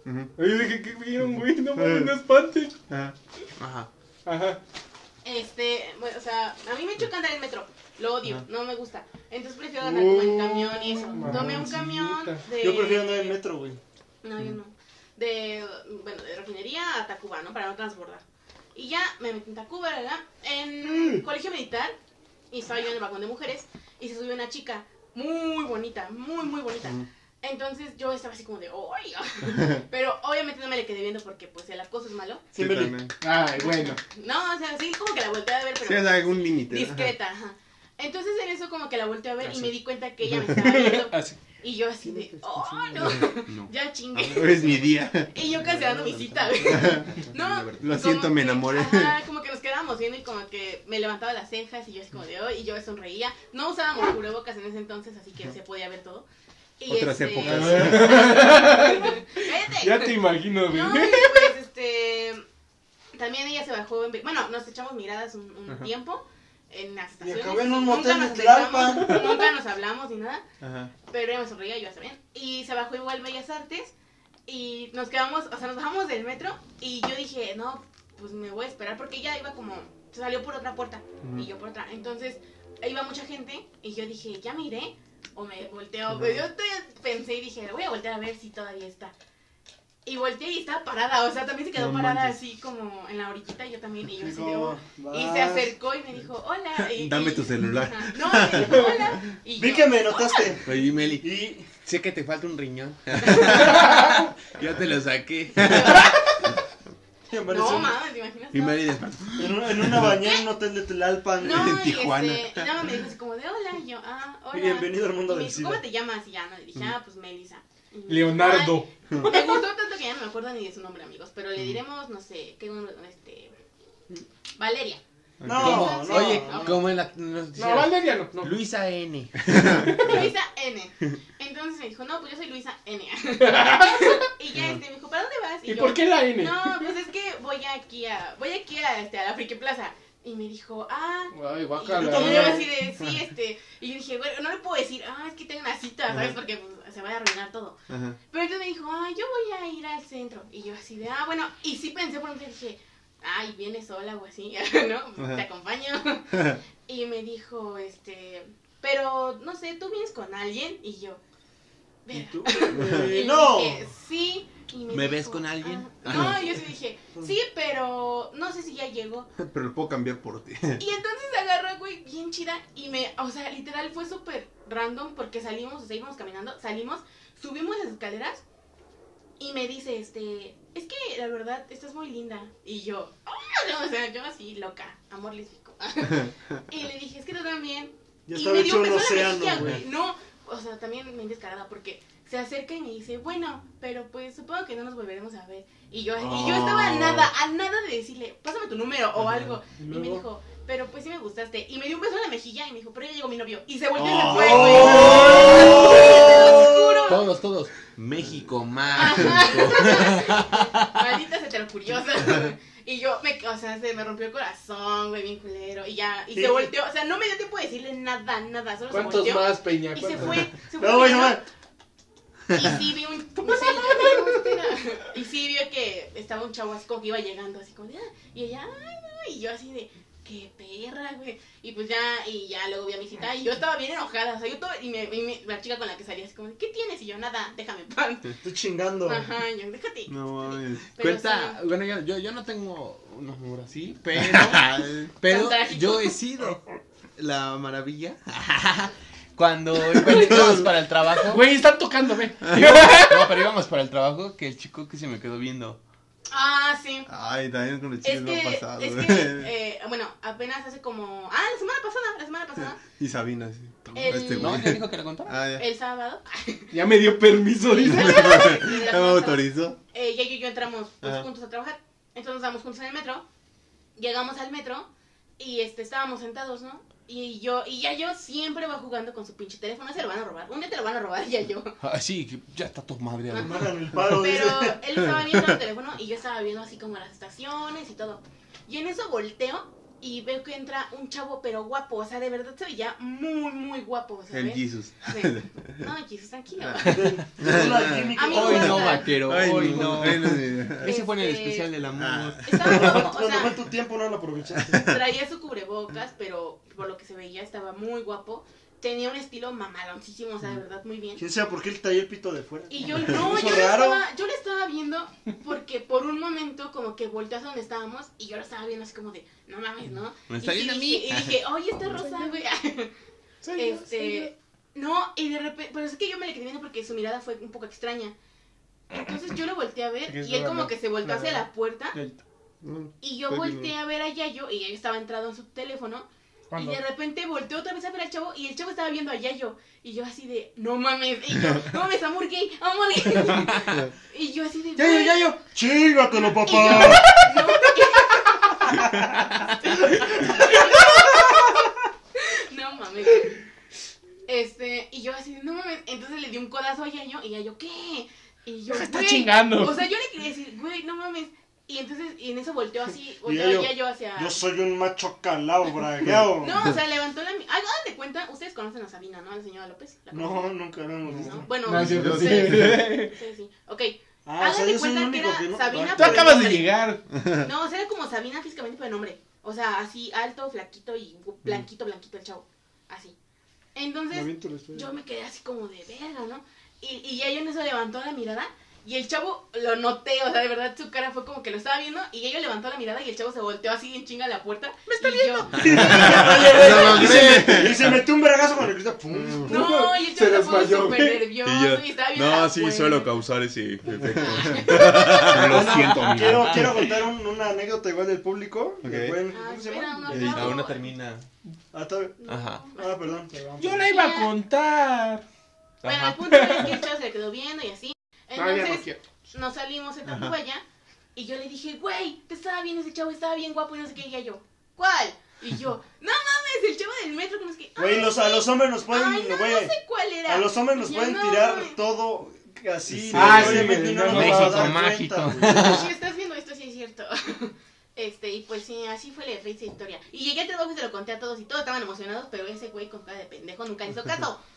[SPEAKER 3] Ujú.
[SPEAKER 1] Oye, dije que vieron, güey. No mames, no espanten.
[SPEAKER 3] Ajá.
[SPEAKER 2] Ajá.
[SPEAKER 1] Ajá.
[SPEAKER 5] este, bueno, o sea, a mí me choca andar en metro, lo odio,
[SPEAKER 3] Ajá.
[SPEAKER 5] no me gusta, entonces prefiero andar como en camión y eso.
[SPEAKER 1] Uh,
[SPEAKER 5] Tomé un camión de...
[SPEAKER 4] Yo prefiero andar en metro, güey.
[SPEAKER 5] No, yo no. De, bueno, de refinería a Tacuba, ¿no? Para no transbordar. Y ya me metí en Tacuba, ¿verdad? En colegio militar. Y estaba yo en el vagón de mujeres. Y se subió una chica muy bonita, muy, muy bonita. Entonces yo estaba así como de, ¡ay! Pero obviamente no me le quedé viendo porque pues el acoso es malo.
[SPEAKER 3] Sí,
[SPEAKER 4] Sí, Meli.
[SPEAKER 3] también.
[SPEAKER 1] Ay, bueno.
[SPEAKER 5] No, o sea, sí como que la volteé a ver,
[SPEAKER 3] Sí,
[SPEAKER 5] pero
[SPEAKER 3] hay algún límite.
[SPEAKER 5] discreta, ajá. Entonces en eso como que la volteé a ver y
[SPEAKER 1] Así.
[SPEAKER 5] me di cuenta que ella me estaba viendo.
[SPEAKER 1] Así.
[SPEAKER 5] Y yo así de, ¡oh, no!
[SPEAKER 2] No.
[SPEAKER 5] Ya chingué.
[SPEAKER 3] Es mi día.
[SPEAKER 5] Y yo cancelando mi cita, güey. No,
[SPEAKER 3] Lo siento, me
[SPEAKER 5] que-
[SPEAKER 3] enamoré.
[SPEAKER 5] Ajá, como que nos quedábamos viendo y como que me levantaba las cejas y yo así como de hoy y yo sonreía. No usábamos cubrebocas en ese entonces, así que se podía ver todo. Y
[SPEAKER 3] Otras
[SPEAKER 5] este-
[SPEAKER 3] épocas.
[SPEAKER 1] Ya te imagino, güey.
[SPEAKER 5] No, y pues este. También ella se bajó. En... Bueno, nos echamos miradas un, tiempo en las
[SPEAKER 4] Y
[SPEAKER 5] estaciones.
[SPEAKER 4] acabé en un
[SPEAKER 5] Nunca
[SPEAKER 4] motel
[SPEAKER 5] nos
[SPEAKER 4] de
[SPEAKER 5] acercamos, Nunca nos hablamos ni nada.
[SPEAKER 3] Ajá.
[SPEAKER 5] Pero ella me sonreía, yo también. Y se bajó igual Bellas Artes. Y nos quedamos, o sea, nos bajamos del metro. Y yo dije, no, pues me voy a esperar. Porque ella iba como, se salió por otra puerta. Y yo por otra. Entonces, iba mucha gente. Y yo dije, ya me iré. O me volteo. Pues yo te- pensé y dije, voy a voltear a ver si todavía está. Y volteé y estaba parada, o sea, también se quedó
[SPEAKER 3] No
[SPEAKER 5] parada
[SPEAKER 3] manches.
[SPEAKER 5] así como en la orillita, yo también, y yo así de,
[SPEAKER 4] Digo,
[SPEAKER 5] "Oh". Y se acercó y me dijo, hola. y-
[SPEAKER 3] Dame
[SPEAKER 5] y-
[SPEAKER 3] tu celular.
[SPEAKER 5] Ajá. No, me dijo, hola. Y
[SPEAKER 4] Vi
[SPEAKER 5] yo,
[SPEAKER 4] que me notaste.
[SPEAKER 2] Oye, Meli,
[SPEAKER 4] Y
[SPEAKER 2] sé que te falta un riñón. ya te lo saqué.
[SPEAKER 4] Apareció
[SPEAKER 5] No,
[SPEAKER 4] un-
[SPEAKER 5] mames, ¿te imaginas?
[SPEAKER 2] Y después.
[SPEAKER 4] en, una, en una bañera en un hotel de Tlalpan.
[SPEAKER 5] No,
[SPEAKER 3] en
[SPEAKER 5] y
[SPEAKER 3] Tijuana.
[SPEAKER 5] este, y nada más me dijo así como de hola, y yo, ah, hola.
[SPEAKER 4] Bienvenido al mundo
[SPEAKER 5] Y me
[SPEAKER 4] del
[SPEAKER 5] dijo,
[SPEAKER 4] SIDA.
[SPEAKER 5] ¿cómo te llamas? Y ya, no, le dije, ah, pues Melissa. Y me dijo,
[SPEAKER 1] Leonardo.
[SPEAKER 5] "Ay". Me gustó tanto que ya no me acuerdo ni de su nombre, amigos, pero le diremos, no sé, qué nombre, este, Valeria.
[SPEAKER 4] No, no.
[SPEAKER 2] Oye,
[SPEAKER 5] no.
[SPEAKER 2] como en la.
[SPEAKER 1] No, no. no.
[SPEAKER 2] Luisa N.
[SPEAKER 5] Luisa N. Entonces me dijo, no, pues yo soy Luisa N. y ya este, me dijo, ¿para dónde vas?
[SPEAKER 1] ¿Y
[SPEAKER 5] yo,
[SPEAKER 1] por qué la N?
[SPEAKER 5] No, pues es que voy aquí a, voy aquí a, este, a la Friki Plaza. Y me dijo, ah,
[SPEAKER 1] Ay,
[SPEAKER 5] Y yo
[SPEAKER 4] también.
[SPEAKER 5] así de, sí, este. Y yo dije, bueno, no le puedo decir, ah, es que tengo una cita, ¿sabes? Porque pues, se va a arruinar todo.
[SPEAKER 3] Ajá.
[SPEAKER 5] Pero entonces me dijo, ah, yo voy a ir al centro. Y yo así de, ah, bueno. Y sí pensé por un momento, dije, ay, vienes sola o así, ¿no? Pues,
[SPEAKER 3] Ajá.
[SPEAKER 5] te acompaño. y me dijo, este, pero no sé, ¿tú vienes con alguien? Y yo,
[SPEAKER 4] ¿Y tú?
[SPEAKER 5] Y
[SPEAKER 4] no.
[SPEAKER 5] dije, sí. Y
[SPEAKER 2] ¿Me ves con alguien?
[SPEAKER 5] "Ah". no, y yo sí dije, sí, pero no sé si ya llegó.
[SPEAKER 3] Pero lo puedo cambiar por ti.
[SPEAKER 5] Y entonces agarró, güey, bien chida. Y me, o sea, literal fue súper random porque salimos, o sea, íbamos caminando, salimos, subimos las escaleras. Y me dice, este, es que la verdad, estás muy linda. Y yo, "Ah", no, o sea, yo así, loca, amor lésbico. y le dije, es que tú también.
[SPEAKER 4] Ya
[SPEAKER 5] y me dio
[SPEAKER 4] un
[SPEAKER 5] beso en la mejilla, güey. No, o sea, también me descarada porque se acerca y me dice, bueno, pero pues supongo que no nos volveremos a ver. Y yo, y yo estaba a
[SPEAKER 4] Oh.
[SPEAKER 5] nada, a nada de decirle, pásame tu número o algo.
[SPEAKER 4] Y
[SPEAKER 5] me dijo, pero pues sí me gustaste. Y me dio un beso en la mejilla y me dijo, pero ya llegó mi novio. Y se volvió y
[SPEAKER 4] Oh.
[SPEAKER 5] se fue, güey.
[SPEAKER 2] Todos, todos. México mágico.
[SPEAKER 5] Maldita heterocuriosa. Y yo, me, o sea, se me rompió el corazón, güey, bien culero. Y ya, y
[SPEAKER 4] Sí.
[SPEAKER 5] se volteó. O sea, no me dio tiempo de decirle nada, nada. Solo se
[SPEAKER 1] ¿Cuántos
[SPEAKER 5] volteó.
[SPEAKER 1] más, Peña?
[SPEAKER 5] Y se fue. Se fue
[SPEAKER 4] No, güey,
[SPEAKER 5] caminando.
[SPEAKER 4] no.
[SPEAKER 5] Y sí vi un. no, espera. Y sí vio que estaba un chavo así como que iba llegando, así como de. "Ah", Y ella, ay, no. Y yo así de. Qué perra, güey. Y pues ya, y ya luego vi a mi cita. Y yo estaba bien enojada. O sea, yo todo. Y, me, y me- la chica con la que salía, así como, ¿qué tienes? Y yo, nada, déjame en paz.
[SPEAKER 4] Estoy chingando.
[SPEAKER 5] Ajá, yo, déjate.
[SPEAKER 3] No mames.
[SPEAKER 2] Cuenta,
[SPEAKER 5] sí.
[SPEAKER 2] bueno, yo, yo, yo no tengo un amor así, pero, pero yo he sido la maravilla. Cuando íbamos para el trabajo,
[SPEAKER 1] Güey, están tocando, ve.
[SPEAKER 2] no, pero íbamos para el trabajo, que el chico que se me quedó viendo.
[SPEAKER 5] Ah, sí.
[SPEAKER 3] Ay, también con los
[SPEAKER 5] Es
[SPEAKER 3] chicos
[SPEAKER 5] que,
[SPEAKER 3] me ha pasado.
[SPEAKER 5] es que, eh, bueno, apenas hace como. Ah, la semana pasada, la semana pasada.
[SPEAKER 3] Y Sabina, sí.
[SPEAKER 5] El-
[SPEAKER 3] Este
[SPEAKER 2] ¿No?
[SPEAKER 3] güey.
[SPEAKER 2] ¿Ya dijo que le contara?
[SPEAKER 3] Ah, ya.
[SPEAKER 5] El sábado.
[SPEAKER 1] Ya me dio permiso, dice.
[SPEAKER 3] Ya me autorizó.
[SPEAKER 5] eh, ella y yo entramos pues, juntos a trabajar. Entonces nos damos juntos en el metro. Llegamos al metro y este estábamos sentados, ¿no? Y yo, y ya yo siempre va jugando con su pinche teléfono, se lo van a robar. Un día te lo van a robar, ya yo.
[SPEAKER 2] Ah, sí, que ya está tu madre.
[SPEAKER 4] El paro.
[SPEAKER 5] Pero él estaba viendo el teléfono y yo estaba viendo así como las estaciones y todo. Y en eso volteo y veo que entra un chavo pero guapo, o sea, de verdad se veía muy, muy guapo, ¿sabes?
[SPEAKER 3] El Jesus.
[SPEAKER 5] Sí. No, Jesús, tranquilo.
[SPEAKER 4] Química.
[SPEAKER 5] Amigo,
[SPEAKER 2] Hoy no, vaquero,
[SPEAKER 3] Ay,
[SPEAKER 2] hoy
[SPEAKER 3] no.
[SPEAKER 2] Ese fue en el
[SPEAKER 5] Este-
[SPEAKER 2] especial del amor.
[SPEAKER 3] Ah.
[SPEAKER 5] Estaba como, o
[SPEAKER 4] fue
[SPEAKER 5] sea,
[SPEAKER 4] tu tiempo no lo aprovechaste.
[SPEAKER 5] traía su cubrebocas, pero por lo que se veía estaba muy guapo. Tenía un estilo mamaloncísimo, o sea, de verdad, muy bien.
[SPEAKER 4] ¿Quién sabe por qué él traía el pito de fuera?
[SPEAKER 5] Y yo no, yo le, estaba, yo le estaba viendo porque por un momento como que volteó hacia donde estábamos y yo lo estaba viendo así como de, no mames, ¿no?
[SPEAKER 2] ¿Me está
[SPEAKER 5] y,
[SPEAKER 2] viendo a mí?
[SPEAKER 5] dije- Y dije, oye, está rosa, güey. este, no, y de repente, pero es que yo me le quedé viendo porque su mirada fue un poco extraña. Entonces yo lo volteé a ver y él como que se volteó hacia la puerta y yo volteé a ver a Yayo y Yayo estaba entrado en su teléfono Y de repente volteó otra vez a ver al chavo y el chavo estaba viendo a Yayo. Y yo así de, no mames. Y yo, no mames, amor gay, amor gay. y yo así de,
[SPEAKER 4] Ya, ya, ya, yo. Chingatelo,
[SPEAKER 5] Y
[SPEAKER 4] papá.
[SPEAKER 5] yo, no, no mames. Este, y yo así de, no mames. Entonces le di un codazo a Yayo y Yayo, ¿qué? Y yo,
[SPEAKER 1] Está
[SPEAKER 5] güey.
[SPEAKER 1] chingando.
[SPEAKER 5] O sea, yo le quería decir, güey, no mames. Y entonces, y en eso volteó así, volteó
[SPEAKER 4] Yayo,
[SPEAKER 5] Yayo hacia.
[SPEAKER 4] Yo soy un macho calao, bragueado.
[SPEAKER 5] No, o sea, levantó la. mi- Hagan de cuenta, ustedes conocen a Sabina, ¿no? A la señora López. ¿La
[SPEAKER 4] No, nunca lo hemos visto.
[SPEAKER 5] ¿No? Bueno,
[SPEAKER 1] No, cierto, sí.
[SPEAKER 5] ustedes, ustedes sí. Ok,
[SPEAKER 4] Ah, o
[SPEAKER 5] Hagan
[SPEAKER 4] sea,
[SPEAKER 5] de
[SPEAKER 4] yo
[SPEAKER 5] cuenta que era
[SPEAKER 4] que no.
[SPEAKER 5] Sabina,
[SPEAKER 1] Tú acabas de llegar.
[SPEAKER 5] no, o sea, era como Sabina físicamente por el nombre. O sea, así alto, flaquito y blanquito, blanquito el chavo. Así. Entonces,
[SPEAKER 4] la
[SPEAKER 5] yo me quedé así como de verga, ¿no? Y, y ya yo en eso levantó la mirada Y el chavo lo noté, o sea, de verdad su cara fue como que lo estaba viendo y ella levantó la mirada y el chavo se volteó así en chinga a la puerta. ¡Me está viendo!
[SPEAKER 3] Lo
[SPEAKER 4] y, se
[SPEAKER 3] cree.
[SPEAKER 4] me- y se metió un vergazo con el cristal. Pum.
[SPEAKER 5] No, y el chavo se
[SPEAKER 1] desmayó,
[SPEAKER 5] súper nervioso
[SPEAKER 6] Y yo,
[SPEAKER 5] y estaba viendo
[SPEAKER 6] no,
[SPEAKER 5] la
[SPEAKER 6] sí,
[SPEAKER 5] puerta.
[SPEAKER 6] suelo causar ese efecto.
[SPEAKER 4] Bueno,
[SPEAKER 6] siento, amigo.
[SPEAKER 4] quiero, quiero contar un- una anécdota igual del público.
[SPEAKER 3] Ok.
[SPEAKER 4] que pueden-
[SPEAKER 5] Ah,
[SPEAKER 4] ¿Cómo se llama?
[SPEAKER 5] no, no.
[SPEAKER 6] aún no termina.
[SPEAKER 4] Ah,
[SPEAKER 5] No.
[SPEAKER 6] Ajá.
[SPEAKER 4] ah, perdón.
[SPEAKER 1] Yo la iba a contar.
[SPEAKER 5] Bueno, el punto es que el chavo se le quedó viendo y así.
[SPEAKER 1] No,
[SPEAKER 5] Entonces, nos salimos en
[SPEAKER 3] Ajá.
[SPEAKER 5] Tacubaya y yo le dije, güey, te estaba bien ese chavo, estaba bien guapo y no sé qué. Y yo, ¿cuál? Y yo, no mames, el chavo del metro, que no sé qué.
[SPEAKER 4] Güey,
[SPEAKER 5] Ay,
[SPEAKER 4] los, a los hombres nos pueden,
[SPEAKER 5] Ay, no,
[SPEAKER 4] güey,
[SPEAKER 5] no sé cuál era.
[SPEAKER 4] a los hombres nos pueden
[SPEAKER 5] no,
[SPEAKER 4] tirar
[SPEAKER 5] güey.
[SPEAKER 4] todo así.
[SPEAKER 1] Ah,
[SPEAKER 4] obviamente,
[SPEAKER 1] sí,
[SPEAKER 4] y no
[SPEAKER 1] no,
[SPEAKER 4] nos
[SPEAKER 1] no,
[SPEAKER 4] vamos a
[SPEAKER 2] México
[SPEAKER 4] dar
[SPEAKER 2] mágico.
[SPEAKER 4] cuenta, güey.
[SPEAKER 5] Si estás viendo esto, sí es cierto. Este, y pues sí, así fue la risa historia. Y llegué a trabajo y se lo conté a todos y todos estaban emocionados, pero ese güey con cara de pendejo nunca hizo caso.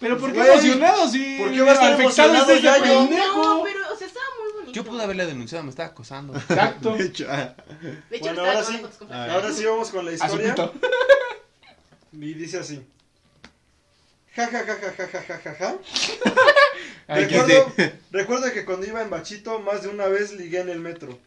[SPEAKER 1] Pero ¿por qué
[SPEAKER 4] Güey,
[SPEAKER 1] emocionado si
[SPEAKER 4] ¿por qué va a estar
[SPEAKER 1] afectado
[SPEAKER 4] emocionado
[SPEAKER 1] es ese
[SPEAKER 4] ya yo?
[SPEAKER 1] pendejo?
[SPEAKER 5] No, pero, o sea, estaba muy bonito.
[SPEAKER 2] Yo pude haberle denunciado, me estaba acosando.
[SPEAKER 1] Exacto.
[SPEAKER 3] De hecho, ah,
[SPEAKER 5] De hecho,
[SPEAKER 4] Bueno,
[SPEAKER 5] me
[SPEAKER 4] ahora
[SPEAKER 5] estaba
[SPEAKER 4] sí.
[SPEAKER 5] tomando fotos con
[SPEAKER 3] Ah,
[SPEAKER 4] Ahora sí vamos con la
[SPEAKER 1] A su
[SPEAKER 4] historia. Y dice así. Ja, ja, ja, ja, ja, ja, ja, ja, ja.
[SPEAKER 1] Ay,
[SPEAKER 4] Recuerdo, recuerdo que cuando iba en Bachito, más de una vez ligué en el metro.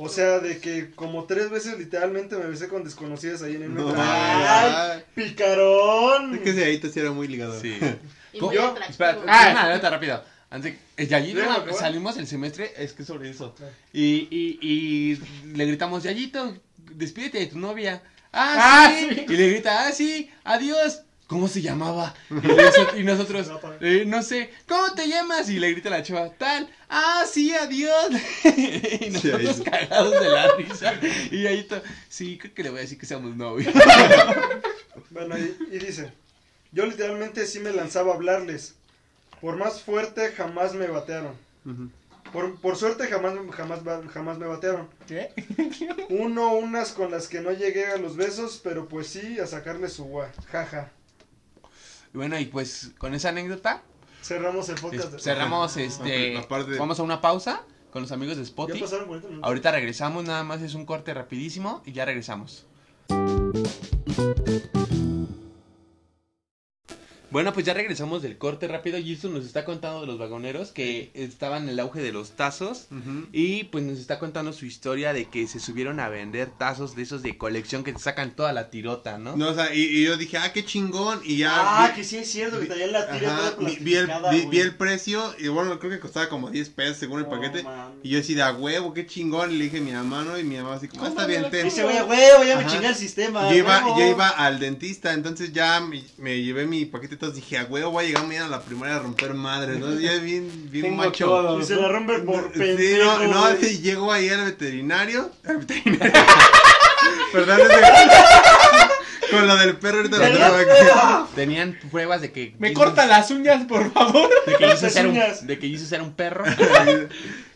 [SPEAKER 4] O sea, de que como tres veces literalmente me besé con desconocidas ahí en el metro. ¡Ay, picarón!
[SPEAKER 3] Es que ese ahí sí era muy ligador.
[SPEAKER 2] Sí.
[SPEAKER 5] Y
[SPEAKER 2] ¿Cómo?
[SPEAKER 4] Yo-.
[SPEAKER 2] Espera,
[SPEAKER 1] Ah.
[SPEAKER 2] una alerta rápida. Antes, Yayito, salimos el semestre, es que sobre eso. Y, y, y le gritamos, Yayito, despídete de tu novia. Ah,
[SPEAKER 1] Ah,
[SPEAKER 2] sí.
[SPEAKER 1] sí.
[SPEAKER 2] Y le grita, ah, sí, adiós. ¿Cómo se llamaba? Y, noso- y nosotros, "Eh, no sé, ¿cómo te llamas? Y le grita la chava, tal, ah, sí, adiós. y nosotros
[SPEAKER 3] ahí-
[SPEAKER 2] cagados de la risa. Y Yayito, sí, creo que le voy a decir que seamos novios.
[SPEAKER 4] Bueno, y, y dice, yo literalmente sí me lanzaba a hablarles. Por más fuerte jamás me batearon. Por, por suerte jamás, jamás, jamás me batearon.
[SPEAKER 1] ¿Qué?
[SPEAKER 4] Uno, unas con las que no llegué a los besos, pero pues sí, a sacarle su gua. Jaja.
[SPEAKER 2] Y bueno, y pues con esa anécdota
[SPEAKER 4] Cerramos el podcast. de-
[SPEAKER 2] cerramos este. Vamos a una pausa con los amigos de Spotify.
[SPEAKER 4] pasaron 40 minutos.
[SPEAKER 2] Ahorita regresamos, nada más es un corte rapidísimo y ya regresamos. Bueno, pues ya regresamos del corte rápido y esto nos está contando de los vagoneros que estaban en el auge de los tazos y pues nos está contando su historia de que se subieron a vender tazos de esos de colección que te sacan toda la tirota, ¿no?
[SPEAKER 3] No, o sea, y, y yo dije, ah, qué chingón. Y ya.
[SPEAKER 4] Ah,
[SPEAKER 3] vi-
[SPEAKER 4] que sí es cierto, que traían la tira
[SPEAKER 3] Ajá,
[SPEAKER 4] toda
[SPEAKER 3] vi, vi el,
[SPEAKER 4] plastificada,
[SPEAKER 3] vi,
[SPEAKER 4] güey.
[SPEAKER 3] vi el precio y bueno, creo que costaba como 10 pesos según el paquete. Y yo así de a huevo, qué chingón. Y le dije a mi mamá, ¿no? Y mi mamá así como, ah, está bien, ten.
[SPEAKER 4] Dice, güey, huevo, ya me chingué el sistema.
[SPEAKER 3] Yo iba, yo iba al dentista, entonces ya me, me llevé mi paquete dije, a huevo, voy a llegar mañana a la primaria a romper madres, ¿no? Ya bien, bien
[SPEAKER 1] Tengo
[SPEAKER 3] macho.
[SPEAKER 1] todo.
[SPEAKER 4] Y se la rompe por
[SPEAKER 3] Sí,
[SPEAKER 4] pendejo.
[SPEAKER 3] no, no,
[SPEAKER 4] güey.
[SPEAKER 3] sí, llego ahí al veterinario. Al veterinario. Perdón, ese- con lo del perro ahorita lo traigo aquí.
[SPEAKER 2] Tenían pruebas de que
[SPEAKER 1] Me corta las uñas, por favor.
[SPEAKER 2] de que Jesus era un,
[SPEAKER 4] uñas.
[SPEAKER 2] de que Jesus era un perro.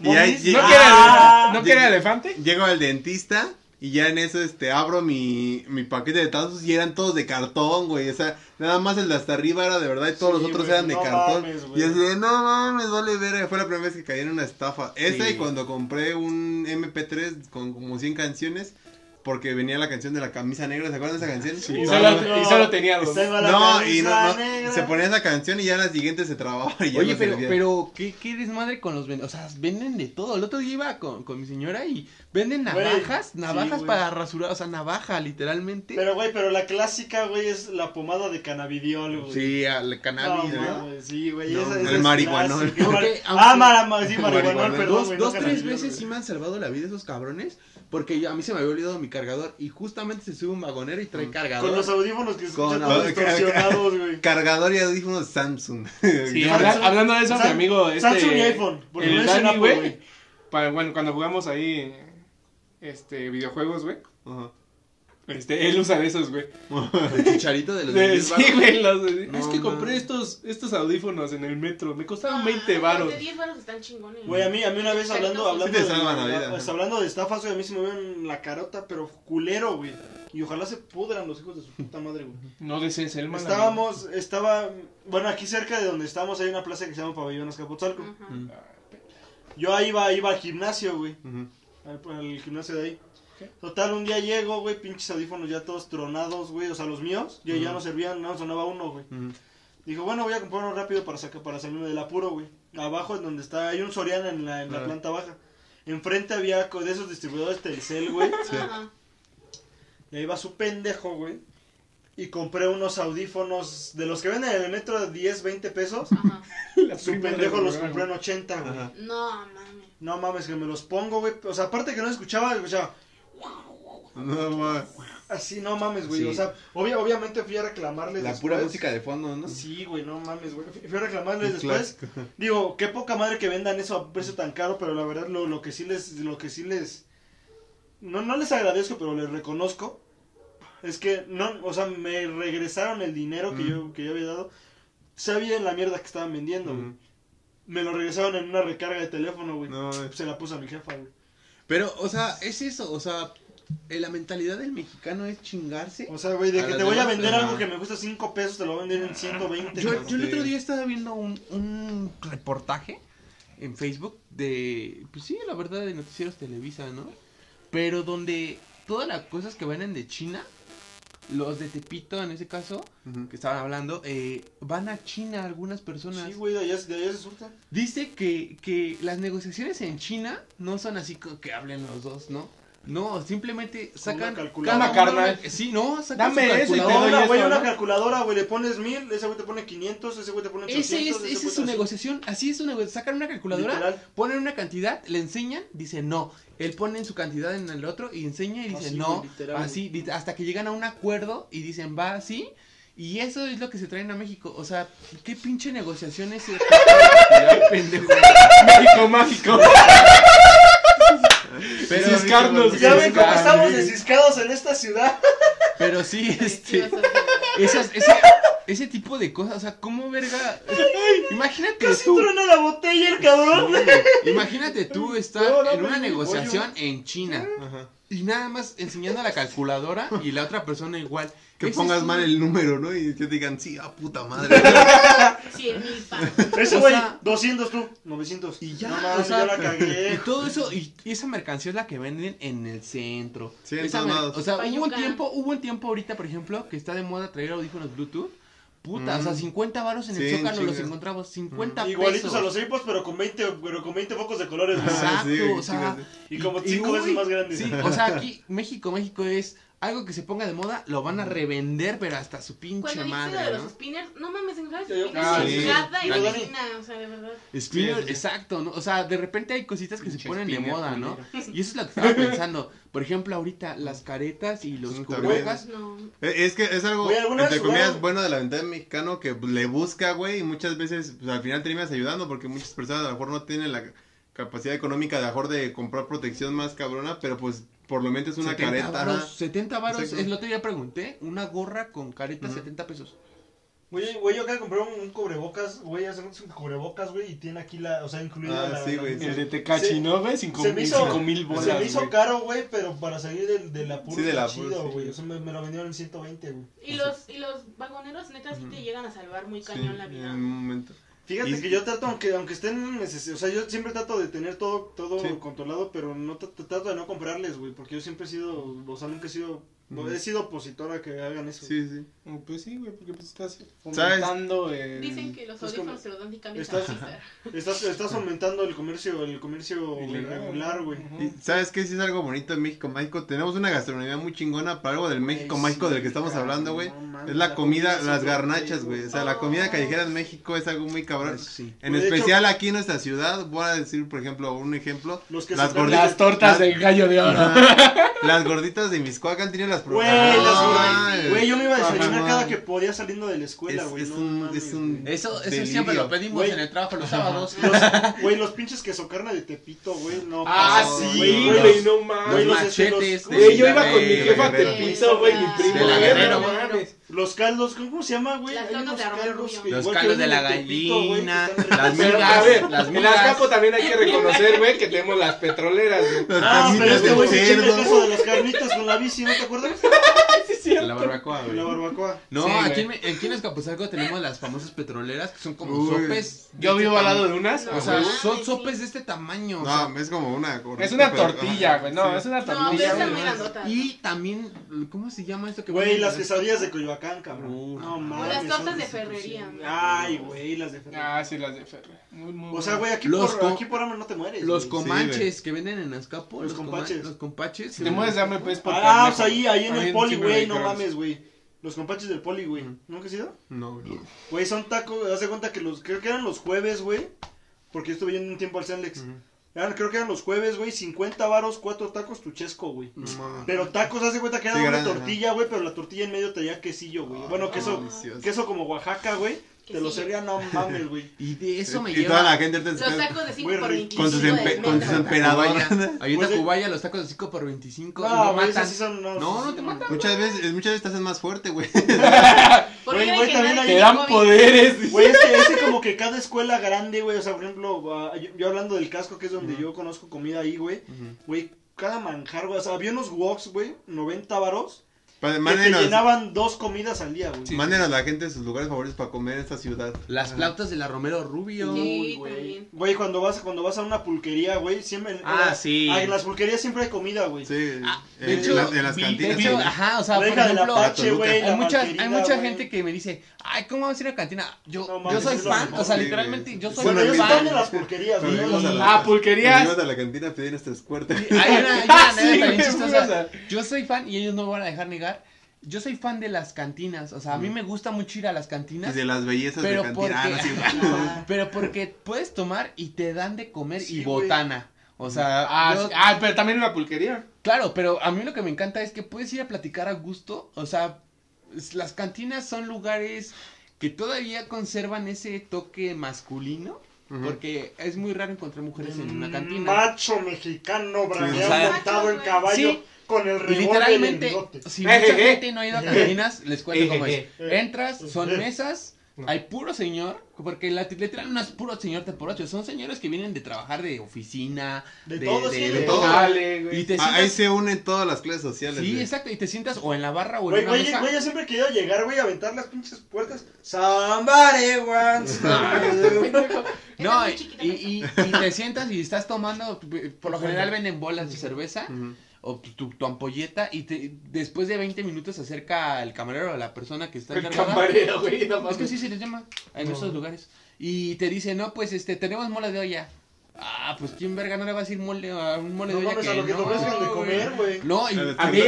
[SPEAKER 3] Y ahí
[SPEAKER 4] ¿No
[SPEAKER 3] lle-
[SPEAKER 1] ¿No
[SPEAKER 4] Ah,
[SPEAKER 1] quiere, ¿no quiere elefante?
[SPEAKER 3] llego al dentista y ya en eso este abro mi, mi paquete de tazos y eran todos de cartón, güey. O sea, nada más el de hasta arriba era de verdad y todos
[SPEAKER 4] Sí,
[SPEAKER 3] los otros eran de
[SPEAKER 4] no
[SPEAKER 3] cartón.
[SPEAKER 4] mames,
[SPEAKER 3] y así de, no mames, vale ver. Fue la primera vez que caí en una estafa. Esa y cuando compré un MP3 con como 100 canciones. Porque venía la canción de la camisa negra, ¿se acuerdan de esa canción?
[SPEAKER 1] Y, solo,
[SPEAKER 3] no,
[SPEAKER 1] y solo tenía dos.
[SPEAKER 3] No, y no, no, se ponía esa canción y ya en la siguiente se trababa y ya
[SPEAKER 2] Oye,
[SPEAKER 3] no
[SPEAKER 2] pero,
[SPEAKER 3] servía.
[SPEAKER 2] pero, ¿qué, qué desmadre con los vendedores? O sea, venden de todo. El otro día iba con, con mi señora y venden navajas, navajas
[SPEAKER 4] sí,
[SPEAKER 2] para rasurar, o sea, navaja, literalmente.
[SPEAKER 4] Pero, güey, pero la clásica, güey, es la pomada de cannabidiol, güey.
[SPEAKER 2] sí,
[SPEAKER 4] No,
[SPEAKER 2] cannabis, ¿no?
[SPEAKER 4] sí, güey.
[SPEAKER 3] No,
[SPEAKER 4] esa-
[SPEAKER 3] el
[SPEAKER 4] esa es
[SPEAKER 3] marihuanol.
[SPEAKER 4] clásica. Ah,
[SPEAKER 2] aunque-
[SPEAKER 4] mara, ma- sí, marihuanol, perdón,
[SPEAKER 2] Dos, dos tres veces sí me han salvado la vida esos cabrones. Porque yo- a mí se me había olvidado mi cargador. Y justamente se sube un vagonero y trae cargador.
[SPEAKER 4] Con los audífonos que se
[SPEAKER 2] Con
[SPEAKER 4] escuchan todos
[SPEAKER 3] los-
[SPEAKER 4] distorsionados, güey.
[SPEAKER 3] Cargador y audífonos Samsung.
[SPEAKER 1] Sí, habla- hablando de eso, mi amigo. Este,
[SPEAKER 4] Samsung y iPhone, porque
[SPEAKER 1] el
[SPEAKER 4] no es en
[SPEAKER 1] Dani, güey. Bueno, cuando jugamos ahí. Este, videojuegos, güey.
[SPEAKER 3] Ajá.
[SPEAKER 1] Este, él usa de esos, güey.
[SPEAKER 2] El chicharito de los
[SPEAKER 1] De- sí, güey, los-
[SPEAKER 2] No,
[SPEAKER 1] es que compré estos, estos audífonos en el metro. Me costaron
[SPEAKER 5] Ah,
[SPEAKER 1] 20
[SPEAKER 5] los
[SPEAKER 1] varos.
[SPEAKER 5] De 10 varos están chingones.
[SPEAKER 4] Güey, a mí, a mí una vez hablando,
[SPEAKER 5] Perfecto.
[SPEAKER 4] hablando, de,
[SPEAKER 3] vida.
[SPEAKER 4] pues, hablando de estafas, güey, a mí se me ven la carota, pero culero, güey. Y ojalá se pudran los hijos de su puta madre, güey.
[SPEAKER 1] No desees el mal.
[SPEAKER 4] Estábamos, estaba, bueno, aquí cerca de donde estamos hay una plaza que se llama Pabellón Azcapotzalco.
[SPEAKER 2] Mm.
[SPEAKER 4] Yo ahí iba, iba al gimnasio, güey. Al gimnasio de ahí. Total, un día llego, güey, pinches audífonos ya todos tronados, güey. O sea, los míos, ya, ya no servían, no sonaba uno, güey.
[SPEAKER 3] Ujú.
[SPEAKER 4] Dijo, bueno, voy a comprar uno rápido para sacar, para salirme del apuro, güey. Abajo, en donde está, hay un Soriana en la, en la planta baja. Enfrente había de esos distribuidores Telcel, güey.
[SPEAKER 5] Ajá.
[SPEAKER 4] Y ahí va su pendejo, güey. Y compré unos audífonos de los que venden en el metro de 10, 20 pesos.
[SPEAKER 5] Ajá.
[SPEAKER 1] La
[SPEAKER 4] Su pendejo los compró en 80, güey.
[SPEAKER 3] Ajá.
[SPEAKER 5] No, mames.
[SPEAKER 4] No mames, que me los pongo, güey. O sea, aparte que no escuchaba, escuchaba.
[SPEAKER 3] No, ma.
[SPEAKER 4] Así, no mames, güey.
[SPEAKER 3] Sí.
[SPEAKER 4] O sea, obvia- obviamente fui a reclamarles
[SPEAKER 3] La
[SPEAKER 4] después.
[SPEAKER 3] pura música de fondo, ¿no?
[SPEAKER 4] Sí, güey, no mames, güey. Fui a reclamarles después. Digo, qué poca madre que vendan eso a precio tan caro, pero la verdad lo, lo que sí les, lo que sí les, no, no les agradezco, pero les reconozco, es que no, o sea, me regresaron el dinero que
[SPEAKER 3] Mm.
[SPEAKER 4] yo, que yo había dado, sabía en la mierda que estaban vendiendo, güey. Me lo regresaron en una recarga de teléfono, güey.
[SPEAKER 3] No.
[SPEAKER 4] Se la puse a mi jefa, güey.
[SPEAKER 3] Pero, o sea, es eso, o sea, eh, la mentalidad del mexicano es chingarse.
[SPEAKER 4] O sea, güey, de
[SPEAKER 3] A
[SPEAKER 4] que te voy a vender algo que me cuesta 5 pesos, te lo voy a vender en 120.
[SPEAKER 2] Yo, yo el otro día estaba viendo un, un reportaje en Facebook de, pues sí, la verdad, de Noticieros Televisa, ¿no? Pero donde todas las cosas que vienen de China, los de Tepito en ese caso, que estaban hablando, eh, van a China algunas personas.
[SPEAKER 4] Sí, güey, de allá, de allá se surta.
[SPEAKER 2] Dice que, que las negociaciones en China no son así que hablen los dos, ¿no? No, simplemente sacan...
[SPEAKER 4] una calculadora.
[SPEAKER 1] Carnal.
[SPEAKER 2] Sí, no, sacan
[SPEAKER 1] Dame
[SPEAKER 2] su calculadora.
[SPEAKER 4] güey, una calculadora, güey, le pones mil, ese güey te pone 500, ese güey te pone 800.
[SPEAKER 2] Ese es,
[SPEAKER 4] ese
[SPEAKER 2] esa es su negociación, así es su negociación. Sacan una calculadora,
[SPEAKER 4] Literal.
[SPEAKER 2] ponen una cantidad, le enseñan, dice no. Él pone en su cantidad en el otro y enseña y dice
[SPEAKER 4] Así,
[SPEAKER 2] no.
[SPEAKER 4] literal,
[SPEAKER 2] así, hasta que llegan a un acuerdo y dicen va así. Y eso es lo que se traen a México. O sea, ¿qué pinche negociación es? pendejo.
[SPEAKER 1] México mágico.
[SPEAKER 3] Pero,
[SPEAKER 1] Ciscarnos.
[SPEAKER 4] Ya ven cómo estamos desciscados en esta ciudad.
[SPEAKER 2] Pero sí, este. esas- ese, ese tipo de cosas, o sea, ¿cómo verga? Imagínate
[SPEAKER 4] Casi
[SPEAKER 2] tú.
[SPEAKER 4] truena la botella el cabrón.
[SPEAKER 2] Imagínate tú estar
[SPEAKER 4] No, no,
[SPEAKER 2] en una negociación en China
[SPEAKER 3] Ajá.
[SPEAKER 2] Y nada más enseñando la calculadora y la otra persona igual.
[SPEAKER 3] Que
[SPEAKER 2] Ese
[SPEAKER 3] pongas mal el número, ¿no? Y te digan, sí, a puta madre.
[SPEAKER 5] 100 mil pa.
[SPEAKER 4] Ese
[SPEAKER 2] O
[SPEAKER 4] güey,
[SPEAKER 2] sea-
[SPEAKER 4] 200 tú, 900.
[SPEAKER 2] Y ya,
[SPEAKER 4] no
[SPEAKER 2] o
[SPEAKER 4] mames,
[SPEAKER 2] sea,
[SPEAKER 4] ya la
[SPEAKER 2] y
[SPEAKER 4] cagué.
[SPEAKER 2] todo eso, y, y esa mercancía es la que venden en el centro.
[SPEAKER 3] Sí, en
[SPEAKER 2] Esa
[SPEAKER 3] todos
[SPEAKER 2] mer-
[SPEAKER 3] lados.
[SPEAKER 2] O sea, hubo un tiempo, hubo un tiempo ahorita, por ejemplo, que está de moda traer audífonos Bluetooth. Puta,
[SPEAKER 3] Mm.
[SPEAKER 2] o sea, 50 varos en el
[SPEAKER 3] Sí,
[SPEAKER 2] Zócalo los
[SPEAKER 3] chinga.
[SPEAKER 2] encontramos, 50
[SPEAKER 4] Igualitos
[SPEAKER 2] pesos.
[SPEAKER 4] a los AirPods, pero con 20, pero con 20 focos de colores.
[SPEAKER 2] Exacto,
[SPEAKER 3] sí,
[SPEAKER 2] o sea,
[SPEAKER 4] Y como
[SPEAKER 2] y-
[SPEAKER 4] cinco
[SPEAKER 2] uy,
[SPEAKER 4] veces más grandes.
[SPEAKER 2] Sí, o sea, aquí México, México es algo que se ponga de moda, lo van a revender, pero hasta su pinche
[SPEAKER 5] Cuando
[SPEAKER 2] madre,
[SPEAKER 5] de los
[SPEAKER 2] ¿no?
[SPEAKER 5] spinners, no mames, en spinners
[SPEAKER 1] Ah, sí.
[SPEAKER 4] Dani.
[SPEAKER 5] esquina, o sea, de verdad.
[SPEAKER 2] Spinner,
[SPEAKER 3] Sí, sí.
[SPEAKER 2] exacto, ¿no? O sea, de repente hay cositas que se ponen de moda, ¿no? Y eso es lo que estaba pensando. Por ejemplo, ahorita las caretas y los cubrebocas.
[SPEAKER 5] No.
[SPEAKER 3] Eh, Es que es algo,
[SPEAKER 4] ¿alguna
[SPEAKER 3] entre comillas, bueno de la ventana mexicano que le busca, güey, y muchas veces pues, al final terminas ayudando porque muchas personas a lo mejor no tienen la capacidad económica de a lo mejor de comprar protección más cabrona, pero pues por lo menos es una
[SPEAKER 2] 70
[SPEAKER 3] careta.
[SPEAKER 2] varos,
[SPEAKER 3] ajá.
[SPEAKER 2] 70 varos, lo que ya pregunté, una gorra con careta
[SPEAKER 3] Ujú.
[SPEAKER 2] 70 pesos.
[SPEAKER 4] Güey, güey, yo acá compré un, un cubrebocas, güey, hace un cubrebocas, güey, y tiene aquí la, o sea, incluida
[SPEAKER 3] Ah,
[SPEAKER 4] la...
[SPEAKER 3] sí,
[SPEAKER 4] la-
[SPEAKER 3] güey,
[SPEAKER 1] El de Tecachi,
[SPEAKER 4] Se-
[SPEAKER 1] ¿no, güey? Cinco,
[SPEAKER 4] se me
[SPEAKER 1] mil-
[SPEAKER 4] hizo-
[SPEAKER 1] cinco mil bolas,
[SPEAKER 4] Se me hizo
[SPEAKER 1] güey.
[SPEAKER 4] caro, güey, pero para salir del, del apuro
[SPEAKER 3] Sí,
[SPEAKER 4] está
[SPEAKER 3] apuro,
[SPEAKER 4] chido,
[SPEAKER 3] sí.
[SPEAKER 4] güey. O sea, me, me lo vendieron en 120, güey.
[SPEAKER 5] Y los, y los vagoneros, neta, sí te llegan a salvar muy
[SPEAKER 3] Sí,
[SPEAKER 5] cañón la
[SPEAKER 3] en
[SPEAKER 5] vida.
[SPEAKER 3] un momento.
[SPEAKER 4] Fíjate
[SPEAKER 3] Y-
[SPEAKER 4] que yo trato, aunque aunque estén o sea, yo siempre trato de tener todo todo
[SPEAKER 3] Sí.
[SPEAKER 4] controlado, pero no tra- trato de no comprarles, güey, porque yo siempre he sido, o sea, nunca he sido,
[SPEAKER 3] Ujú.
[SPEAKER 4] he sido opositor a que hagan eso.
[SPEAKER 3] Sí, sí.
[SPEAKER 1] Mm, Pues sí, güey, porque pues estás
[SPEAKER 3] ¿Sabes?
[SPEAKER 1] fomentando el...
[SPEAKER 5] Dicen que los
[SPEAKER 4] es como-
[SPEAKER 5] audífonos se los dan y cambian
[SPEAKER 4] estás-. Estás, estás fomentando el comercio, el comercio irregular, güey.
[SPEAKER 3] ¿Sabes qué? Sí es algo bonito en México Mágico. Tenemos una gastronomía muy chingona para algo del México
[SPEAKER 4] Ay,
[SPEAKER 3] Mágico
[SPEAKER 4] sí,
[SPEAKER 3] del que estamos
[SPEAKER 4] cabrón,
[SPEAKER 3] hablando, güey.
[SPEAKER 4] no
[SPEAKER 3] Es la comida, las garnachas, güey. O sea, la comida callejera en México es algo muy cabrón.
[SPEAKER 2] Sí.
[SPEAKER 3] En
[SPEAKER 4] Pues,
[SPEAKER 3] especial aquí en nuestra ciudad, voy a decir, por ejemplo, un ejemplo.
[SPEAKER 4] Los que
[SPEAKER 3] Las gorditas.
[SPEAKER 1] Las tortas de gallo de oro.
[SPEAKER 3] Las gorditas de Miscoacán tienen las
[SPEAKER 4] Güey,
[SPEAKER 3] Ah,
[SPEAKER 4] las
[SPEAKER 3] ay,
[SPEAKER 4] gorditas. Güey, yo me iba a desayunar
[SPEAKER 3] Ajá.
[SPEAKER 4] cada que podía saliendo de la escuela,
[SPEAKER 3] Es-
[SPEAKER 4] güey.
[SPEAKER 3] es
[SPEAKER 4] no
[SPEAKER 3] un-
[SPEAKER 4] mames,
[SPEAKER 3] es un-
[SPEAKER 4] güey.
[SPEAKER 2] Eso, eso siempre lo pedimos
[SPEAKER 4] Güey.
[SPEAKER 2] en el trabajo los sábados.
[SPEAKER 4] Los, güey, los pinches queso carne de Tepito, güey, no.
[SPEAKER 1] Ah,
[SPEAKER 3] No,
[SPEAKER 1] sí,
[SPEAKER 3] güey,
[SPEAKER 1] güey, no
[SPEAKER 4] Güey,
[SPEAKER 1] mames.
[SPEAKER 4] los
[SPEAKER 2] machetes.
[SPEAKER 4] los-
[SPEAKER 2] de
[SPEAKER 1] Güey, yo iba con mi jefa. Tepito, güey, mi
[SPEAKER 5] De
[SPEAKER 1] primo.
[SPEAKER 2] la
[SPEAKER 1] güey,
[SPEAKER 2] Guerrero.
[SPEAKER 1] Mames.
[SPEAKER 4] Los caldos, ¿cómo se llama, güey?
[SPEAKER 5] Las
[SPEAKER 4] Hay unos caldos que
[SPEAKER 2] Los caldos de la
[SPEAKER 4] Tepito,
[SPEAKER 2] gallina,
[SPEAKER 4] están
[SPEAKER 2] las
[SPEAKER 1] Pero,
[SPEAKER 2] migas,
[SPEAKER 1] a ver,
[SPEAKER 2] las
[SPEAKER 1] en
[SPEAKER 2] migas.
[SPEAKER 1] Azcapo también hay que reconocer, güey, que tenemos las petroleras, güey.
[SPEAKER 4] Ah, pero este güey se chinga el caso de las carnitas con la bici, ¿no te acuerdas?
[SPEAKER 2] La barbacoa,
[SPEAKER 4] En
[SPEAKER 2] güey.
[SPEAKER 4] la barbacoa.
[SPEAKER 2] No,
[SPEAKER 1] Sí,
[SPEAKER 2] aquí, en, aquí en Escapuzalco tenemos las famosas petroleras que son como
[SPEAKER 3] Uy.
[SPEAKER 2] sopes.
[SPEAKER 1] Yo
[SPEAKER 2] este
[SPEAKER 1] vivo al lado de unas.
[SPEAKER 5] No,
[SPEAKER 2] O sea,
[SPEAKER 5] Uy.
[SPEAKER 2] son sopes de este tamaño. o sea,
[SPEAKER 3] No, es como una
[SPEAKER 1] Es una tortilla, güey. No,
[SPEAKER 3] Sí.
[SPEAKER 1] es una
[SPEAKER 5] No,
[SPEAKER 1] tortilla.
[SPEAKER 5] está
[SPEAKER 1] güey.
[SPEAKER 2] y también, ¿cómo se llama esto que
[SPEAKER 4] Güey, las quesadillas de Coyoacán, cabrón.
[SPEAKER 2] Uh,
[SPEAKER 4] no
[SPEAKER 5] O
[SPEAKER 4] mames.
[SPEAKER 5] las tortas de ferrería, güey.
[SPEAKER 4] Ay, güey, las de ferrería.
[SPEAKER 1] Ah, sí, las de Ferre. Muy, muy
[SPEAKER 4] O sea, güey, aquí,
[SPEAKER 2] Los
[SPEAKER 4] por, aquí por hambre no te mueres.
[SPEAKER 2] Los
[SPEAKER 4] güey.
[SPEAKER 2] comanches que venden en Azcapo.
[SPEAKER 4] Los compaches.
[SPEAKER 2] Los compaches.
[SPEAKER 1] Si te mueres de hambre, pues, por
[SPEAKER 4] Ah, sea, ahí, ahí en el poli, güey, no. Mames, güey. Los compaches del poli, güey. ¿Nunca has ido?
[SPEAKER 3] No, güey.
[SPEAKER 4] Güey, son tacos, haz de cuenta que los, creo que eran los jueves, güey. Porque yo estuve yendo un tiempo al Cenlex. Eran- creo que eran los jueves, güey, 50 varos, cuatro tacos, tu chesco, güey.
[SPEAKER 3] No.
[SPEAKER 4] Pero tacos, haz de cuenta que era
[SPEAKER 3] Sí,
[SPEAKER 4] una
[SPEAKER 3] grande,
[SPEAKER 4] tortilla, güey, pero la tortilla en medio traía quesillo, güey. Bueno, queso,
[SPEAKER 3] delicioso.
[SPEAKER 4] queso como Oaxaca, güey. Te lo servían, no mames, güey.
[SPEAKER 2] Y de eso me
[SPEAKER 3] y
[SPEAKER 2] lleva.
[SPEAKER 3] toda la gente ahorita se
[SPEAKER 5] Los
[SPEAKER 3] queda
[SPEAKER 5] tacos de 5
[SPEAKER 4] Muy
[SPEAKER 5] por
[SPEAKER 4] rico.
[SPEAKER 5] 25
[SPEAKER 3] con sus, empe- con sus emperadores.
[SPEAKER 2] Ahí en
[SPEAKER 4] Pues
[SPEAKER 2] Tacubaya los tacos de 5 por 25. y
[SPEAKER 4] No,
[SPEAKER 2] no
[SPEAKER 4] güey,
[SPEAKER 2] matan.
[SPEAKER 4] son. No,
[SPEAKER 2] No, no te matan.
[SPEAKER 3] Muchas veces, muchas veces te hacen más fuerte, güey.
[SPEAKER 5] Porque
[SPEAKER 4] Güey, también hay-
[SPEAKER 1] Te dan poderes.
[SPEAKER 4] Güey, es que, es que como que cada escuela grande, güey, o sea, por ejemplo, ah, yo, yo hablando del casco, que es donde yo conozco comida ahí, güey, güey, cada manjar, güey, o sea, había unos woks, güey, 90 varos,
[SPEAKER 3] Pa-
[SPEAKER 4] que te llenaban dos comidas al día, güey.
[SPEAKER 3] mándenos a la gente sus lugares favoritos para comer en esta ciudad.
[SPEAKER 2] Las
[SPEAKER 3] Ajá.
[SPEAKER 2] flautas de la Romero Rubio.
[SPEAKER 5] Sí,
[SPEAKER 4] güey. Güey, cuando vas, cuando vas a una pulquería, güey, siempre...
[SPEAKER 2] Ah,
[SPEAKER 4] en-
[SPEAKER 2] sí.
[SPEAKER 4] ah, En las pulquerías siempre hay comida, güey.
[SPEAKER 3] Sí,
[SPEAKER 2] Ah,
[SPEAKER 3] en,
[SPEAKER 2] de hecho,
[SPEAKER 3] las- en las
[SPEAKER 2] vi-
[SPEAKER 3] cantinas.
[SPEAKER 2] de hecho, ajá, o sea, por ejemplo,
[SPEAKER 4] la
[SPEAKER 2] hay mucha, hay mucha
[SPEAKER 4] güey.
[SPEAKER 2] gente que me dice, ay, ¿cómo vas a ir a la cantina? Yo,
[SPEAKER 4] No
[SPEAKER 2] yo
[SPEAKER 4] mames,
[SPEAKER 2] soy fan, o sea, literalmente, yo soy
[SPEAKER 4] Bueno, yo soy
[SPEAKER 2] fan.
[SPEAKER 4] fan de las pulquerías, güey.
[SPEAKER 1] Ah, pulquerías.
[SPEAKER 3] a la cantina pedían.
[SPEAKER 2] Hay una, hay una chistosa. Yo soy fan y ellos no me van a dejar negar. Yo soy fan de las cantinas, o sea, a mí me gusta mucho ir a las
[SPEAKER 3] Y
[SPEAKER 2] cantinas.
[SPEAKER 3] de las bellezas
[SPEAKER 2] Pero
[SPEAKER 3] de
[SPEAKER 2] porque,
[SPEAKER 3] cantina. Ah, no, sí.
[SPEAKER 2] pero porque puedes tomar y te dan de comer
[SPEAKER 4] Sí,
[SPEAKER 2] y botana. O sea,
[SPEAKER 1] Ah,
[SPEAKER 2] yo-
[SPEAKER 1] sí. ah, pero también una pulquería.
[SPEAKER 2] claro, pero a mí lo que me encanta es que puedes ir a platicar a gusto. O sea, las cantinas son lugares que todavía conservan ese toque masculino. Porque es muy raro encontrar mujeres en una cantina.
[SPEAKER 4] Macho mexicano, bragueado
[SPEAKER 2] o sea,
[SPEAKER 4] montado en caballo
[SPEAKER 2] sí.
[SPEAKER 4] Con el
[SPEAKER 2] Y literalmente,
[SPEAKER 4] en
[SPEAKER 2] si mucha gente no ha ido a cantinas, les cuento cómo es. Entras, son mesas, hay puro señor, porque la, literal no es puro señor de por ocho, son señores que vienen de trabajar de oficina,
[SPEAKER 4] De todo, sí, de
[SPEAKER 3] todo.
[SPEAKER 1] Dale, güey.
[SPEAKER 2] Y te
[SPEAKER 3] Ah, ahí
[SPEAKER 2] sientas,
[SPEAKER 3] se unen todas las clases sociales.
[SPEAKER 2] sí,
[SPEAKER 3] güey.
[SPEAKER 2] exacto, y te sientas o en la barra o en
[SPEAKER 4] Güey,
[SPEAKER 2] una
[SPEAKER 4] güey,
[SPEAKER 2] mesa.
[SPEAKER 4] güey, yo siempre he querido llegar, güey, a aventar las pinches puertas. Somebody wants to do.
[SPEAKER 2] No, y, y, y te sientas y estás tomando, por lo general venden bolas de cerveza
[SPEAKER 3] Ujú.
[SPEAKER 2] O tu, tu- tu ampolleta y te, después de 20 minutos se acerca el camarero o la persona que está
[SPEAKER 1] El
[SPEAKER 2] encargada.
[SPEAKER 1] camarero, güey. No
[SPEAKER 2] Es que
[SPEAKER 1] mames.
[SPEAKER 2] sí se les llama en
[SPEAKER 1] No.
[SPEAKER 2] esos lugares. Y te dice, no, pues este, tenemos mole de olla. Ah, pues quién verga no le va a decir mole a un mole
[SPEAKER 4] No
[SPEAKER 2] de olla
[SPEAKER 4] mames,
[SPEAKER 2] que
[SPEAKER 4] a lo que
[SPEAKER 2] no,
[SPEAKER 4] ofrezcan de comer, güey.
[SPEAKER 2] No, y
[SPEAKER 3] A
[SPEAKER 1] A mí,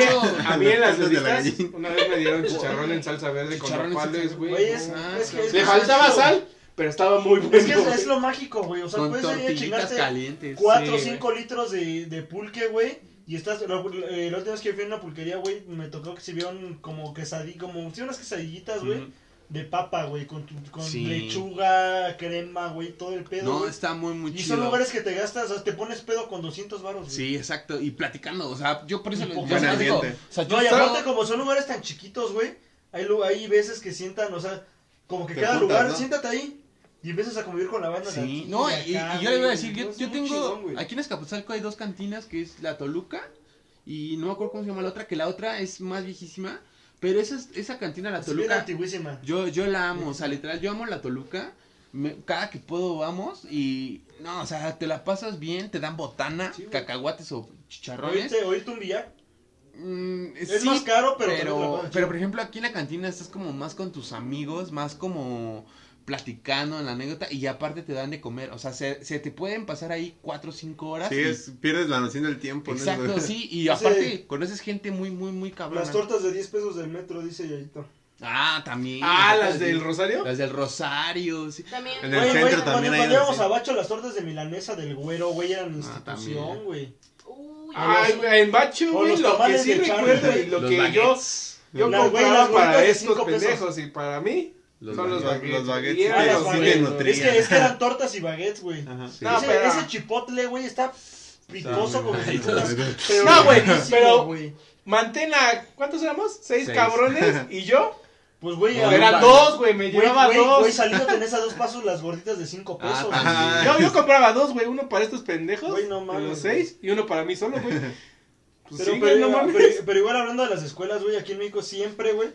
[SPEAKER 1] a mí en las
[SPEAKER 3] gallina.
[SPEAKER 1] una vez me dieron chicharrón en salsa verde con
[SPEAKER 2] Chicharrón salsa
[SPEAKER 1] nopales, güey.
[SPEAKER 4] Güey, es,
[SPEAKER 2] Ah,
[SPEAKER 4] es que es
[SPEAKER 1] Le faltaba
[SPEAKER 4] es-
[SPEAKER 1] sal, pero estaba muy bueno.
[SPEAKER 4] Es que es, es lo mágico, güey. O sea,
[SPEAKER 2] con
[SPEAKER 4] puedes ir a chingarte
[SPEAKER 2] calientes.
[SPEAKER 4] 4 o
[SPEAKER 2] sí,
[SPEAKER 4] 5 litros de, de pulque, güey. Y estás, la, eh, la última vez que fui a una pulquería, güey, me tocó que se vieron como quesadillas, como, sí, unas quesadillitas, güey, de papa, güey, con, tu- con
[SPEAKER 2] Sí.
[SPEAKER 4] lechuga, crema, güey, todo el pedo,
[SPEAKER 2] No, está muy, muy
[SPEAKER 4] Y
[SPEAKER 2] chido.
[SPEAKER 4] son lugares que te gastas, o sea, te pones pedo con 200 baros, güey.
[SPEAKER 2] Sí, exacto. Y platicando, o sea, yo por eso
[SPEAKER 4] Y
[SPEAKER 2] yo les digo,
[SPEAKER 3] ambiente.
[SPEAKER 2] o sea, yo
[SPEAKER 4] No, y aparte, como son lugares tan chiquitos, güey, hay, hay veces que sientan, o sea, como que cada
[SPEAKER 3] juntas,
[SPEAKER 4] lugar,
[SPEAKER 3] ¿no?
[SPEAKER 4] siéntate ahí y empiezas a convivir con la banda.
[SPEAKER 2] Sí,
[SPEAKER 4] aquí,
[SPEAKER 2] no, y,
[SPEAKER 4] acá,
[SPEAKER 2] y yo le voy a decir, yo, tengo,
[SPEAKER 4] chingón,
[SPEAKER 2] aquí en Escapuzalco hay dos cantinas, que es la Toluca, y no me acuerdo cómo se llama la otra, que la otra es más viejísima, pero esa, es- esa cantina, la
[SPEAKER 4] Es
[SPEAKER 2] Toluca,
[SPEAKER 4] antiguísima.
[SPEAKER 2] yo, yo la amo, o sea, literal, yo amo la Toluca, me- cada que puedo vamos, y, no, o sea, te la pasas bien, te dan botana,
[SPEAKER 4] Sí,
[SPEAKER 2] cacahuates o chicharrones,
[SPEAKER 4] ¿Oíste, oíste un billar?
[SPEAKER 2] Mm,
[SPEAKER 4] Es
[SPEAKER 2] sí,
[SPEAKER 4] más caro, pero...
[SPEAKER 2] pero, por ejemplo aquí en la cantina estás como más con tus amigos, más como platicando en la anécdota y aparte te dan de comer, o sea, se, se te pueden pasar ahí cuatro o cinco horas.
[SPEAKER 3] Sí,
[SPEAKER 2] y-
[SPEAKER 3] es, pierdes la noción del tiempo. ¿no?
[SPEAKER 2] Exacto, sí, y aparte conoces gente muy, muy, muy cabrona.
[SPEAKER 4] Las tortas de 10 pesos del metro, dice Yayito.
[SPEAKER 2] Ah, también.
[SPEAKER 1] Ah, las
[SPEAKER 2] de-
[SPEAKER 1] del Rosario.
[SPEAKER 2] Las del Rosario, sí.
[SPEAKER 5] También.
[SPEAKER 3] En el
[SPEAKER 4] Güey,
[SPEAKER 3] centro
[SPEAKER 4] güey,
[SPEAKER 3] también
[SPEAKER 4] cuando,
[SPEAKER 3] hay
[SPEAKER 4] cuando íbamos a
[SPEAKER 3] sí.
[SPEAKER 4] Bacho, las tortas de milanesa del güero, güey, eran
[SPEAKER 2] Ah,
[SPEAKER 4] institución,
[SPEAKER 2] también.
[SPEAKER 4] güey.
[SPEAKER 5] Uy,
[SPEAKER 1] Ay, güey, en Bacho,
[SPEAKER 4] O
[SPEAKER 1] güey,
[SPEAKER 4] los
[SPEAKER 1] lo que
[SPEAKER 4] tamales
[SPEAKER 1] sí recuerdo y lo
[SPEAKER 2] Los
[SPEAKER 1] que yo,
[SPEAKER 2] baguettes.
[SPEAKER 1] yo compraba para estos pendejos y para mí
[SPEAKER 2] Los
[SPEAKER 1] son los
[SPEAKER 3] baguettes. Los baguettes,
[SPEAKER 4] Ah,
[SPEAKER 1] los
[SPEAKER 4] baguettes.
[SPEAKER 3] nutrían.
[SPEAKER 4] Es que, es que eran tortas y baguettes, güey.
[SPEAKER 3] Ajá.
[SPEAKER 2] Sí.
[SPEAKER 1] No,
[SPEAKER 4] ese,
[SPEAKER 1] pero-
[SPEAKER 4] ese chipotle, güey, está picoso como pero
[SPEAKER 1] No, güey, pero-. Mantén a, ¿cuántos éramos? Seis,
[SPEAKER 2] Seis.
[SPEAKER 1] cabrones y yo.
[SPEAKER 4] Pues, güey,
[SPEAKER 2] No,
[SPEAKER 1] Eran dos, güey, me llevaba
[SPEAKER 4] güey,
[SPEAKER 1] dos.
[SPEAKER 4] güey, saliendo tenés a dos pasos las gorditas de 5
[SPEAKER 2] Ah,
[SPEAKER 4] pesos.
[SPEAKER 2] también.
[SPEAKER 1] Yo, yo compraba dos, güey, uno para estos pendejos,
[SPEAKER 4] Güey, no mames,
[SPEAKER 1] los seis, y uno para mí solo, güey. Pues
[SPEAKER 4] Pero,
[SPEAKER 1] sí,
[SPEAKER 4] pero,
[SPEAKER 1] no mames.
[SPEAKER 4] pero- pero igual hablando de las escuelas, güey, aquí en México siempre, güey.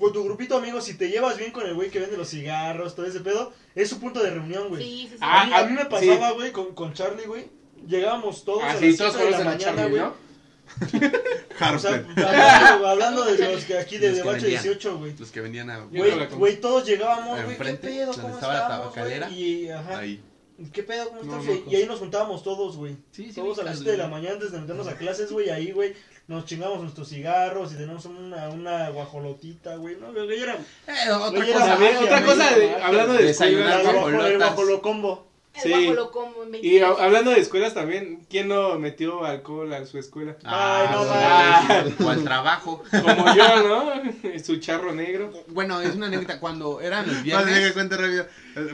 [SPEAKER 4] Con tu grupito de amigos, si te llevas bien con el güey que vende los cigarros, todo ese pedo, es su punto de reunión, güey.
[SPEAKER 5] Sí, sí, sí.
[SPEAKER 1] Ah,
[SPEAKER 4] a, mí, a mí me pasaba, güey, con, con Charlie, güey. Llegábamos todos
[SPEAKER 1] Ah,
[SPEAKER 4] a
[SPEAKER 1] sí,
[SPEAKER 4] las
[SPEAKER 1] todos
[SPEAKER 4] 7 de la mañana,
[SPEAKER 1] Charlie,
[SPEAKER 4] güey.
[SPEAKER 1] ¿no?
[SPEAKER 4] O sea, hablando, hablando de los que aquí de Debacho
[SPEAKER 6] vendían.
[SPEAKER 4] 18, güey.
[SPEAKER 6] Los que venían a...
[SPEAKER 4] Güey, todos llegábamos, güey, ¿qué pedo? ¿Cómo
[SPEAKER 6] estaba la tabacalera.
[SPEAKER 4] Y, ajá,
[SPEAKER 6] Ahí.
[SPEAKER 4] ¿Qué pedo? ¿Cómo estás?
[SPEAKER 1] no,
[SPEAKER 4] y, y ahí nos juntábamos todos, güey.
[SPEAKER 6] Sí, sí,
[SPEAKER 4] Todos a las 7 de la mañana antes de meternos a clases, güey, ahí, güey, nos chingamos nuestros cigarros y tenemos una, una guajolotita, güey, ¿no? Güey, era
[SPEAKER 6] Eh, otra cosa.
[SPEAKER 4] era magia,
[SPEAKER 1] otra cosa,
[SPEAKER 4] magia.
[SPEAKER 1] hablando de
[SPEAKER 6] Desayunar
[SPEAKER 1] escuelas,
[SPEAKER 4] el
[SPEAKER 6] con
[SPEAKER 1] güey.
[SPEAKER 4] guajolo- el
[SPEAKER 1] Sí. Y
[SPEAKER 5] 23.
[SPEAKER 1] a- hablando de escuelas también, ¿quién no metió alcohol a su escuela?
[SPEAKER 4] Ay, no
[SPEAKER 1] Ah.
[SPEAKER 6] O al trabajo.
[SPEAKER 1] Como yo, ¿no? Su charro negro.
[SPEAKER 6] Bueno, es una anécdota. Cuando eran los
[SPEAKER 3] Vale,
[SPEAKER 6] viernes...
[SPEAKER 3] cuente rápido.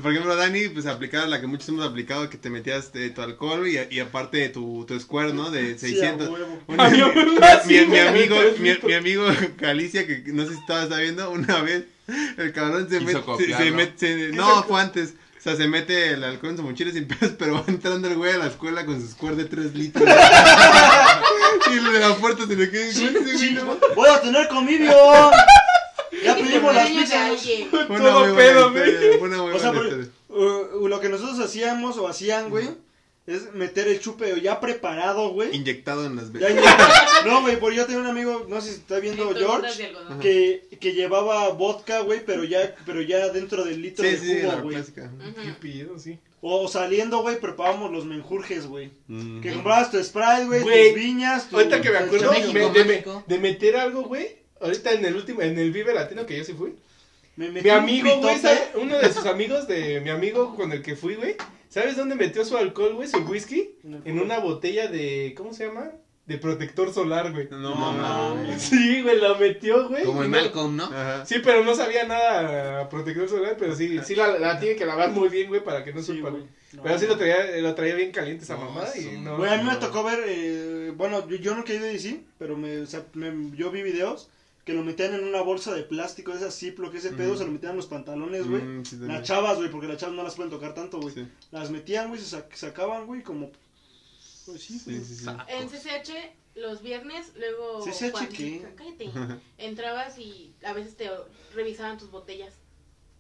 [SPEAKER 3] Por ejemplo, Dani, pues aplicaba la que muchos hemos aplicado, que te metías de tu alcohol y, y aparte tu, tu square, ¿no? De
[SPEAKER 4] Sí, a
[SPEAKER 3] 600.
[SPEAKER 4] huevo.
[SPEAKER 3] Una-
[SPEAKER 1] A mi
[SPEAKER 3] mi,
[SPEAKER 1] abuela sí,
[SPEAKER 3] mi- mi
[SPEAKER 1] güey,
[SPEAKER 3] amigo, mi, mi amigo Galicia, que no sé si estabas viendo, una vez el cabrón se mete, se, se mete, se- no, fue antes. O sea, se mete el alcohol en su mochila sin pedos, pero va entrando el güey a la escuela con su square de 3 litros. y el de la puerta se le queda, güey, ese güey, no.
[SPEAKER 4] Voy a tener convivio. Ya pedimos las pizzas.
[SPEAKER 1] Todo pedo, güey.
[SPEAKER 4] O sea,
[SPEAKER 3] buena
[SPEAKER 4] por-. Uh, lo que nosotros hacíamos o hacían, güey, es meter el chupe ya preparado, güey.
[SPEAKER 3] Inyectado en las venas.
[SPEAKER 4] No, güey, porque yo tenía un amigo, no sé si está viendo George, que, que llevaba vodka, güey, pero ya, pero ya dentro del litro
[SPEAKER 3] Sí,
[SPEAKER 4] de
[SPEAKER 3] sí,
[SPEAKER 4] jugo,
[SPEAKER 3] la
[SPEAKER 4] güey.
[SPEAKER 1] Qué pido, sí.
[SPEAKER 4] O saliendo, güey, preparábamos los menjurjes, güey.
[SPEAKER 3] Mm.
[SPEAKER 4] Que comprabas tu Sprite, güey, tus viñas, tu...
[SPEAKER 1] Ahorita que me acuerdo
[SPEAKER 4] chamillo.
[SPEAKER 6] México,
[SPEAKER 1] me- de, de meter algo, güey. Ahorita en el último, en el Vive Latino que yo sí fui.
[SPEAKER 4] Me metí
[SPEAKER 1] Mi
[SPEAKER 4] un
[SPEAKER 1] amigo, güey, uno de sus amigos de mi amigo con el que fui, güey. ¿Sabes dónde metió su alcohol, güey? Su whisky.
[SPEAKER 4] En
[SPEAKER 1] una botella de, ¿cómo se llama? De protector solar, güey.
[SPEAKER 3] No,
[SPEAKER 4] No
[SPEAKER 3] mames.
[SPEAKER 1] Sí, güey, lo metió, güey.
[SPEAKER 6] Como en
[SPEAKER 1] no-
[SPEAKER 6] Malcolm, ¿no?
[SPEAKER 3] Ajá.
[SPEAKER 1] Sí, pero no sabía nada protector solar, pero sí, sí la, la tiene que lavar muy bien, güey, para que no
[SPEAKER 4] Sí. No.
[SPEAKER 1] Pero sí lo traía, lo traía bien caliente esa
[SPEAKER 6] No,
[SPEAKER 1] mamada y no.
[SPEAKER 4] Güey, a mí me
[SPEAKER 1] no.
[SPEAKER 4] tocó ver, eh, bueno, yo, yo no quería decir, pero me, o sea, me- yo vi videos que lo metían en una bolsa de plástico, de esas Ziploc, ese pedo, se lo metían en los pantalones, güey.
[SPEAKER 3] Mm, sí,
[SPEAKER 4] Las chavas, güey, porque las chavas no las pueden tocar tanto, güey.
[SPEAKER 3] Sí,
[SPEAKER 4] Las metían, güey, se sac- sacaban, güey, como... Pues sí, güey.
[SPEAKER 3] sí, sí, sí.
[SPEAKER 5] En CCH, los viernes, luego.
[SPEAKER 4] ¿CCH
[SPEAKER 5] cuando-
[SPEAKER 4] qué?
[SPEAKER 5] Cállate. Entrabas y a veces te revisaban tus botellas.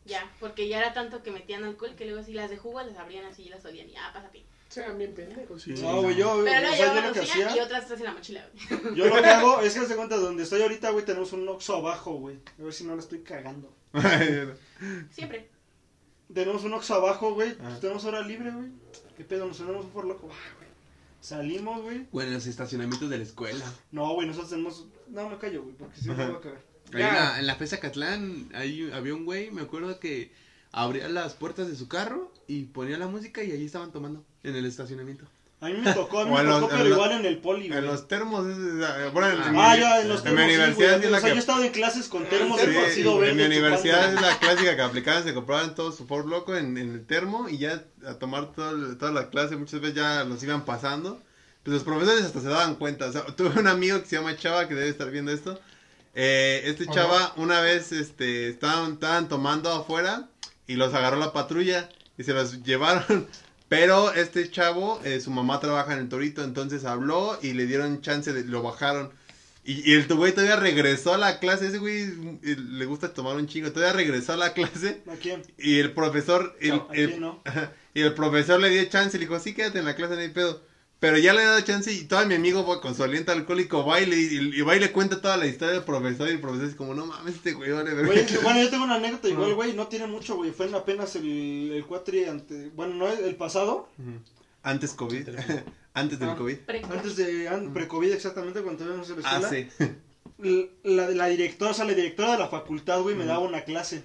[SPEAKER 5] Ya, porque ya era tanto que metían alcohol que luego así las de jugo las abrían así y las olían y ah, pásate.
[SPEAKER 1] Sean bien pendejos. Sí.
[SPEAKER 4] No, güey, yo,
[SPEAKER 5] Pero
[SPEAKER 4] o
[SPEAKER 5] luego
[SPEAKER 4] sea, yo lo
[SPEAKER 5] la
[SPEAKER 4] que
[SPEAKER 5] suya y
[SPEAKER 4] hacía,
[SPEAKER 5] otras en la mochila. güey.
[SPEAKER 4] yo lo que hago es que de cuenta, donde estoy ahorita, güey, tenemos un Oxxo abajo, güey. A ver si no la estoy cagando.
[SPEAKER 5] Siempre.
[SPEAKER 4] Tenemos un Oxxo abajo, güey, pues
[SPEAKER 3] Ajá.
[SPEAKER 4] tenemos hora libre, güey. ¿Qué pedo? Nos tenemos un por loco. Ah, güey. Salimos, güey.
[SPEAKER 6] O en los estacionamientos de la escuela.
[SPEAKER 4] No, güey, nosotros tenemos... No, me callo, güey, porque si no me voy a cagar.
[SPEAKER 6] Ahí en la, en la FESA Catlán, ahí había un güey, me acuerdo que abría las puertas de su carro y ponía la música y ahí estaban tomando en el estacionamiento.
[SPEAKER 4] A mí me tocó, a mí
[SPEAKER 3] O
[SPEAKER 4] me
[SPEAKER 3] en los-
[SPEAKER 4] tocó,
[SPEAKER 3] en
[SPEAKER 4] pero
[SPEAKER 3] los-
[SPEAKER 4] igual en el poli, güey.
[SPEAKER 3] En los termos, es- es- bueno, en, en
[SPEAKER 4] Ah,
[SPEAKER 3] mi-
[SPEAKER 4] ya, en los
[SPEAKER 3] en
[SPEAKER 4] termos,
[SPEAKER 3] mi
[SPEAKER 4] sí, güey.
[SPEAKER 3] universidad es
[SPEAKER 4] O
[SPEAKER 3] la
[SPEAKER 4] sea,
[SPEAKER 3] que
[SPEAKER 4] yo he estado en clases con termos
[SPEAKER 1] Sí,
[SPEAKER 4] de
[SPEAKER 3] en
[SPEAKER 4] verde.
[SPEAKER 3] mi universidad
[SPEAKER 4] chupando.
[SPEAKER 3] es la clásica que aplicaban, se compraban todos su Ford Loco en, en el termo y ya a tomar todo toda la clase, muchas veces ya los iban pasando. Pues los profesores hasta se daban cuenta. O sea, tuve un amigo que se llama Chava que debe estar viendo esto. Eh, este. Chava una vez este, estaban, estaban tomando afuera y los agarró la patrulla y se los llevaron. Pero este chavo, eh, su mamá trabaja en el Torito, entonces habló y le dieron chance de, lo bajaron. Y, y el güey todavía regresó a la clase, ese güey eh, le gusta tomar un chingo, todavía regresó a la clase
[SPEAKER 4] ¿A quién?
[SPEAKER 3] y el profesor, el,
[SPEAKER 4] ¿A
[SPEAKER 3] el-
[SPEAKER 4] quién no?
[SPEAKER 3] y el profesor le dio chance y le dijo, sí, quédate en la clase, no hay pedo. Pero ya le ha dado chance y todo mi amigo va con su aliento alcohólico va y, le, y, y va y le cuenta toda la historia del profesor y el profesor es como, no mames, este güey, vale, verga".
[SPEAKER 4] Güey, bueno, yo tengo una anécdota igual, güey, no tiene mucho, güey. Fue en apenas el, el cuatri ante... Bueno, no, el pasado.
[SPEAKER 3] Antes COVID, antes del
[SPEAKER 4] Ah.
[SPEAKER 3] COVID.
[SPEAKER 4] Antes de... an- Pre-COVID exactamente, cuando estábamos en la
[SPEAKER 3] Ah, sí.
[SPEAKER 4] La, la directora, o sea, la directora de la facultad, güey, me
[SPEAKER 3] Ujú.
[SPEAKER 4] daba una clase.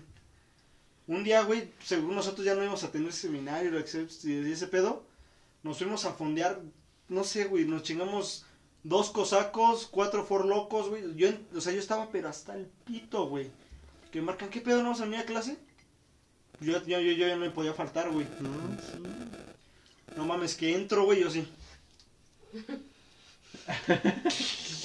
[SPEAKER 4] Un día, güey, según nosotros ya no íbamos a tener seminario etc- y ese pedo, nos fuimos a fondear, no sé, güey, nos chingamos dos cosacos, cuatro for locos, güey. Yo, o sea, yo estaba pero hasta el pito, güey. Que marcan, ¿qué pedo no vamos a venir a clase? Yo, yo, yo, yo ya no me podía faltar, güey. No mames, que entro, güey, yo sí.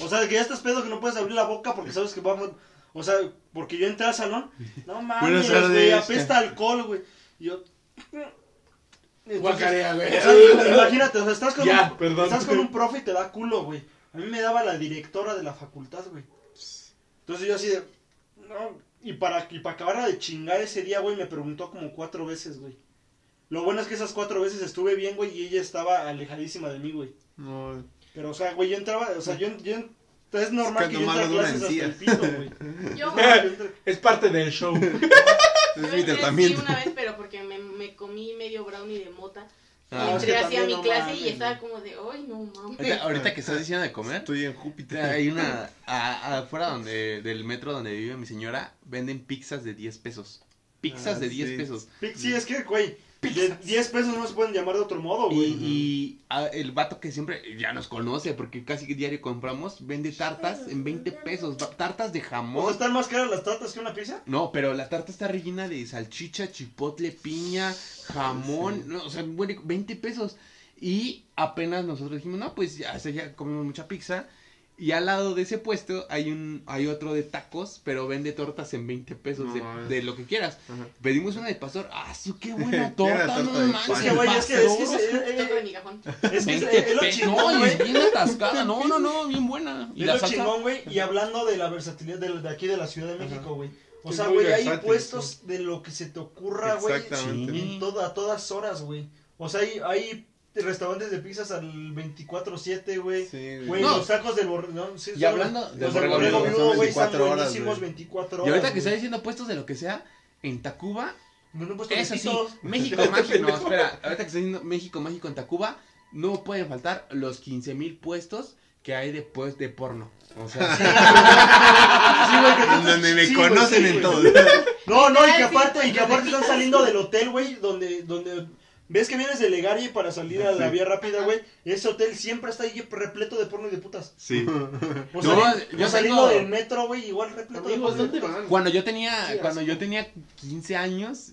[SPEAKER 4] O sea, que ya estás pedo que no puedes abrir la boca porque sabes que vamos. O sea, porque yo entré al salón. No mames, güey, apesta alcohol, güey. Yo.
[SPEAKER 1] Guacarea, güey.
[SPEAKER 4] o sea, imagínate, o sea, estás con,
[SPEAKER 1] Ya,
[SPEAKER 4] un,
[SPEAKER 1] perdón.
[SPEAKER 4] estás con un profe y te da culo, güey. A mí me daba la directora de la facultad, güey. Entonces yo así de, no, y para, y para acabar de chingar ese día, güey, me preguntó como cuatro veces, güey. Lo bueno es que esas cuatro veces estuve bien, güey, y ella estaba alejadísima de mí, güey.
[SPEAKER 3] No,
[SPEAKER 4] Pero, o sea, güey, yo entraba, o sea, yo, yo es normal
[SPEAKER 3] Es
[SPEAKER 4] que
[SPEAKER 3] que
[SPEAKER 4] yo entre a clases hasta el pito, güey.
[SPEAKER 5] Yo,
[SPEAKER 4] entré-
[SPEAKER 1] Es parte del show.
[SPEAKER 5] yo
[SPEAKER 3] es mi
[SPEAKER 5] entré
[SPEAKER 3] tratamiento.
[SPEAKER 5] sí una vez, pero porque me, me comí medio brownie de mota.
[SPEAKER 2] Ah,
[SPEAKER 5] y
[SPEAKER 4] es
[SPEAKER 5] entré
[SPEAKER 4] que
[SPEAKER 5] así a
[SPEAKER 4] también
[SPEAKER 5] mi
[SPEAKER 4] no
[SPEAKER 5] clase y estaba como de, ay, no mames.
[SPEAKER 2] Ahorita, ahorita que estás diciendo de comer,
[SPEAKER 3] Estoy en Júpiter.
[SPEAKER 2] hay una, a- afuera donde, del metro donde vive mi señora, venden pizzas de 10 pesos. Pizzas
[SPEAKER 3] Ah,
[SPEAKER 2] de 10
[SPEAKER 3] sí.
[SPEAKER 2] pesos.
[SPEAKER 4] Sí, es que, güey, de 10 pesos no se pueden llamar de otro modo,
[SPEAKER 2] Y,
[SPEAKER 4] güey.
[SPEAKER 2] y, ah, el vato que siempre ya nos conoce, porque casi diario compramos, vende tartas en 20 pesos. Tartas de
[SPEAKER 4] O sea,
[SPEAKER 2] jamón.
[SPEAKER 4] están más caras las tartas que una pizza.
[SPEAKER 2] No, pero la tarta está rellena de salchicha, chipotle, piña, jamón, no, o sea, bueno, 20 pesos. Y apenas nosotros dijimos, no, pues ya, o sea, ya comimos mucha pizza. Y al lado de ese puesto hay un hay otro de tacos, pero vende tortas en 20 pesos de,
[SPEAKER 3] No,
[SPEAKER 2] de lo que quieras.
[SPEAKER 3] Ajá.
[SPEAKER 2] Pedimos una de pastor, ah, sí, qué buena torta,
[SPEAKER 3] torta
[SPEAKER 2] no
[SPEAKER 3] de
[SPEAKER 2] manches,
[SPEAKER 3] pan.
[SPEAKER 4] Es que, güey, es que, es que, es, eh,
[SPEAKER 5] de
[SPEAKER 4] es, que es,
[SPEAKER 2] 20
[SPEAKER 4] es lo
[SPEAKER 2] pesos.
[SPEAKER 4] chingón,
[SPEAKER 2] No,
[SPEAKER 4] güey.
[SPEAKER 2] bien atascada. No, no, no, bien buena. Y
[SPEAKER 4] Es
[SPEAKER 2] la
[SPEAKER 4] lo
[SPEAKER 2] salsa.
[SPEAKER 4] chingón, güey. Y hablando de la versatilidad de, de aquí de la Ciudad de México, güey. O sea, güey, hay puestos de lo que se te ocurra, güey.
[SPEAKER 2] Sí.
[SPEAKER 4] En toda, a todas horas, güey. O sea, hay, hay restaurantes de pizzas al 24-7, güey.
[SPEAKER 3] Sí,
[SPEAKER 4] Güey,
[SPEAKER 2] No.
[SPEAKER 4] los tacos del borrego. sí,
[SPEAKER 2] Y
[SPEAKER 4] son-
[SPEAKER 2] hablando
[SPEAKER 4] los
[SPEAKER 2] del borrego
[SPEAKER 3] vivo,
[SPEAKER 4] güey, están
[SPEAKER 3] 24 horas,
[SPEAKER 4] buenísimos
[SPEAKER 3] güey.
[SPEAKER 4] 24
[SPEAKER 2] Y
[SPEAKER 4] horas.
[SPEAKER 2] ahorita que está diciendo puestos de lo que sea, en Tacuba,
[SPEAKER 4] No, no he puesto
[SPEAKER 2] eso sí. México mágico, no, espera, ahorita que está diciendo México mágico en Tacuba, no pueden faltar los 15 mil puestos que hay de, pues, de porno. O sea,
[SPEAKER 4] Sí, güey, que
[SPEAKER 3] Donde me
[SPEAKER 4] sí, güey,
[SPEAKER 3] conocen en todo.
[SPEAKER 4] No, no, y que
[SPEAKER 5] sí,
[SPEAKER 4] aparte, y que aparte están saliendo del hotel, güey, donde, donde ves que vienes de Legari para salir a la
[SPEAKER 3] Sí.
[SPEAKER 4] vía rápida, güey. Ese hotel siempre está ahí repleto de porno y de putas.
[SPEAKER 3] Sí.
[SPEAKER 4] O,
[SPEAKER 2] No,
[SPEAKER 4] sali-
[SPEAKER 2] yo
[SPEAKER 4] saliendo
[SPEAKER 2] tengo-
[SPEAKER 4] del metro, güey, igual repleto de
[SPEAKER 1] Amigos,
[SPEAKER 4] porno y de
[SPEAKER 1] ¿dónde
[SPEAKER 4] putas.
[SPEAKER 1] van?
[SPEAKER 2] cuando yo tenía,
[SPEAKER 4] Sí,
[SPEAKER 2] cuando
[SPEAKER 4] así.
[SPEAKER 2] yo tenía 15 años,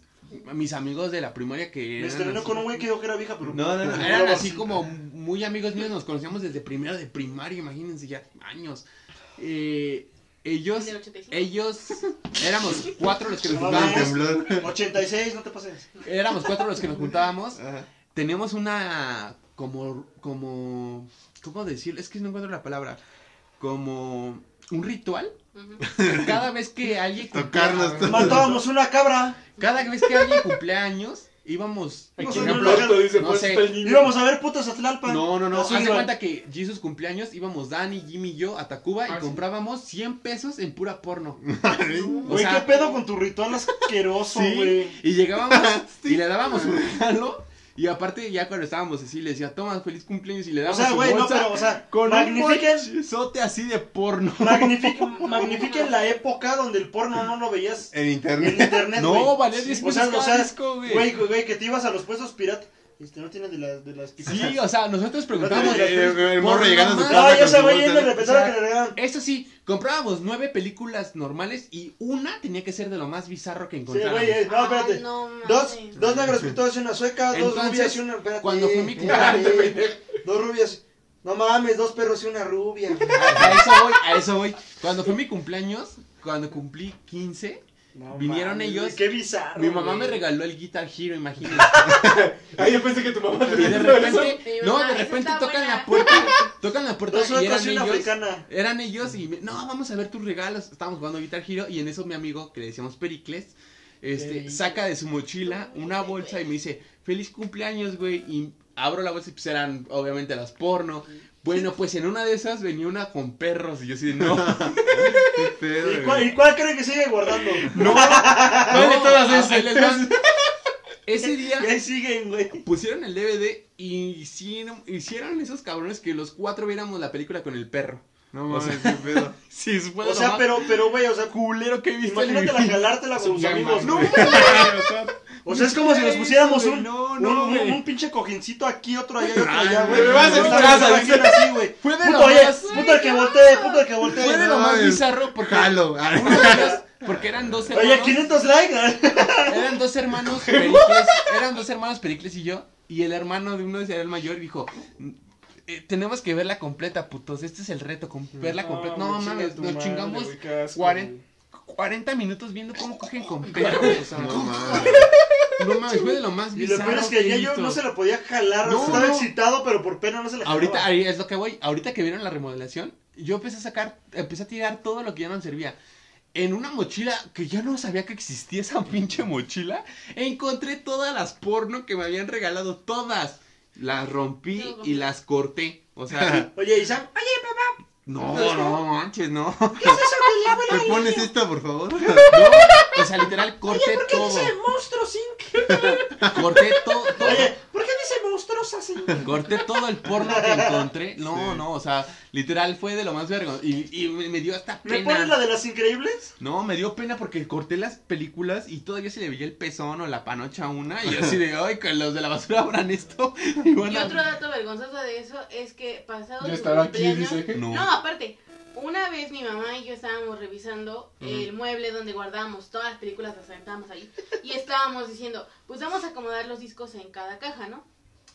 [SPEAKER 2] mis amigos de la primaria que
[SPEAKER 4] Me estrenó
[SPEAKER 2] así-
[SPEAKER 4] con un güey que dijo que era vieja, pero...
[SPEAKER 3] No, no, no.
[SPEAKER 2] Eran así como muy amigos míos, nos conocíamos desde primero de primaria, imagínense ya años. Eh, ellos,
[SPEAKER 5] Del 85.
[SPEAKER 2] ellos, éramos cuatro los que nos juntábamos.
[SPEAKER 3] temblor.
[SPEAKER 4] 86, no te pases.
[SPEAKER 2] Éramos cuatro los que nos juntábamos.
[SPEAKER 3] Ajá.
[SPEAKER 2] Tenemos una, como, como, ¿cómo decirlo? Es que no encuentro la palabra. Como un ritual. Cada vez que alguien
[SPEAKER 3] Tocarnos todos.
[SPEAKER 4] Matábamos una cabra.
[SPEAKER 2] cada vez que alguien cumplía años, íbamos,
[SPEAKER 4] sé,
[SPEAKER 1] en
[SPEAKER 4] no
[SPEAKER 1] dice, pues
[SPEAKER 2] sé.
[SPEAKER 1] está el niño.
[SPEAKER 4] Íbamos a ver putas a Tlalpan.
[SPEAKER 2] No, no, no. Haz de cuenta que Jesus cumpleaños íbamos Dani, Jimmy y yo a Tacuba
[SPEAKER 1] Ah,
[SPEAKER 2] y
[SPEAKER 1] sí.
[SPEAKER 2] comprábamos 100 pesos en pura porno.
[SPEAKER 4] Güey,
[SPEAKER 2] sea,
[SPEAKER 4] ¿qué pedo con tu ritual asqueroso,
[SPEAKER 2] Sí,
[SPEAKER 4] güey?
[SPEAKER 2] y llegábamos y le dábamos un regalo. Y aparte, ya cuando estábamos así, le decía, toma, feliz cumpleaños. Y le
[SPEAKER 4] O
[SPEAKER 2] dábamos
[SPEAKER 4] sea,
[SPEAKER 2] su
[SPEAKER 4] güey, no, pero, o sea,
[SPEAKER 2] con
[SPEAKER 4] magnifiquen,
[SPEAKER 2] un así de porno.
[SPEAKER 4] magnifiquen, magnifiquen la época donde el porno no lo veías
[SPEAKER 3] En
[SPEAKER 4] en
[SPEAKER 3] internet.
[SPEAKER 4] internet,
[SPEAKER 2] No, valía 10
[SPEAKER 4] O
[SPEAKER 2] pesos
[SPEAKER 4] sea, o sea,
[SPEAKER 2] güey.
[SPEAKER 4] Güey, güey, güey, que te ibas a los puestos pirata. Este, no tienes de las, de las pizzas.
[SPEAKER 2] Sí, o sea, nosotros preguntábamos.
[SPEAKER 4] No
[SPEAKER 3] El, el morro llegando a su casa.
[SPEAKER 4] No, ya güey
[SPEAKER 3] bolsa.
[SPEAKER 4] yendo le
[SPEAKER 2] O sea,
[SPEAKER 4] que le regalaban.
[SPEAKER 2] Eso sí, comprábamos nueve películas normales y una tenía que ser de lo más bizarro que
[SPEAKER 4] Sí,
[SPEAKER 2] encontráramos.
[SPEAKER 4] güey, eh, no, espérate.
[SPEAKER 5] Ay, no
[SPEAKER 4] Dos, dos negros pintados y una sueca, dos
[SPEAKER 2] Entonces,
[SPEAKER 4] rubias y una. Espérate,
[SPEAKER 2] cuando fue mi cumpleaños,
[SPEAKER 4] Dos rubias. No mames, dos perros y una rubia.
[SPEAKER 2] A eso voy, a eso voy. Cuando fue mi cumpleaños, cuando cumplí 15,
[SPEAKER 4] No
[SPEAKER 2] Vinieron ellos.
[SPEAKER 4] Qué bizarro.
[SPEAKER 2] mi mamá
[SPEAKER 4] güey.
[SPEAKER 2] me regaló el Guitar Hero, imagínense.
[SPEAKER 1] Ay, yo pensé que tu mamá te
[SPEAKER 2] Y de repente, no, de repente tocan
[SPEAKER 5] buena.
[SPEAKER 2] la puerta, tocan la puerta y eran ellos.
[SPEAKER 4] africana.
[SPEAKER 2] Eran ellos y me- no, vamos a ver tus regalos. Estábamos jugando Guitar Hero y en eso mi amigo, que le decíamos Pericles, este,
[SPEAKER 4] Pericles.
[SPEAKER 2] saca de su mochila una bolsa y me dice, feliz cumpleaños, güey. Y abro la bolsa y pues eran obviamente las porno. Bueno, pues en una de esas venía una con perros y yo así de, no.
[SPEAKER 3] Qué pedo,
[SPEAKER 4] ¿Y cuál, ¿Y cuál creen que sigue guardando?
[SPEAKER 2] No,
[SPEAKER 1] ¿Cuál de todas
[SPEAKER 2] ahí
[SPEAKER 1] esas?
[SPEAKER 2] les van. Ese día
[SPEAKER 4] siguen, güey.
[SPEAKER 2] pusieron el DVD y hicieron, hicieron esos cabrones que los cuatro viéramos la película con el perro.
[SPEAKER 3] No
[SPEAKER 2] O
[SPEAKER 3] mames, qué pedo.
[SPEAKER 2] Sí, fue
[SPEAKER 4] O
[SPEAKER 2] lo
[SPEAKER 4] sea, pero, pero, güey, o sea,
[SPEAKER 2] culero que he visto en mi
[SPEAKER 4] imagínate la
[SPEAKER 2] vida.
[SPEAKER 4] jalártela con tus amigos,
[SPEAKER 1] no,
[SPEAKER 4] güey. O sea, es como si nos pusiéramos un,
[SPEAKER 2] No,
[SPEAKER 4] un,
[SPEAKER 2] no,
[SPEAKER 4] un,
[SPEAKER 2] güey.
[SPEAKER 4] un pinche cojincito aquí, otro allá y otro allá, güey.
[SPEAKER 1] me vas a mi casa,
[SPEAKER 4] haciendo así, güey.
[SPEAKER 2] Fue de
[SPEAKER 4] Puto,
[SPEAKER 2] lo
[SPEAKER 4] oye,
[SPEAKER 2] más-
[SPEAKER 4] puto el que voltee, puto el que voltee.
[SPEAKER 2] Fue de lo más bizarro porque
[SPEAKER 3] Jalo.
[SPEAKER 2] porque eran dos
[SPEAKER 4] Oye,
[SPEAKER 2] hermanos,
[SPEAKER 4] 500 likes.
[SPEAKER 2] eran dos hermanos Pericles, eran dos hermanos Pericles y yo y el hermano de uno era el mayor y dijo "Eh, tenemos que verla completa, putos. Este es el reto, con- verla completa. No,
[SPEAKER 4] güey,
[SPEAKER 2] mames, nos
[SPEAKER 4] madre,
[SPEAKER 2] chingamos
[SPEAKER 4] güey, qué asco,
[SPEAKER 2] 40,
[SPEAKER 4] güey.
[SPEAKER 2] 40 minutos viendo cómo cogen con perros. o sea,
[SPEAKER 3] No mames.
[SPEAKER 2] no mames, fue de lo más
[SPEAKER 4] Y lo peor
[SPEAKER 2] bizarro
[SPEAKER 4] es que ya yo no se lo podía jalar.
[SPEAKER 2] No,
[SPEAKER 4] estaba
[SPEAKER 2] no.
[SPEAKER 4] excitado, pero por pena no se le jalaba.
[SPEAKER 2] Ahorita, ahí es lo que voy. Ahorita que vieron la remodelación, yo empecé a sacar, empecé a tirar todo lo que ya no me servía. En una mochila que ya no sabía que existía esa pinche mochila, encontré todas las porno que me habían regalado, todas. Las rompí y las corté. O sea,
[SPEAKER 4] Oye, Isam,
[SPEAKER 2] no, no manches, no.
[SPEAKER 4] ¿qué es eso que le abre
[SPEAKER 3] ¿Me pones esta, por favor?
[SPEAKER 2] No, o sea, literal corté
[SPEAKER 4] ¿Por qué
[SPEAKER 2] todo.
[SPEAKER 4] dice monstruo Sync?
[SPEAKER 2] Corté todo, todo.
[SPEAKER 4] Oye, ¿por qué dice monstruosa Sync?
[SPEAKER 2] Corté todo el porno que encontré. No, no, o sea, literal fue de lo más vergonzoso. Y, y me, me dio hasta
[SPEAKER 4] ¿Me
[SPEAKER 2] pena.
[SPEAKER 4] pones la de las increíbles?
[SPEAKER 2] No, me dio pena porque corté las películas y todavía se le veía el pezón o la panocha a una. Y así de, ay, que los de la basura abran esto. Y
[SPEAKER 5] Y
[SPEAKER 2] bueno,
[SPEAKER 5] otro dato vergonzoso de eso es que pasado
[SPEAKER 1] Yo estaba aquí, dice.
[SPEAKER 2] no.
[SPEAKER 5] No, aparte, una vez mi mamá y yo estábamos revisando el mueble donde guardábamos todas las películas, las aventábamos ahí, y estábamos diciendo, pues vamos a acomodar los discos en cada caja, ¿no?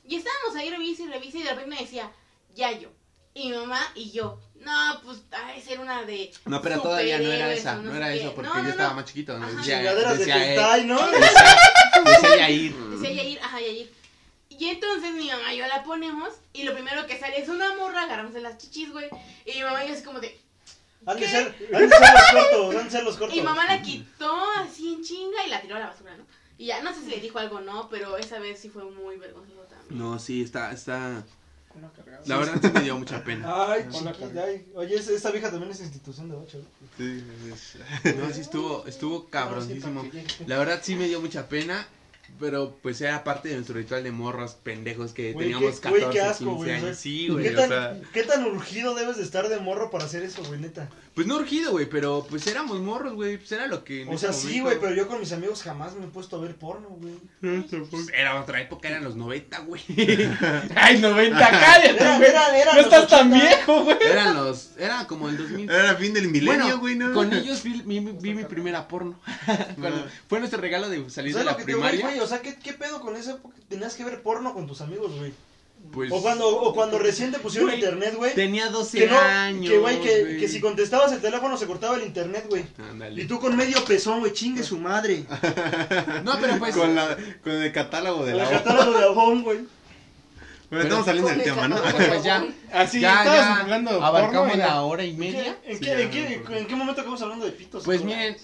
[SPEAKER 5] Y estábamos ahí, revisa y revisa, y de repente me decía, Yayo. Y mi mamá y yo, no, pues ha de ser una de.
[SPEAKER 2] No, pero todavía no era esa, no era
[SPEAKER 5] qué".
[SPEAKER 2] eso, porque
[SPEAKER 5] No,
[SPEAKER 2] yo
[SPEAKER 5] no,
[SPEAKER 2] estaba más chiquito. Decía,
[SPEAKER 4] de
[SPEAKER 2] decía, eh,
[SPEAKER 4] hentai, ¿no?
[SPEAKER 2] decía Yair.
[SPEAKER 5] Decía Yair, ajá, Yair. Y entonces mi mamá y yo la ponemos y lo primero que sale es una morra agarrándose las chichis, güey. Y mi mamá y yo así como de...
[SPEAKER 4] Han de ser, han de ser los cortos, han de ser los cortos.
[SPEAKER 5] Y mamá la quitó así en chinga y la tiró a la basura, ¿no? Y ya no sé si le dijo algo o no, pero esa vez sí fue muy vergonzoso también.
[SPEAKER 2] No, sí, está, está.
[SPEAKER 1] La
[SPEAKER 2] verdad sí me dio mucha pena.
[SPEAKER 4] Ay, chiquita, ay. Oye, esa, vieja también es institución de ocho.
[SPEAKER 3] Sí, es-
[SPEAKER 2] No, sí estuvo, estuvo cabroncísimo. La verdad sí me dio mucha pena. Pero pues era parte de nuestro ritual de morros pendejos que
[SPEAKER 4] Güey,
[SPEAKER 2] teníamos
[SPEAKER 4] qué- güey,
[SPEAKER 2] 14,
[SPEAKER 4] qué asco,
[SPEAKER 2] 15
[SPEAKER 4] güey, o sea,
[SPEAKER 2] años. Sí,
[SPEAKER 4] ¿Qué
[SPEAKER 2] o
[SPEAKER 4] tan,
[SPEAKER 2] sea.
[SPEAKER 4] ¿Qué tan urgido debes de estar de morro para hacer eso, güey, neta?
[SPEAKER 2] Pues no urgido, güey, pero pues éramos morros, güey. Pues era lo que. en
[SPEAKER 4] O
[SPEAKER 2] ese
[SPEAKER 4] sea, sí, güey, pero yo con mis amigos jamás me he puesto a ver porno, güey.
[SPEAKER 2] Pues, era otra época, eran los 90, güey.
[SPEAKER 1] Ay, 90, cállate,
[SPEAKER 4] Era,
[SPEAKER 1] güey.
[SPEAKER 4] era, era.
[SPEAKER 1] No estás tan
[SPEAKER 4] 80.
[SPEAKER 1] viejo, güey.
[SPEAKER 2] Eran los. Era como el 2000.
[SPEAKER 3] Era fin del milenio, güey, ¿no?
[SPEAKER 2] con ellos vi, vi- vi mi primera porno. Cuando- fue nuestro regalo de salir
[SPEAKER 4] ¿Sabes
[SPEAKER 2] de
[SPEAKER 4] lo
[SPEAKER 2] la
[SPEAKER 4] digo,
[SPEAKER 2] primaria.
[SPEAKER 4] güey? O sea, ¿qué, ¿qué pedo con esa época? Tenías que ver porno con tus amigos, güey.
[SPEAKER 2] Pues,
[SPEAKER 4] O cuando, o cuando recién te pusieron
[SPEAKER 2] Güey,
[SPEAKER 4] internet, güey.
[SPEAKER 2] tenía 12
[SPEAKER 4] Que no,
[SPEAKER 2] años.
[SPEAKER 4] que güey, que,
[SPEAKER 2] güey.
[SPEAKER 4] que si contestabas el teléfono se cortaba el internet, güey.
[SPEAKER 2] Ándale.
[SPEAKER 4] Y tú con medio pezón, güey, chingue su madre.
[SPEAKER 2] No, pero pues.
[SPEAKER 3] Con, la, con el catálogo de
[SPEAKER 4] El
[SPEAKER 3] la
[SPEAKER 4] catálogo de Avon, güey.
[SPEAKER 3] Bueno, estamos saliendo del tema, ¿no?
[SPEAKER 2] Pues ya.
[SPEAKER 1] Así,
[SPEAKER 2] ya,
[SPEAKER 1] hablando
[SPEAKER 2] abarcamos
[SPEAKER 1] porno
[SPEAKER 2] la
[SPEAKER 1] ya.
[SPEAKER 2] hora y
[SPEAKER 4] ¿En
[SPEAKER 2] media.
[SPEAKER 4] qué, en,
[SPEAKER 3] Sí,
[SPEAKER 4] qué,
[SPEAKER 3] ya,
[SPEAKER 4] en qué- en qué momento acabamos hablando de pitos?
[SPEAKER 2] Pues miren,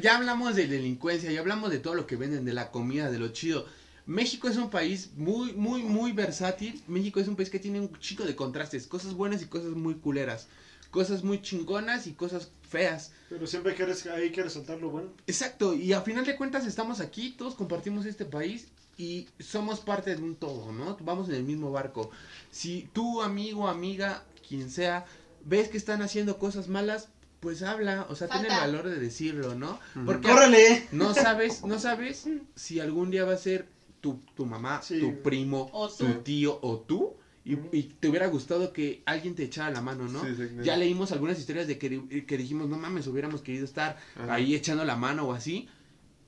[SPEAKER 2] ya hablamos de delincuencia, ya hablamos de todo lo que venden, de la comida, de lo chido. México es un país muy, muy, muy versátil. México es un país que tiene un chico de contrastes, cosas buenas y cosas muy culeras. Cosas muy chingonas y cosas feas.
[SPEAKER 4] Pero siempre hay que, res- hay que resaltar lo bueno.
[SPEAKER 2] Exacto, y a final de cuentas estamos aquí, todos compartimos este país y somos parte de un todo, ¿no? Vamos en el mismo barco. Si tú, amigo, amiga, quien sea, ves que están haciendo cosas malas, pues habla, o sea, ten el valor de decirlo, ¿no? Porque
[SPEAKER 4] ¡Córrele!
[SPEAKER 2] no sabes, no sabes si algún día va a ser tu, tu mamá,
[SPEAKER 4] Sí.
[SPEAKER 2] tu primo,
[SPEAKER 5] O
[SPEAKER 2] tu tío o tú. Y, te hubiera gustado que alguien te echara la mano, ¿no?
[SPEAKER 3] Sí.
[SPEAKER 2] Ya leímos algunas historias de que, que dijimos, no mames, hubiéramos querido estar
[SPEAKER 3] Ajá.
[SPEAKER 2] ahí echando la mano o así.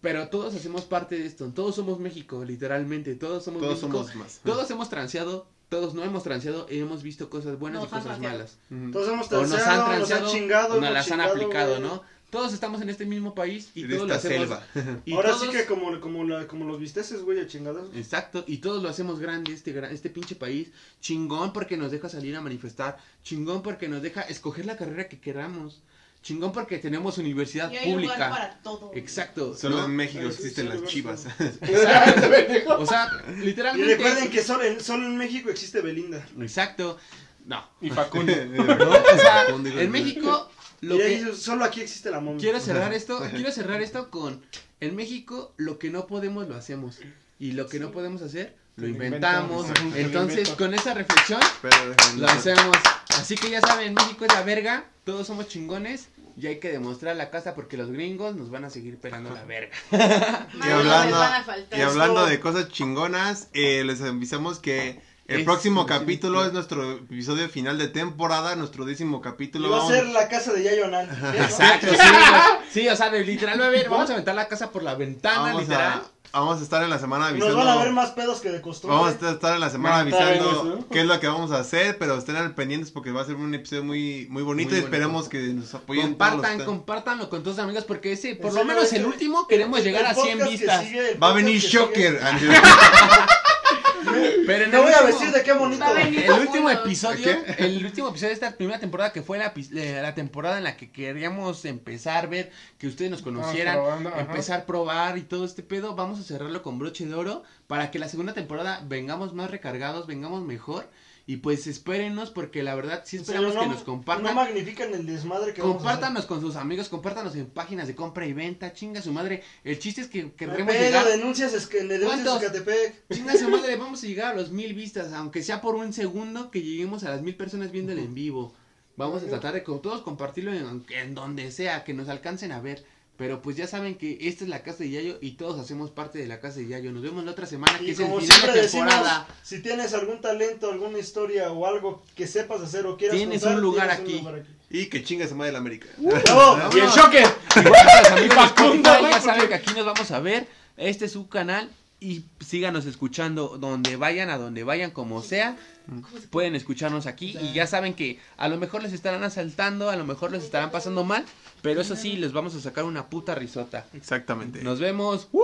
[SPEAKER 2] Pero todos hacemos parte de esto. Todos somos México, literalmente. Todos somos
[SPEAKER 3] Todos
[SPEAKER 2] México.
[SPEAKER 3] somos más.
[SPEAKER 2] Todos hemos transeado, todos no hemos transeado y hemos visto cosas buenas
[SPEAKER 5] Nos
[SPEAKER 2] y cosas
[SPEAKER 5] transeado.
[SPEAKER 2] malas.
[SPEAKER 4] Todos hemos
[SPEAKER 2] O nos han
[SPEAKER 4] transeado, nos han
[SPEAKER 2] transeado
[SPEAKER 4] chingado,
[SPEAKER 2] o nos las han aplicado,
[SPEAKER 4] güey.
[SPEAKER 2] ¿no? Todos estamos en este mismo país y
[SPEAKER 3] En
[SPEAKER 2] todos lo
[SPEAKER 3] esta
[SPEAKER 2] hacemos.
[SPEAKER 3] selva.
[SPEAKER 2] y
[SPEAKER 4] Ahora
[SPEAKER 2] todos-
[SPEAKER 4] sí que como, como, la, como los visteces, güey, a chingados.
[SPEAKER 2] Exacto, y todos lo hacemos grande, este, este pinche país. Chingón porque nos deja salir a manifestar. Chingón porque nos deja escoger la carrera que queramos. Chingón porque tenemos universidad
[SPEAKER 5] Y hay lugar
[SPEAKER 2] pública.
[SPEAKER 5] para todo.
[SPEAKER 2] Exacto.
[SPEAKER 3] Solo
[SPEAKER 2] ¿no?
[SPEAKER 3] en México
[SPEAKER 4] Ay,
[SPEAKER 3] existen
[SPEAKER 4] sí,
[SPEAKER 3] las chivas.
[SPEAKER 2] O sea,
[SPEAKER 4] Y
[SPEAKER 2] literalmente.
[SPEAKER 4] recuerden que solo en, solo en México existe Belinda.
[SPEAKER 2] Exacto. No.
[SPEAKER 1] Y Facundo.
[SPEAKER 2] No, o sea,
[SPEAKER 3] y
[SPEAKER 2] en México lo
[SPEAKER 4] y ahí
[SPEAKER 2] que
[SPEAKER 4] solo aquí existe la momia.
[SPEAKER 2] quiero cerrar esto, quiero cerrar esto con en México lo que no podemos lo hacemos y lo que no podemos hacer lo inventamos. Entonces, con esa reflexión
[SPEAKER 3] Pero,
[SPEAKER 2] lo hacemos. Así que ya saben, México es la verga, todos somos chingones y hay que demostrar la casa porque los gringos nos van a seguir pelando la verga.
[SPEAKER 3] Y hablando, y hablando de cosas chingonas, eh, les avisamos que El
[SPEAKER 2] Es-
[SPEAKER 3] próximo
[SPEAKER 2] sí,
[SPEAKER 3] capítulo
[SPEAKER 2] sí.
[SPEAKER 3] es nuestro episodio final de temporada, nuestro décimo
[SPEAKER 4] Y
[SPEAKER 3] capítulo.
[SPEAKER 4] va a
[SPEAKER 3] Vamos-
[SPEAKER 4] ser la casa de Yayo Anal.
[SPEAKER 2] Exacto, sí. Sí, o sea, de literal, a ver, vamos a aventar la casa por la ventana,
[SPEAKER 3] vamos,
[SPEAKER 2] literal.
[SPEAKER 3] a, vamos a estar en la semana
[SPEAKER 4] Nos
[SPEAKER 3] avisando.
[SPEAKER 4] van a ver más pedos que de costumbre.
[SPEAKER 3] Vamos a estar en la semana avisando
[SPEAKER 1] eso.
[SPEAKER 3] qué es lo que vamos a hacer, pero estén al pendientes porque va a ser un episodio muy muy bonito
[SPEAKER 2] Muy
[SPEAKER 3] y esperemos que nos apoyen
[SPEAKER 2] Compartan,
[SPEAKER 3] todos.
[SPEAKER 2] compártanlo con todos sus amigos porque ese, por lo menos el último, queremos
[SPEAKER 4] el-
[SPEAKER 2] llegar
[SPEAKER 4] el
[SPEAKER 2] a 100
[SPEAKER 4] podcast que
[SPEAKER 2] vistas.
[SPEAKER 4] sigue,
[SPEAKER 3] Va a venir Shocker.
[SPEAKER 2] Pero el
[SPEAKER 4] voy a
[SPEAKER 2] último-
[SPEAKER 4] vestir de qué bonito.
[SPEAKER 5] A.
[SPEAKER 2] El último episodio, el último episodio de esta primera temporada que fue la, eh, la temporada en la que queríamos empezar, ver que ustedes nos conocieran,
[SPEAKER 1] probando, ajá.
[SPEAKER 2] empezar a probar y todo este pedo, vamos a cerrarlo con broche de oro para que la segunda temporada vengamos más recargados, vengamos mejor y pues espérenos porque la verdad sí esperamos
[SPEAKER 4] no-
[SPEAKER 2] que nos compartan.
[SPEAKER 4] No magnifican el desmadre que vamos a hacer.
[SPEAKER 2] Compártanos con sus amigos, compártanos en páginas de compra y venta, chinga su madre. El chiste es que queremos llegar,
[SPEAKER 4] denuncias, es que
[SPEAKER 2] chinga su madre, vamos a llegar a los mil vistas, aunque sea por un segundo que lleguemos a las mil personas viéndolo en vivo. Vamos a tratar de con todos compartirlo en, en donde sea, que nos alcancen a ver. Pero pues ya saben que esta es la casa de Yayo y todos hacemos parte de la casa de Yayo. Nos vemos la otra semana, que
[SPEAKER 4] Y
[SPEAKER 2] es el
[SPEAKER 4] como
[SPEAKER 2] final
[SPEAKER 4] siempre
[SPEAKER 2] de
[SPEAKER 4] decimos,
[SPEAKER 2] temporada.
[SPEAKER 4] si tienes algún talento, alguna historia o algo que sepas hacer o quieras
[SPEAKER 2] Tienes
[SPEAKER 4] contar,
[SPEAKER 2] un lugar
[SPEAKER 4] tienes
[SPEAKER 2] aquí.
[SPEAKER 4] un lugar aquí.
[SPEAKER 3] Y que chinga se madre la América.
[SPEAKER 4] Bravo.
[SPEAKER 1] Y el
[SPEAKER 2] los amigos de Spotify,
[SPEAKER 1] güey,
[SPEAKER 2] ya saben que aquí nos vamos a ver. Este es su canal y síganos escuchando donde vayan, a donde vayan, como sea. Pueden escucharnos aquí y ya saben que a lo mejor les estarán asaltando, a lo mejor les estarán pasando mal, pero eso sí, les vamos a sacar una puta risota.
[SPEAKER 3] Exactamente.
[SPEAKER 2] Nos vemos. ¡Woo!